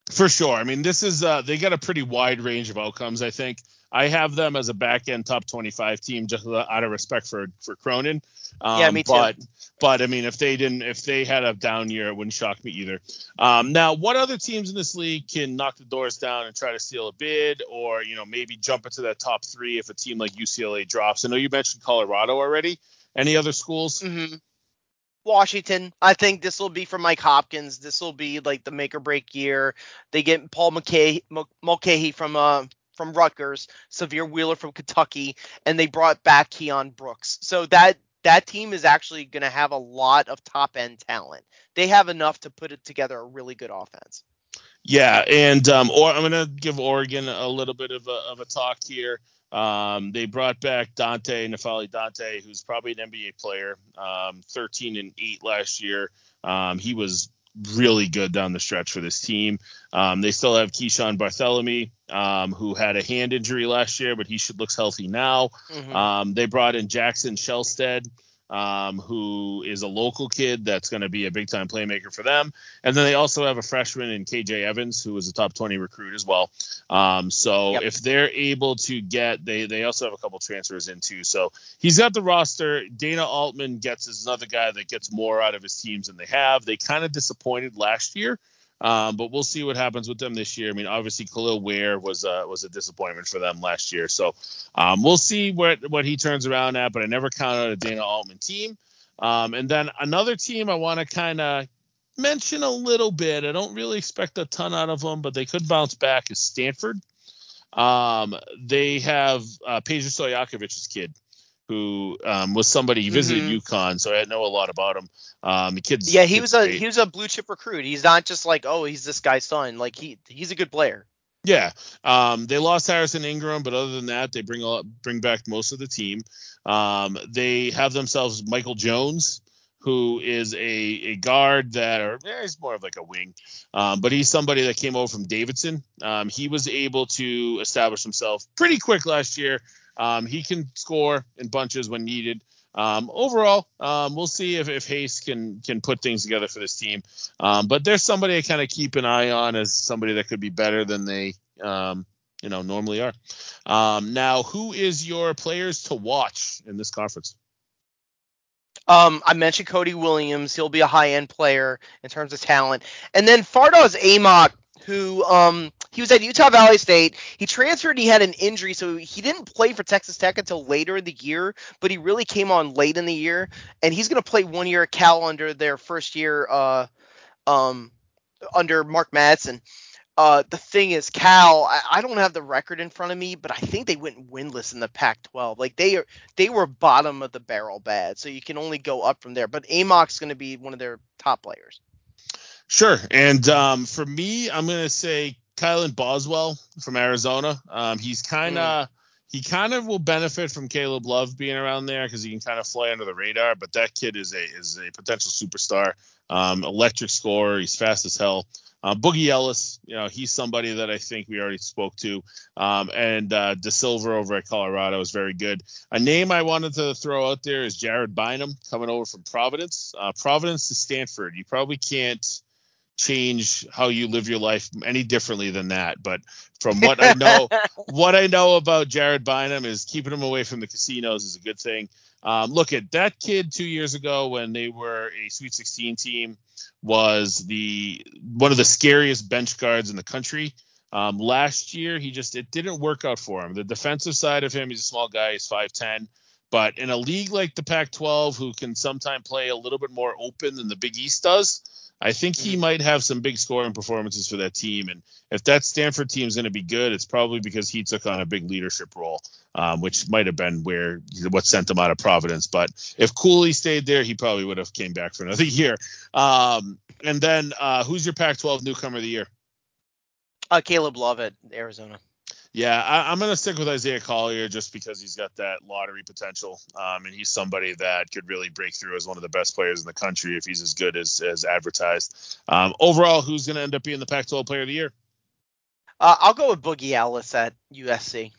For sure. I mean, this is uh, they got a pretty wide range of outcomes. I think I have them as a back end top 25 team just out of respect for for Cronin. Um, yeah, me too. But but I mean, if they didn't, if they had a down year, it wouldn't shock me either. Um, now, what other teams in this league can knock the doors down and try to steal a bid, or you know maybe jump into that top three if a team like UCLA drops? I know you mentioned Colorado already. Any other schools? Mm-hmm. Washington. I think this will be for Mike Hopkins. This will be like the make or break year. They get Paul Mulcahy, Mulcahy from uh, from Rutgers, Sahvir Wheeler from Kentucky, and they brought back Keion Brooks. So that that team is actually going to have a lot of top end talent. They have enough to put it together a really good offense. Yeah, and um, or I'm gonna give Oregon a little bit of a, of a talk here. Um, they brought back Dante N'Faly Dante, who's probably an NBA player, um, 13 and 8 last year. Um, he was really good down the stretch for this team. Um, they still have Keeshawn Barthelemy, um, who had a hand injury last year, but he should looks healthy now. Mm-hmm. Um, they brought in Jackson Shelstad, um, who is a local kid that's going to be a big time playmaker for them. And then they also have a freshman in KJ Evans, who was a top 20 recruit as well. Um, so yep. if they're able to get, they they also have a couple transfers in too. So he's got the roster. Dana Altman gets is another guy that gets more out of his teams than they have. They kind of disappointed last year. Um, but we'll see what happens with them this year. I mean, obviously Kel'el Ware was a was a disappointment for them last year, so um, we'll see what what he turns around at. But I never count out a Dana Altman team. Um, and then another team I want to kind of mention a little bit. I don't really expect a ton out of them, but they could bounce back. Is Stanford? Um, they have uh, Peja Stojakovic's kid who um, was somebody he visited mm-hmm. UConn, so I know a lot about him. Um, the kid's yeah, he was a he was a blue chip recruit. He's not just like oh he's this guy's son. Like he he's a good player. Yeah, um, they lost Harrison Ingram, but other than that, they bring a, bring back most of the team. Um, they have themselves Michael Jones, who is a, a guard that, or yeah, he's more of like a wing, um, but he's somebody that came over from Davidson. Um, he was able to establish himself pretty quick last year. Um, he can score in bunches when needed. Um, overall, um, we'll see if, if Haase can can put things together for this team. Um, but there's somebody I kind of keep an eye on as somebody that could be better than they um, you know normally are. Um, now, who is your players to watch in this conference? Um, I mentioned Cody Williams. He'll be a high end player in terms of talent. And then Fardaws Aimaq who um he was at Utah Valley State. He transferred. He had an injury, so he didn't play for Texas Tech until later in the year. But he really came on late in the year, and he's going to play one year at Cal under their first year, uh, um, under Mark Madsen. Uh, the thing is, Cal, I, I, don't have the record in front of me, but I think they went winless in the Pac-12. Like they are, they were bottom of the barrel bad, so you can only go up from there. But Aimaq's going to be one of their top players. Sure. And um, for me, I'm going to say Kylan Boswell from Arizona. Um, he's kind of. Mm. He kind of will benefit from Caleb Love being around there because he can kind of fly under the radar. But that kid is a is a potential superstar, um, electric scorer. He's fast as hell. Uh, Boogie Ellis, you know, he's somebody that I think we already spoke to. Um, and uh, De Silva over at Colorado is very good. A name I wanted to throw out there is Jared Bynum coming over from Providence. Uh, Providence to Stanford. You probably can't change how you live your life any differently than that. But from what I know, what I know about Jared Bynum is keeping him away from the casinos is a good thing. Um, look at that kid two years ago when they were a Sweet 16 team was the one of the scariest bench guards in the country. Um, last year, he just it didn't work out for him. The defensive side of him, he's a small guy, he's 5'10. But in a league like the Pac-12, who can sometimes play a little bit more open than the Big East does, I think he mm-hmm. might have some big scoring performances for that team. And if that Stanford team is going to be good, it's probably because he took on a big leadership role, um, which might have been where what sent him out of Providence. But if Cooley stayed there, he probably would have came back for another year. Um, and then uh, who's your Pac-12 newcomer of the year? Uh, Caleb Love at Arizona. Yeah, I, am going to stick with Isaiah Collier just because he's got that lottery potential, um, and he's somebody that could really break through as one of the best players in the country if he's as good as as advertised. Um, overall, who's going to end up being the Pac-12 Player of the Year? Uh, I'll go with Boogie Ellis at USC.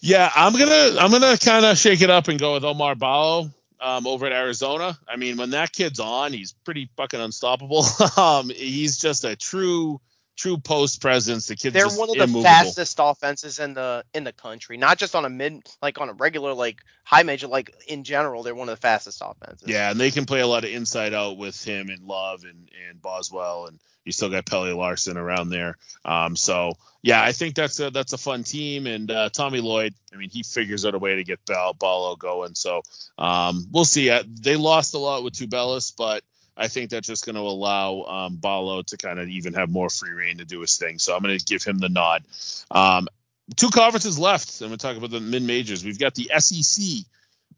Yeah, I'm gonna I'm gonna kind of shake it up and go with Oumar Ballo um, over at Arizona. I mean, when that kid's on, he's pretty fucking unstoppable. um, he's just a true true post presence. The kids they're one of the immovable. fastest offenses in the in the country, not just on a mid like on a regular like high major like in general. They're one of the fastest offenses. Yeah, and they can play a lot of inside out with him and Love and and Boswell, and you still got Pelle Larsson around there. Um, so yeah, I think that's a that's a fun team, and uh, Tommy Lloyd. I mean, he figures out a way to get Ball, Ballo going. So um, we'll see. Uh, they lost a lot with Tubelis, but I think that's just going to allow um, Ballo to kind of even have more free reign to do his thing. So I'm going to give him the nod. Um, two conferences left. I'm going to talk about the mid majors. We've got the SEC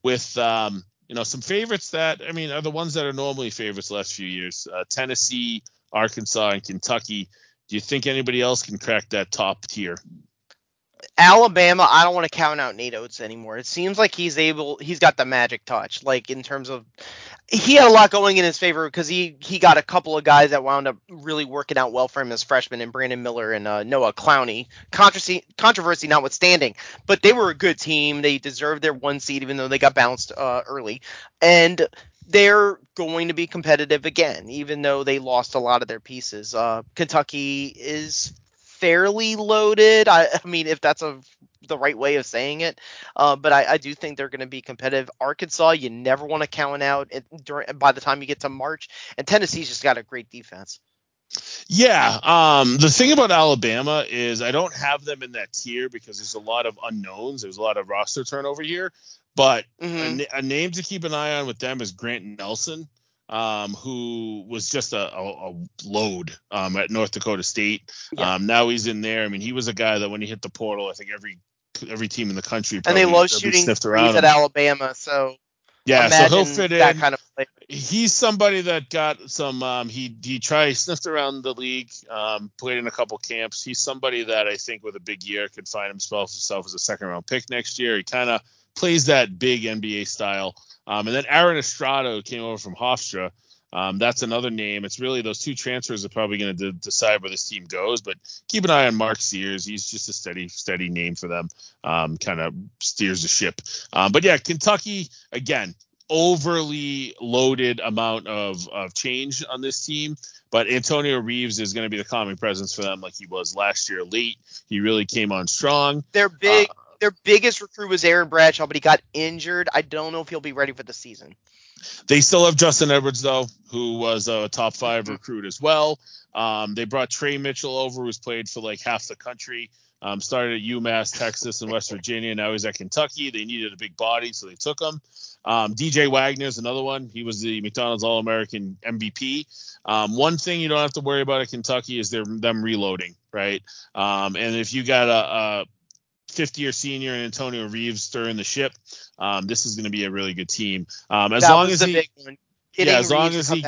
with um, you know, some favorites that I mean are the ones that are normally favorites last few years. Uh, Tennessee, Arkansas, and Kentucky. Do you think anybody else can crack that top tier? Alabama, I don't want to count out Nate Oats anymore. It seems like he's able, he's got the magic touch. Like in terms of, he had a lot going in his favor because he he got a couple of guys that wound up really working out well for him as freshmen, and Brandon Miller and uh, Noah Clowney. Controversy, controversy notwithstanding, but they were a good team. They deserved their one seed, even though they got bounced uh, early, and they're going to be competitive again, even though they lost a lot of their pieces. Uh, Kentucky is fairly loaded. I, I mean, if that's a the right way of saying it, uh, but I, I, do think they're going to be competitive. Arkansas, you never want to count out during, by the time you get to March, and Tennessee's just got a great defense. Yeah, um, the thing about Alabama is I don't have them in that tier because there's a lot of unknowns. There's a lot of roster turnover here, but mm-hmm. a, a, name to keep an eye on with them is Grant Nelson um, who was just a, a, a load um, at North Dakota State. Yeah. Um, now he's in there. I mean, he was a guy that when he hit the portal, I think every every team in the country and they love shooting threes at Alabama. So yeah, so he'll fit in. Kind of play. He's somebody that got some. Um, he he tried sniffed around the league, um, played in a couple camps. He's somebody that I think with a big year could find himself himself as a second round pick next year. He kind of plays that big NBA style. Um, and then Aaron Estrada came over from Hofstra. Um, that's another name. It's really those two transfers are probably going to de- decide where this team goes. But keep an eye on Mark Sears. He's just a steady, steady name for them. Um, kind of steers the ship. Um, but yeah, Kentucky again, overly loaded amount of of change on this team. But Antonio Reeves is going to be the calming presence for them, like he was last year. Late, he really came on strong. They're big. Uh, their biggest recruit was Aaron Bradshaw, but he got injured. I don't know if he'll be ready for the season. They still have Justin Edwards though, who was a top 5 mm-hmm. recruit as well. Um, they brought Tre Mitchell over, who's played for like half the country. Um, started at UMass, Texas, and West Virginia. Now he's at Kentucky. They needed a big body, so they took him. Um, DJ Wagner is another one. He was the McDonald's All American MVP. Um, one thing you don't have to worry about at Kentucky is their them reloading, right? Um, and if you got a, a 50 year senior and Antonio Reeves stirring the ship. Um, this is going to be a really good team. Um, as that long as he, yeah, as long as he,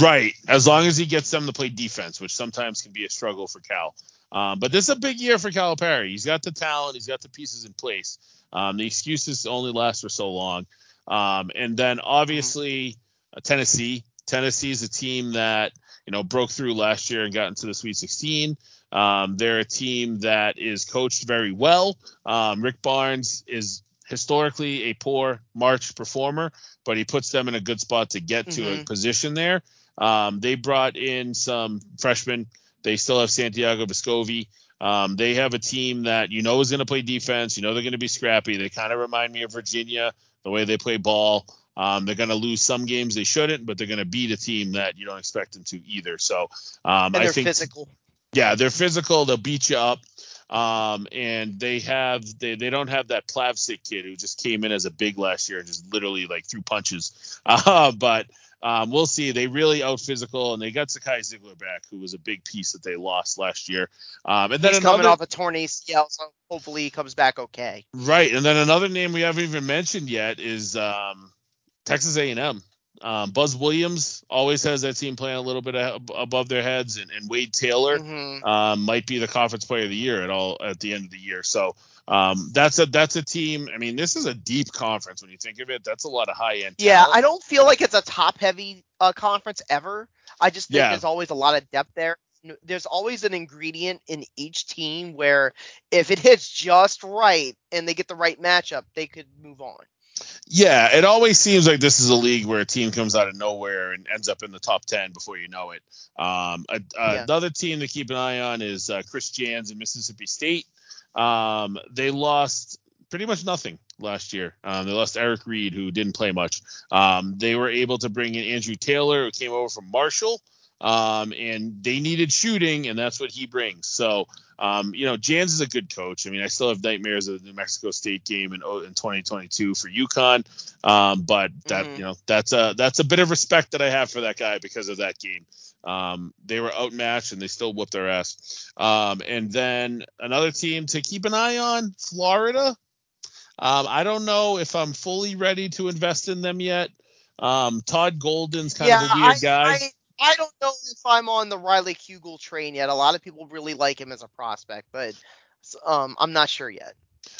right, as long as he gets them to play defense, which sometimes can be a struggle for Cal. Um, but this is a big year for Calipari. He's got the talent, he's got the pieces in place. Um, the excuses only last for so long. Um, and then obviously uh, Tennessee. Tennessee is a team that you know broke through last year and got into the Sweet 16. Um, they're a team that is coached very well. Um, Rick Barnes is historically a poor March performer, but he puts them in a good spot to get to mm-hmm. a position there. Um, they brought in some freshmen. They still have Santiago Vescovi. Um, they have a team that you know is going to play defense. You know they're going to be scrappy. They kind of remind me of Virginia, the way they play ball. Um, they're going to lose some games they shouldn't, but they're going to beat a team that you don't expect them to either. So um, I think physical. Yeah, they're physical. They'll beat you up. Um, and they have they, they don't have that Plavsic kid who just came in as a big last year and just literally like threw punches. Uh, but um, we'll see. They really out physical, and they got Zakai Zeigler back, who was a big piece that they lost last year. Um, and then he's another, coming off a torn ACL, so hopefully he comes back okay. Right, and then another name we haven't even mentioned yet is um, Texas A&M. Um, Buzz Williams always has that team playing a little bit above their heads, and, and Wade Taylor mm-hmm. um, might be the conference player of the year at all at the end of the year. So um, that's a that's a team. I mean, this is a deep conference when you think of it. That's a lot of high end. Yeah, I don't feel like it's a top heavy uh, conference ever. I just think yeah. there's always a lot of depth there. There's always an ingredient in each team where if it hits just right and they get the right matchup, they could move on. Yeah, it always seems like this is a league where a team comes out of nowhere and ends up in the top 10 before you know it. Um, a, yeah. Another team to keep an eye on is uh, Chris Jans in Mississippi State. Um, they lost pretty much nothing last year. Um, they lost Eric Reed, who didn't play much. Um, they were able to bring in Andrew Taylor, who came over from Marshall. Um, and they needed shooting, and that's what he brings. So, um, you know, Jans is a good coach. I mean, I still have nightmares of the New Mexico State game in, in 2022 for UConn, um, but that mm-hmm. you know that's a that's a bit of respect that I have for that guy because of that game. Um, they were outmatched and they still whooped their ass. Um, and then another team to keep an eye on, Florida. Um, I don't know if I'm fully ready to invest in them yet. Um, Todd Golden's kind yeah, of a weird I, guy. I, I don't know if I'm on the Riley Kugel train yet. A lot of people really like him as a prospect, but um, I'm not sure yet.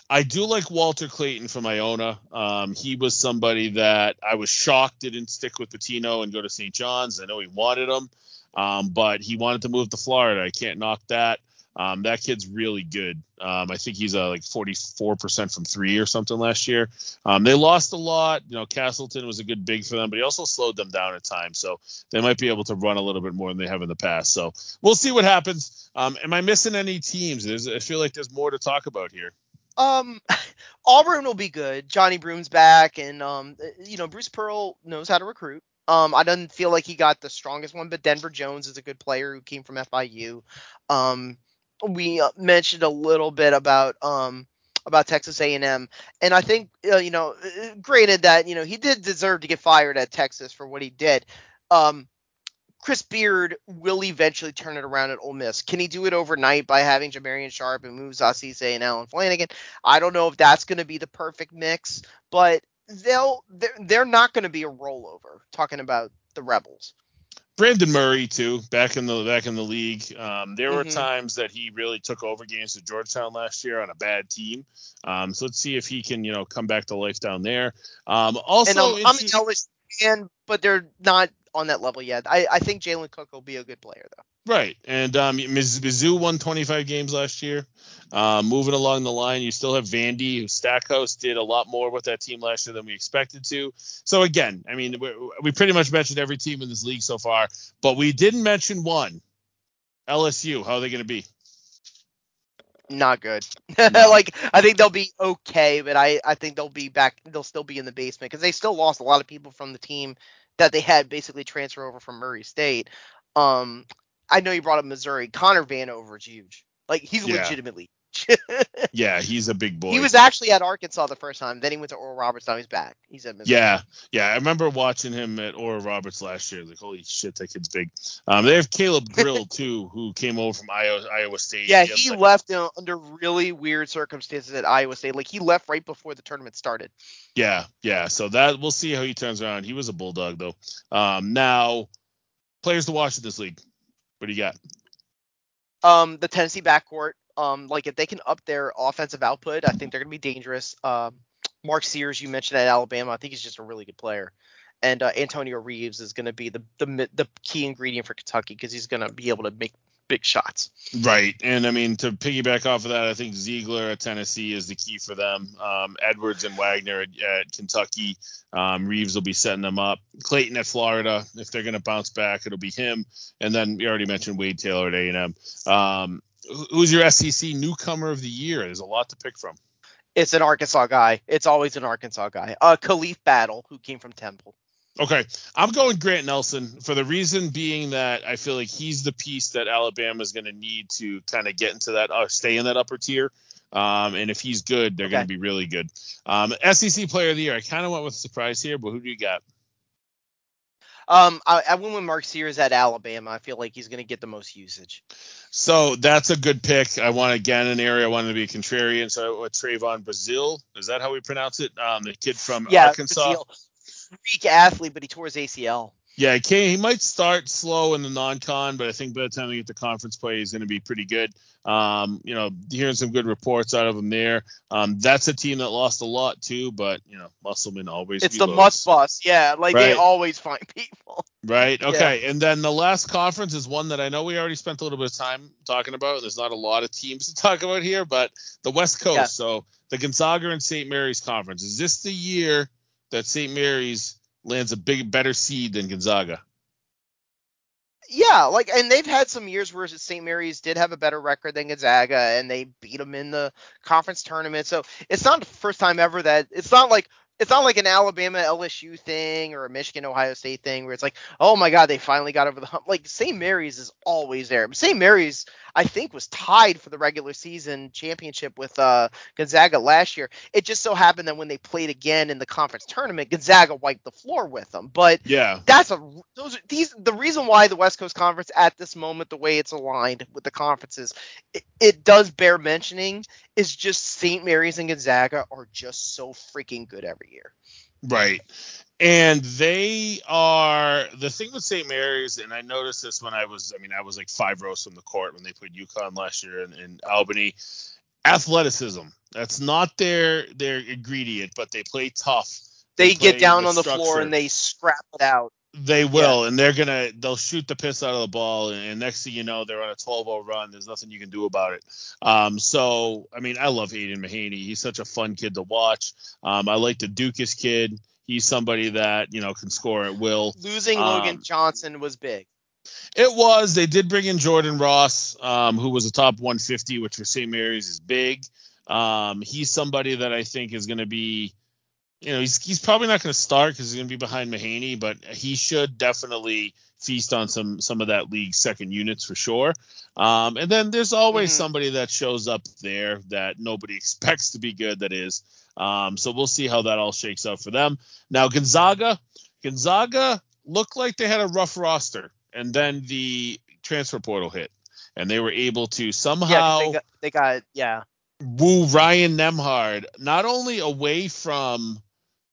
I do like Walter Clayton from Iona. Um, he was somebody that I was shocked didn't stick with Pitino and go to St. John's. I know he wanted him, um, but he wanted to move to Florida. I can't knock that. Um, that kid's really good. Um, I think he's uh, like 44% from three or something last year. Um, they lost a lot. You know, Castleton was a good big for them, but he also slowed them down at times. So they might be able to run a little bit more than they have in the past. So we'll see what happens. Um, am I missing any teams? There's, I feel like there's more to talk about here. Um, Auburn will be good. Johni Broome's back, and um, you know Bruce Pearl knows how to recruit. Um, I don't feel like he got the strongest one, but Denver Jones is a good player who came from FIU. Um, we uh, mentioned a little bit about um about Texas A&M, and I think uh, you know, uh, granted that you know he did deserve to get fired at Texas for what he did. Um, Chris Beard will eventually turn it around at Ole Miss. Can he do it overnight by having Jamarion Sharp and Moussa Cisse and Allen Flanigan? I don't know if that's going to be the perfect mix, but they'll they're, they're not going to be a rollover. Talking about the Rebels. Brandon Murray too, back in the back in the league. Um, there mm-hmm. were times that he really took over games at Georgetown last year on a bad team. Um, so let's see if he can, you know, come back to life down there. Um, also, and um, I'm an LSU fan, but they're not on that level yet. I, I think Jalen Cook will be a good player though. Right, and um, Mizzou won 25 games last year. Uh, moving along the line, you still have Vandy, who Stackhouse did a lot more with that team last year than we expected to. So again, I mean, we, we pretty much mentioned every team in this league so far, but we didn't mention one. LSU, how are they going to be? Not good. No. like I think they'll be okay, but I I think they'll be back. They'll still be in the basement because they still lost a lot of people from the team that they had basically transfer over from Murray State. Um, I know you brought up Missouri. Connor Vanover is huge. Like he's yeah. legitimately. Yeah, he's a big boy. He was actually at Arkansas the first time. Then he went to Oral Roberts. Now he's back. He's at Missouri. Yeah, yeah. I remember watching him at Oral Roberts last year. Like, holy shit, that kid's big. Um, they have Caleb Grill too, who came over from Iowa, Iowa State. Yeah, he, he left under really weird circumstances at Iowa State. Like he left right before the tournament started. Yeah, yeah. So that we'll see how he turns around. He was a bulldog though. Um, now players to watch in this league. What do you got? Um, the Tennessee backcourt. Um, like if they can up their offensive output, I think they're gonna be dangerous. Um, Mark Sears, you mentioned at Alabama, I think he's just a really good player. And uh, Antonio Reeves is going to be the, the the key ingredient for Kentucky because he's going to be able to make big shots. Right. And I mean, to piggyback off of that, I think Zeigler at Tennessee is the key for them. Um, Edwards and Wagner at, at Kentucky. Um, Reeves will be setting them up. Clayton at Florida. If they're going to bounce back, it'll be him. And then we already mentioned Wade Taylor at A&M. Um, who's your SEC newcomer of the year? There's a lot to pick from. It's an Arkansas guy. It's always an Arkansas guy. Uh, Khalif Battle, who came from Temple. Okay, I'm going Grant Nelson for the reason being that I feel like he's the piece that Alabama is going to need to kind of get into that, uh, stay in that upper tier. Um, and if he's good, they're okay. going to be really good. Um, SEC Player of the Year. I kind of went with a surprise here, but who do you got? Um, I, I went with Mark Sears at Alabama. I feel like he's going to get the most usage. So that's a good pick. I want again an area I wanted to be a contrarian. So with Trevon Brazile, is that how we pronounce it? Um, the kid from yeah, Arkansas. Brazile freak athlete, but he tore his ACL. Yeah, he, he might start slow in the non-con, but I think by the time we get to conference play, he's going to be pretty good. Um, you know, hearing some good reports out of him there. Um, that's a team that lost a lot too, but you know, Musselman always. It's the must bus, yeah. Like right. they always find people. Right. Okay. Yeah. And then the last conference is one that I know we already spent a little bit of time talking about. There's not a lot of teams to talk about here, but the West Coast. Yeah. So the Gonzaga and St. Mary's conference. Is this the year that St. Mary's lands a big better seed than Gonzaga. Yeah, like and they've had some years where St. Mary's did have a better record than Gonzaga and they beat them in the conference tournament. So it's not the first time ever that it's not like it's not like an Alabama LSU thing or a Michigan Ohio State thing where it's like, oh my God, they finally got over the hump. Like St. Mary's is always there. St. Mary's, I think, was tied for the regular season championship with uh, Gonzaga last year. It just so happened that when they played again in the conference tournament, Gonzaga wiped the floor with them. But yeah, that's a those are these the reason why the West Coast Conference at this moment, the way it's aligned with the conferences, it, it does bear mentioning is just St. Mary's and Gonzaga are just so freaking good every year. Right. And they are the thing with St. Mary's, and I noticed this when I was, I mean, I was like five rows from the court when they played UConn last year in, in Albany. Athleticism. That's not their their ingredient, but they play tough. They, they get down on the structure. floor and they scrap it out. They will, yeah. and they're gonna they'll shoot the piss out of the ball, and next thing you know, they're on a 12-0 run. There's nothing you can do about it. Um, so I mean, I love Aidan Mahaney. He's such a fun kid to watch. Um, I like the Dukas kid. He's somebody that you know can score at will. Losing um, Logan Johnson was big. It was. They did bring in Jordan Ross, um, who was a top 150, which for St. Mary's is big. Um, he's somebody that I think is going to be you know, he's he's probably not going to start because he's going to be behind Mahaney, but he should definitely feast on some some of that league second units for sure. Um, and then there's always mm-hmm. somebody that shows up there that nobody expects to be good. That is. Um, so we'll see how that all shakes out for them. Now Gonzaga, Gonzaga looked like they had a rough roster, and then the transfer portal hit, and they were able to somehow. Yeah, they got, they got yeah woo Ryan Nembhard not only away from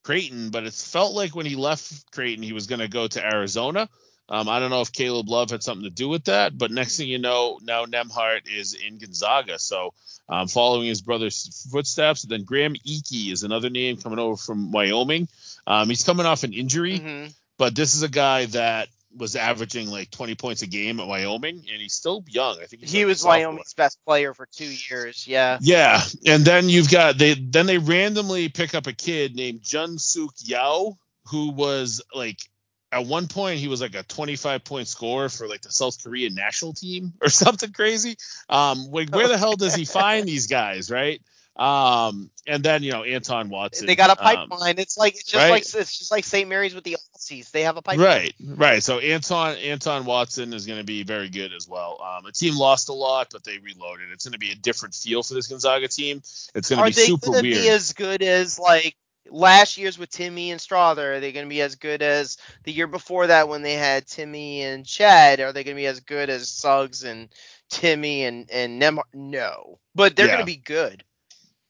Creighton, but it felt like when he left Creighton, he was going to go to Arizona. Um, I don't know if Caleb Love had something to do with that, but next thing you know, now Nembhard is in Gonzaga. So um, following his brother's footsteps. And then Graham Ike is another name coming over from Wyoming. Um, he's coming off an injury, mm-hmm. but this is a guy that was averaging like 20 points a game at Wyoming, and he's still young. I think he was Wyoming's best player for two years. Yeah. Yeah, and then you've got they then they randomly pick up a kid named Jun Seok Yeo, who was like at one point he was like a 25 point scorer for like the South Korean national team or something crazy. Um, like where the hell does he find these guys, right? Um, and then you know Anton Watson. They got a um, pipeline. Um, it's like it's just right? like it's just like St. Mary's with the Aussies. They have a pipeline. Right, right. So Anton Anton Watson is going to be very good as well. Um, the team lost a lot, but they reloaded. It's going to be a different feel for this Gonzaga team. It's going to be super weird. Are they going to be as good as like last year's with Timme and Strawther? Are they going to be as good as the year before that when they had Timme and Chet? Are they going to be as good as Suggs and Timme and and Nembhard? No, but they're yeah. going to be good.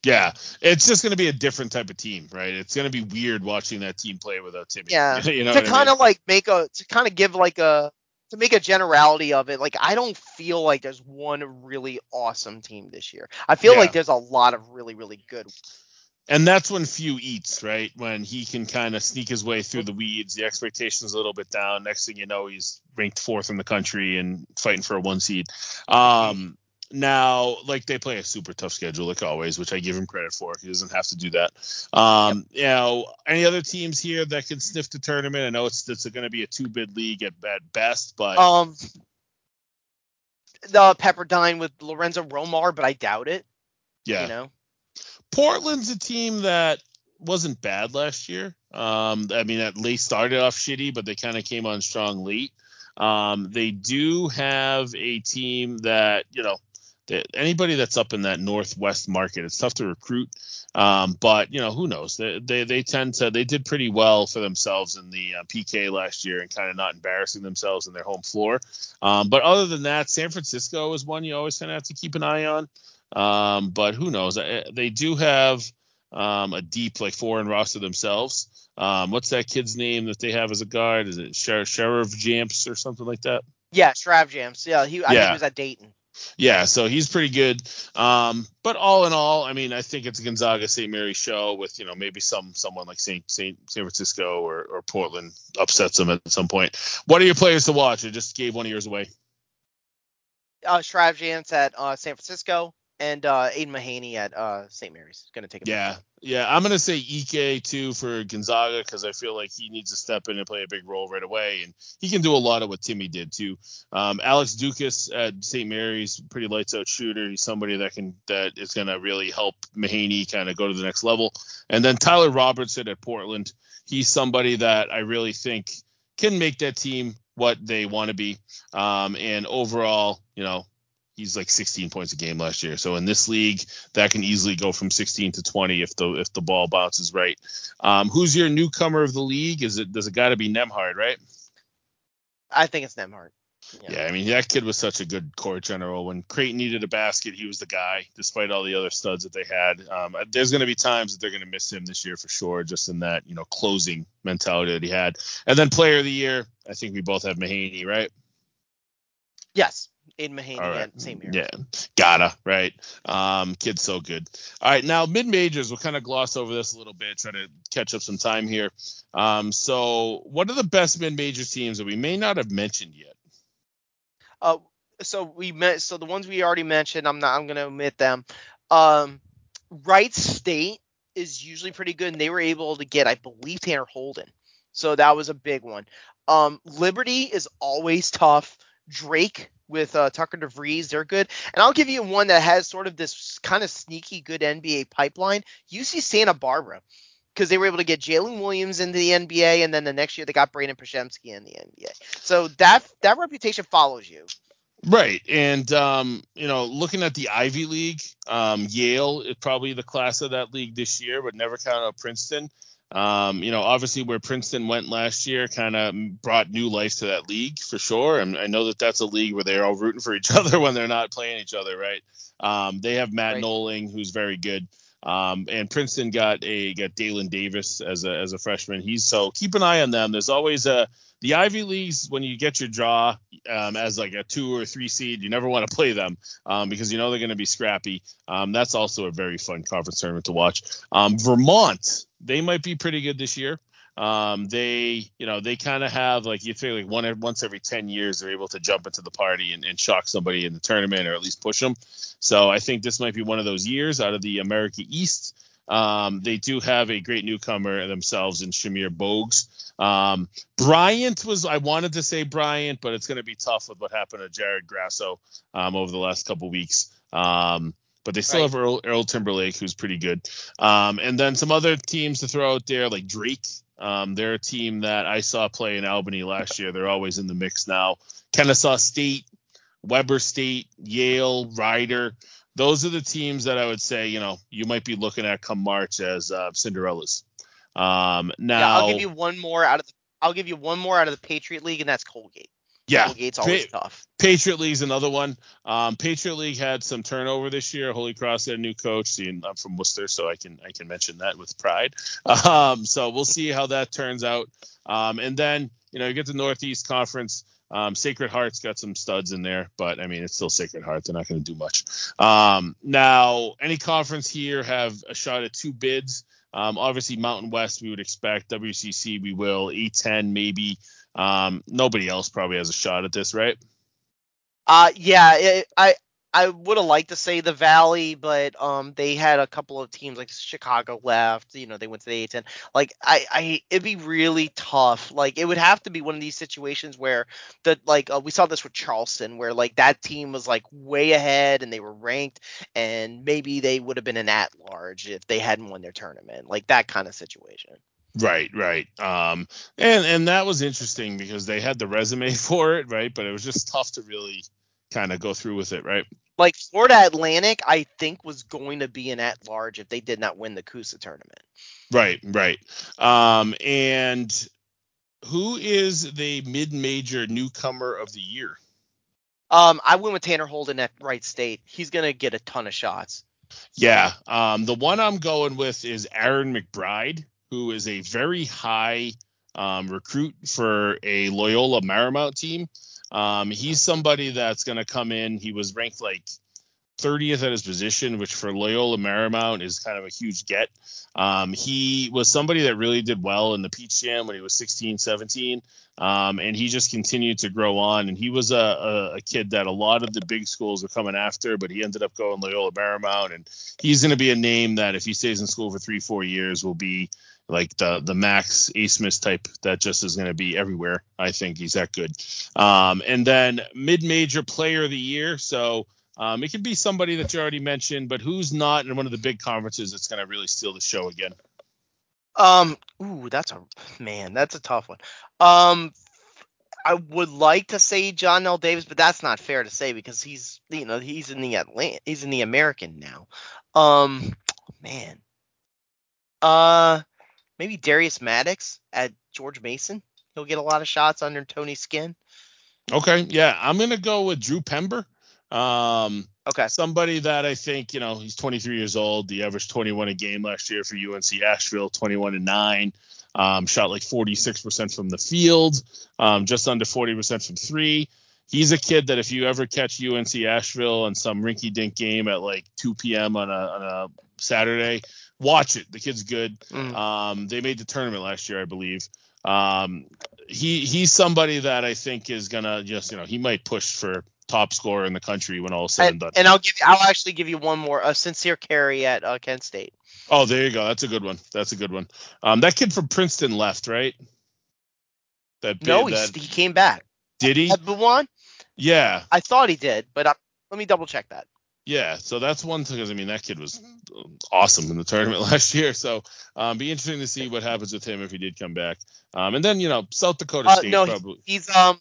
Yeah, it's just going to be a different type of team, right? It's going to be weird watching that team play without Timme. Yeah, you know to kind of I mean? like make a to kind of give like a to make a generality of it. Like I don't feel like there's one really awesome team this year. I feel yeah. like there's a lot of really really good. And that's when Few eats, right? When he can kind of sneak his way through the weeds, the expectations a little bit down. Next thing you know, he's ranked fourth in the country and fighting for a one seed. Um, now, like they play a super tough schedule, like always, which I give him credit for. He doesn't have to do that. Um, yep. You know, any other teams here that can sniff the tournament? I know it's it's going to be a two bid league at, at best, but um, the Pepperdine with Lorenzo Romar, but I doubt it. Yeah, you know, Portland's a team that wasn't bad last year. Um, I mean, at least started off shitty, but they kind of came on strong late. Um, they do have a team that you know anybody that's up in that northwest market, it's tough to recruit. Um, but you know, who knows? They, they, they tend to they did pretty well for themselves in the uh, PK last year and kind of not embarrassing themselves in their home floor. Um, but other than that, San Francisco is one you always kind of have to keep an eye on. Um, but who knows? They do have um, a deep like foreign roster themselves. Um, what's that kid's name that they have as a guard? Is it Sheriff Jamps or something like that? Yeah, Sheriff Jamps. Yeah, he I yeah. think he was at Dayton. Yeah, so he's pretty good. Um, but all in all, I mean, I think it's a Gonzaga St. Mary show with you know maybe some someone like St. St. San Francisco or, or Portland upsets them at some point. What are your players to watch? I just gave one of yours away. Uh, Shrive Jance at uh, San Francisco and uh, Aidan Mahaney at uh, St. Mary's. is Going to take a Yeah, yeah. I'm going to say Ike too for Gonzaga because I feel like he needs to step in and play a big role right away, and he can do a lot of what Timme did too. Um, Alex Dukas at St. Mary's, pretty lights out shooter. He's somebody that can that is going to really help Mahaney kind of go to the next level. And then Tyler Robertson at Portland. He's somebody that I really think can make that team what they want to be. Um, and overall, you know, he's like 16 points a game last year. So in this league, that can easily go from 16 to 20 if the if the ball bounces right. Um, who's your newcomer of the league? Is it does it got to be Nembhard, right? I think it's Nembhard. Yeah. yeah. I mean that kid was such a good court general. When Creighton needed a basket, he was the guy, despite all the other studs that they had. Um, there's going to be times that they're going to miss him this year for sure, just in that you know closing mentality that he had. And then player of the year, I think we both have Mahaney, right? Yes. Aidan Mahaney, right. same here. Yeah, gotta right. Um, kid's so good. All right, now mid majors. We'll kind of gloss over this a little bit, try to catch up some time here. Um, so what are the best mid major teams that we may not have mentioned yet? Uh, so we met. So the ones we already mentioned, I'm not. I'm gonna omit them. Um, Wright State is usually pretty good, and they were able to get, I believe, Tanner Holden. So that was a big one. Um, Liberty is always tough. Drake with uh, Tucker DeVries, they're good. And I'll give you one that has sort of this kind of sneaky good NBA pipeline. UC Santa Barbara, because they were able to get Jalen Williams into the NBA, and then the next year they got Brandon Podziemski in the NBA. So that that reputation follows you. Right, and um, you know, looking at the Ivy League, um, Yale is probably the class of that league this year, but never count out Princeton. Um, you know, obviously where Princeton went last year kind of brought new life to that league for sure. And I know that that's a league where they're all rooting for each other when they're not playing each other, right? Um, they have Matt right. Knowling, who's very good. Um, and Princeton got a got Dalen Davis as a as a freshman. He's so keep an eye on them. There's always a the Ivy Leagues when you get your draw um, as like a two or three seed, you never want to play them um, because you know they're going to be scrappy. Um, that's also a very fun conference tournament to watch. Um, Vermont, they might be pretty good this year. Um, they, you know, they kind of have like you feel like one once every ten years they're able to jump into the party and, and shock somebody in the tournament or at least push them. So I think this might be one of those years out of the America East. Um, they do have a great newcomer themselves in Shamir Bogues. Um, Bryant was I wanted to say Bryant, but it's going to be tough with what happened to Jared Grasso um, over the last couple weeks. Um, but they still right. have Earl, Earl, Timberlake, who's pretty good. Um, and then some other teams to throw out there, like Drake. Um, they're a team that I saw play in Albany last year. They're always in the mix now. Kennesaw State, Weber State, Yale, Rider those are the teams that I would say, you know, you might be looking at come March as uh, Cinderellas. Um, now, yeah, I'll give you one more out of the. I'll give you one more out of the Patriot League, and that's Colgate. Yeah, Colgate's always pa- tough. Patriot League's another one. Um, Patriot League had some turnover this year. Holy Cross had a new coach. See, I'm from Worcester, so I can I can mention that with pride. Um, so we'll see how that turns out. Um, and then you know you get the Northeast Conference. Um, Sacred Heart's got some studs in there, but I mean it's still Sacred Heart. They're not going to do much. Um, now, any conference here have a shot at two bids. Um, obviously, Mountain West we would expect. WCC we will. A10 maybe. Um, nobody else probably has a shot at this, right? Uh, yeah, it, I I would have liked to say the Valley, but um, they had a couple of teams like Chicago left. You know, they went to the A10. Like, I, I, it'd be really tough. Like, it would have to be one of these situations where the like uh, we saw this with Charleston, where like that team was like way ahead and they were ranked, and maybe they would have been an at large if they hadn't won their tournament. Like that kind of situation. Right, right. Um, and and that was interesting because they had the resume for it, right? But it was just tough to really kind of go through with it, right? Like Florida Atlantic, I think was going to be an at large if they did not win the CUSA tournament. Right, right. Um, and who is the mid-major newcomer of the year? Um, I went with Tanner Holden at Wright State. He's gonna get a ton of shots. Yeah. Um, the one I'm going with is Aaron McBride, who is a very high um, recruit for a Loyola Marymount team. Um, he's somebody that's going to come in. He was ranked like 30th at his position, which for Loyola Marymount is kind of a huge get. Um, he was somebody that really did well in the Peach Jam when he was 16, 17, um, and he just continued to grow on. And he was a, a, a, kid that a lot of the big schools were coming after, but he ended up going Loyola Marymount, and he's going to be a name that if he stays in school for three, four years, will be like the the Max Abmas type that just is going to be everywhere. I think he's that good. Um, and then mid major player of the year. So um, it could be somebody that you already mentioned, but who's not in one of the big conferences that's going to really steal the show again. Um, ooh, that's a man, that's a tough one. Um, I would like to say Johnell Davis, but that's not fair to say because he's you know he's in the Atlant he's in the American now. Um, man. Uh, maybe Darius Maddox at George Mason. He'll get a lot of shots under Tony Skinn. Okay, yeah, I'm gonna go with Drew Pember. Um, okay, somebody that I think you know he's 23 years old. He averaged 21 a game last year for UNC Asheville, 21 and nine. Um, shot like 46% from the field, um, just under 40% from three. He's a kid that if you ever catch UNC Asheville in some rinky-dink game at like 2 p.m. on a, on a Saturday, watch it. The kid's good. Mm. Um, they made the tournament last year, I believe. Um, he he's somebody that I think is gonna just you know he might push for top scorer in the country when all is said and, and done. And I'll give you, I'll actually give you one more a Sincere Carry at uh, Kent State. Oh, there you go. That's a good one. That's a good one. Um, that kid from Princeton left, right? That no, that, he came back. Did he? Buwan? Yeah. I thought he did, but I, uh, let me double check that. Yeah, so that's one thing. I mean, that kid was awesome in the tournament last year. So, um, be interesting to see what happens with him if he did come back. Um, and then you know, South Dakota uh, State no, probably. He's um,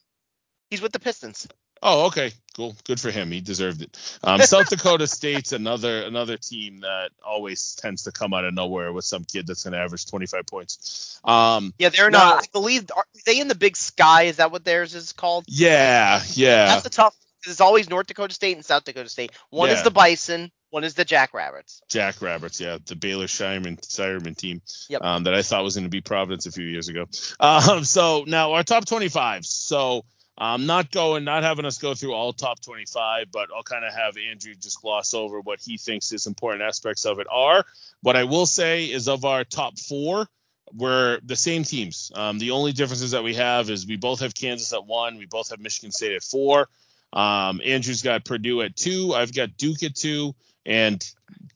he's with the Pistons. Oh, okay, cool, good for him. He deserved it. Um, South Dakota State's another another team that always tends to come out of nowhere with some kid that's going to average 25 points. Um, yeah, they're not. I believe are they in the Big Sky? Is that what theirs is called? Yeah, yeah. That's a tough it's always North Dakota State and South Dakota State. One yeah. is the Bison, one is the Jackrabbits. Jackrabbits, yeah, the Baylor Scheierman Scheierman team yep. um, that I thought was going to be Providence a few years ago. Um, so now our top 25. So I'm not going, not having us go through all top 25, but I'll kind of have Andrew just gloss over what he thinks is important aspects of it are. What I will say is of our top four, we're the same teams. Um, the only differences that we have is we both have Kansas at one, we both have Michigan State at four. Um, Andrew's got Purdue at two. I've got Duke at two, and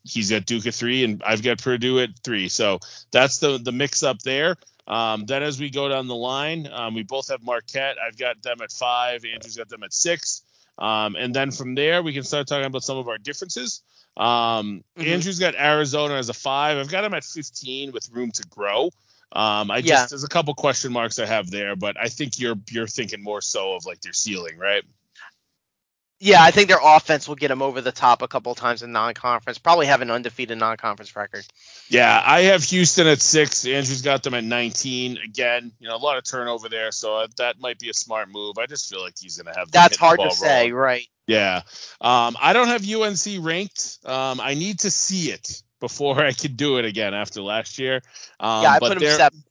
he's got Duke at three, and I've got Purdue at three. So that's the the mix up there. Um, then as we go down the line, um, we both have Marquette. I've got them at five. Andrew's got them at six. Um, and then from there, we can start talking about some of our differences. Um, mm-hmm. Andrew's got Arizona as a five. I've got him at 15 with room to grow. Um, I just yeah. there's a couple question marks I have there, but I think you're you're thinking more so of like their ceiling, right? Yeah, I think their offense will get them over the top a couple times in non-conference. Probably have an undefeated non-conference record. Yeah, I have Houston at six. Andrew's got them at 19. Again, you know, a lot of turnover there, so that might be a smart move. I just feel like he's going to have. That's hard to say, right? Yeah, um, I don't have UNC ranked. Um, I need to see it before I can do it again after last year. Um, yeah, I put them seven.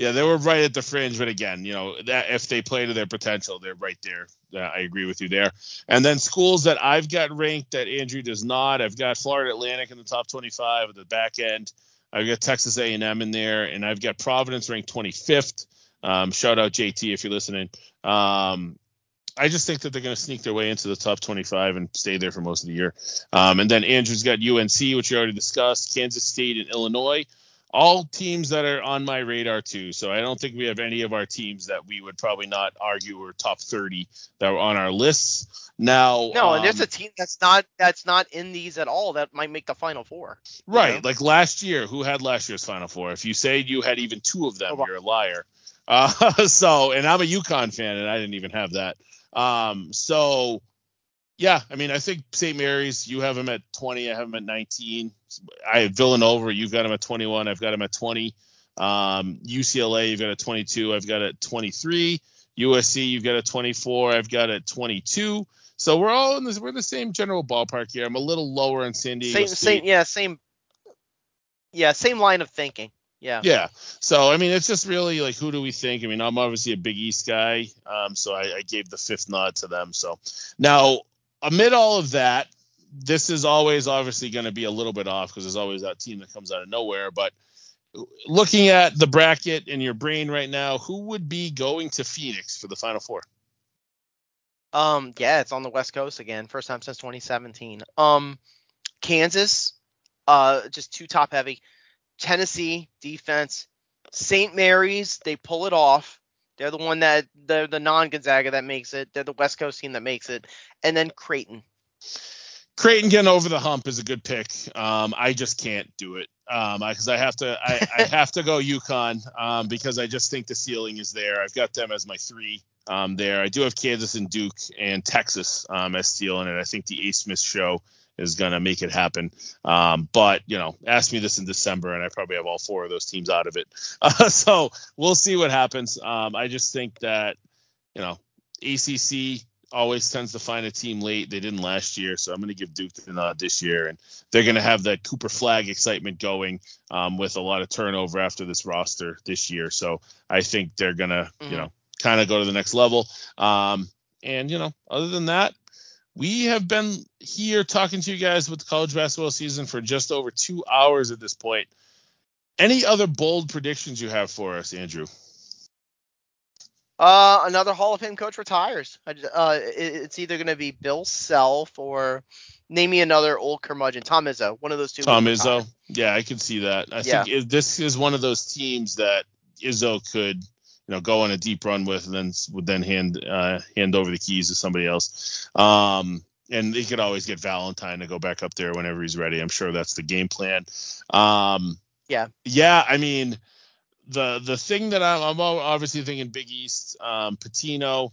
Yeah, they were right at the fringe, but again, you know, that if they play to their potential, they're right there. Uh, I agree with you there. And then schools that I've got ranked that Andrew does not. I've got Florida Atlantic in the top 25 at the back end. I've got Texas A&M in there, and I've got Providence ranked 25th. Um, shout out JT if you're listening. Um, I just think that they're going to sneak their way into the top 25 and stay there for most of the year. Um, and then Andrew's got UNC, which we already discussed, Kansas State and Illinois all teams that are on my radar too. So I don't think we have any of our teams that we would probably not argue were top 30 that were on our lists. Now, no, um, and there's um, a team that's not that's not in these at all that might make the final four. Right, know? like last year, who had last year's final four? If you say you had even two of them, oh, you're a liar. Uh, so, and I'm a UConn fan, and I didn't even have that. Um, so yeah, I mean, I think St. Mary's, you have him at 20, I have him at 19. I have Villanova, you've got him at 21, I've got him at 20. Um, UCLA, you've got a 22, I've got at 23. USC, you've got a 24, I've got at 22. So we're all in this, we're in the same general ballpark here. I'm a little lower on San Diego same, State. Same, yeah, same, yeah, same line of thinking. Yeah. Yeah. So I mean, it's just really like, who do we think? I mean, I'm obviously a Big East guy, um, so I, I gave the fifth nod to them. So now amid all of that, this is always obviously going to be a little bit off because there's always that team that comes out of nowhere. But looking at the bracket in your brain right now, who would be going to Phoenix for the Final Four? Um, yeah, it's on the West Coast again, first time since 2017. Um, Kansas, uh, just too top heavy. Tennessee defense. St. Mary's, they pull it off. They're the one that they're the non-Gonzaga that makes it. They're the West Coast team that makes it, and then Creighton. Creighton getting over the hump is a good pick. Um, I just can't do it because um, I, I, have to. I, I, have to go UConn um, because I just think the ceiling is there. I've got them as my three um, there. I do have Kansas and Duke and Texas um, as stealing it. I think the A. Smith show is going to make it happen. Um, but you know, ask me this in December, and I probably have all four of those teams out of it. Uh, so we'll see what happens. Um, I just think that you know ACC always tends to find a team late. They didn't last year, so I'm going to give Duke the nod this year, and they're going to have that Cooper Flagg excitement going um, with a lot of turnover after this roster this year. So I think they're going to, mm-hmm. you know, kind of go to the next level. Um, and you know, other than that, we have been here talking to you guys with the college basketball season for just over two hours at this point. Any other bold predictions you have for us, Andrew? Uh, another Hall of Fame coach retires. Uh, it's either going to be Bill Self or name me another old curmudgeon. Tom Izzo, one of those two. Tom Izzo. Yeah, I can see that. I yeah. think this is one of those teams that Izzo could, you know, go on a deep run with, and then would then hand uh, hand over the keys to somebody else. Um, and he could always get Valentine to go back up there whenever he's ready. I'm sure that's the game plan. Um, yeah. Yeah, I mean the the thing that I'm, I'm obviously thinking Big East, um, Pitino,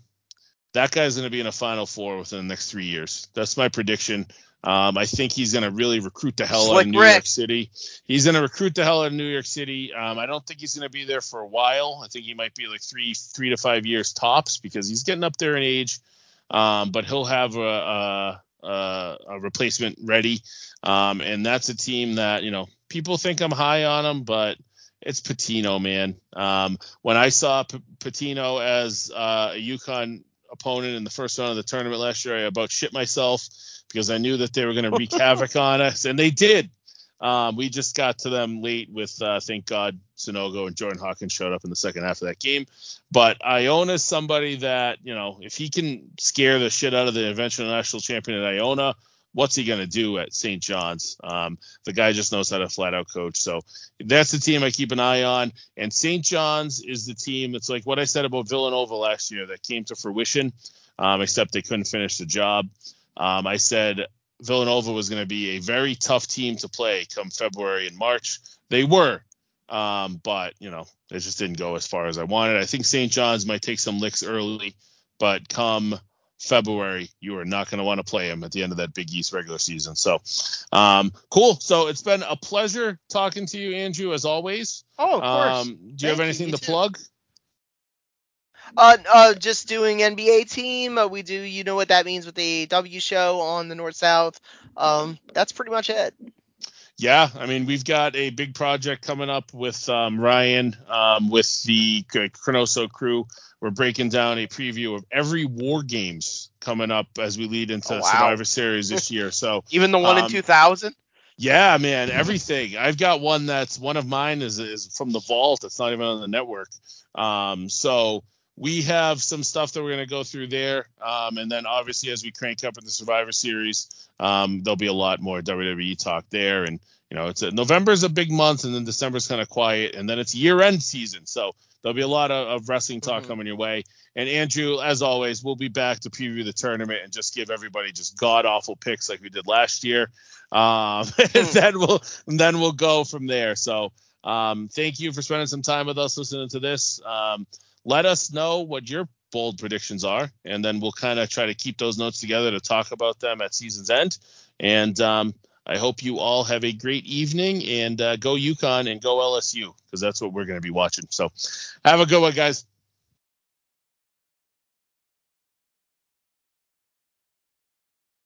that guy's going to be in a Final Four within the next three years. That's my prediction. Um, I think he's going to really recruit the hell Slick out of New Rick. York City. He's going to recruit the hell out of New York City. Um, I don't think he's going to be there for a while. I think he might be like three three to five years tops because he's getting up there in age. Um, but he'll have a, a, a replacement ready. Um, and that's a team that you know people think I'm high on them, but it's Pitino, man. Um, when I saw P- Pitino as uh, a UConn opponent in the first round of the tournament last year, I about shit myself because I knew that they were going to wreak havoc on us, and they did. Um, we just got to them late with, uh, thank God, Sanogo and Jordan Hawkins showed up in the second half of that game. But Iona is somebody that, you know, if he can scare the shit out of the eventual national champion at Iona, what's he going to do at St. John's? Um, the guy just knows how to flat out coach. So that's the team I keep an eye on. And St. John's is the team that's like what I said about Villanova last year that came to fruition, um, except they couldn't finish the job. Um, I said Villanova was going to be a very tough team to play come February and March. They were. Um, but you know, it just didn't go as far as I wanted. I think St. John's might take some licks early, but come February, you are not going to want to play them at the end of that Big East regular season. So, um, cool. So it's been a pleasure talking to you, Andrew, as always. Oh, of course. Um, do you Thank have anything you, to too. plug? Uh, uh, just doing NBA team. Uh, we do, you know what that means with the W show on the North South. Um, that's pretty much it. Yeah, I mean, we've got a big project coming up with um, Ryan, um, with the ChroNoSo crew. We're breaking down a preview of every War Games coming up as we lead into oh, wow. Survivor Series this year. So even the one um, in 2000. Yeah, man, everything. I've got one that's one of mine is is from the vault. It's not even on the network. Um, so we have some stuff that we're going to go through there. Um, and then obviously as we crank up in the Survivor Series, um, there'll be a lot more WWE talk there. And you know, it's a, November is a big month, and then December's kind of quiet, and then it's year-end season, so there'll be a lot of, of wrestling talk mm-hmm. coming your way. And Andrew, as always, we'll be back to preview the tournament and just give everybody just god awful picks like we did last year. Um, and hmm. then we'll and then we'll go from there. So um, thank you for spending some time with us listening to this. Um, let us know what your bold predictions are, and then we'll kind of try to keep those notes together to talk about them at season's end. And um, I hope you all have a great evening and uh, go UConn and go LSU because that's what we're going to be watching. So have a good one, guys.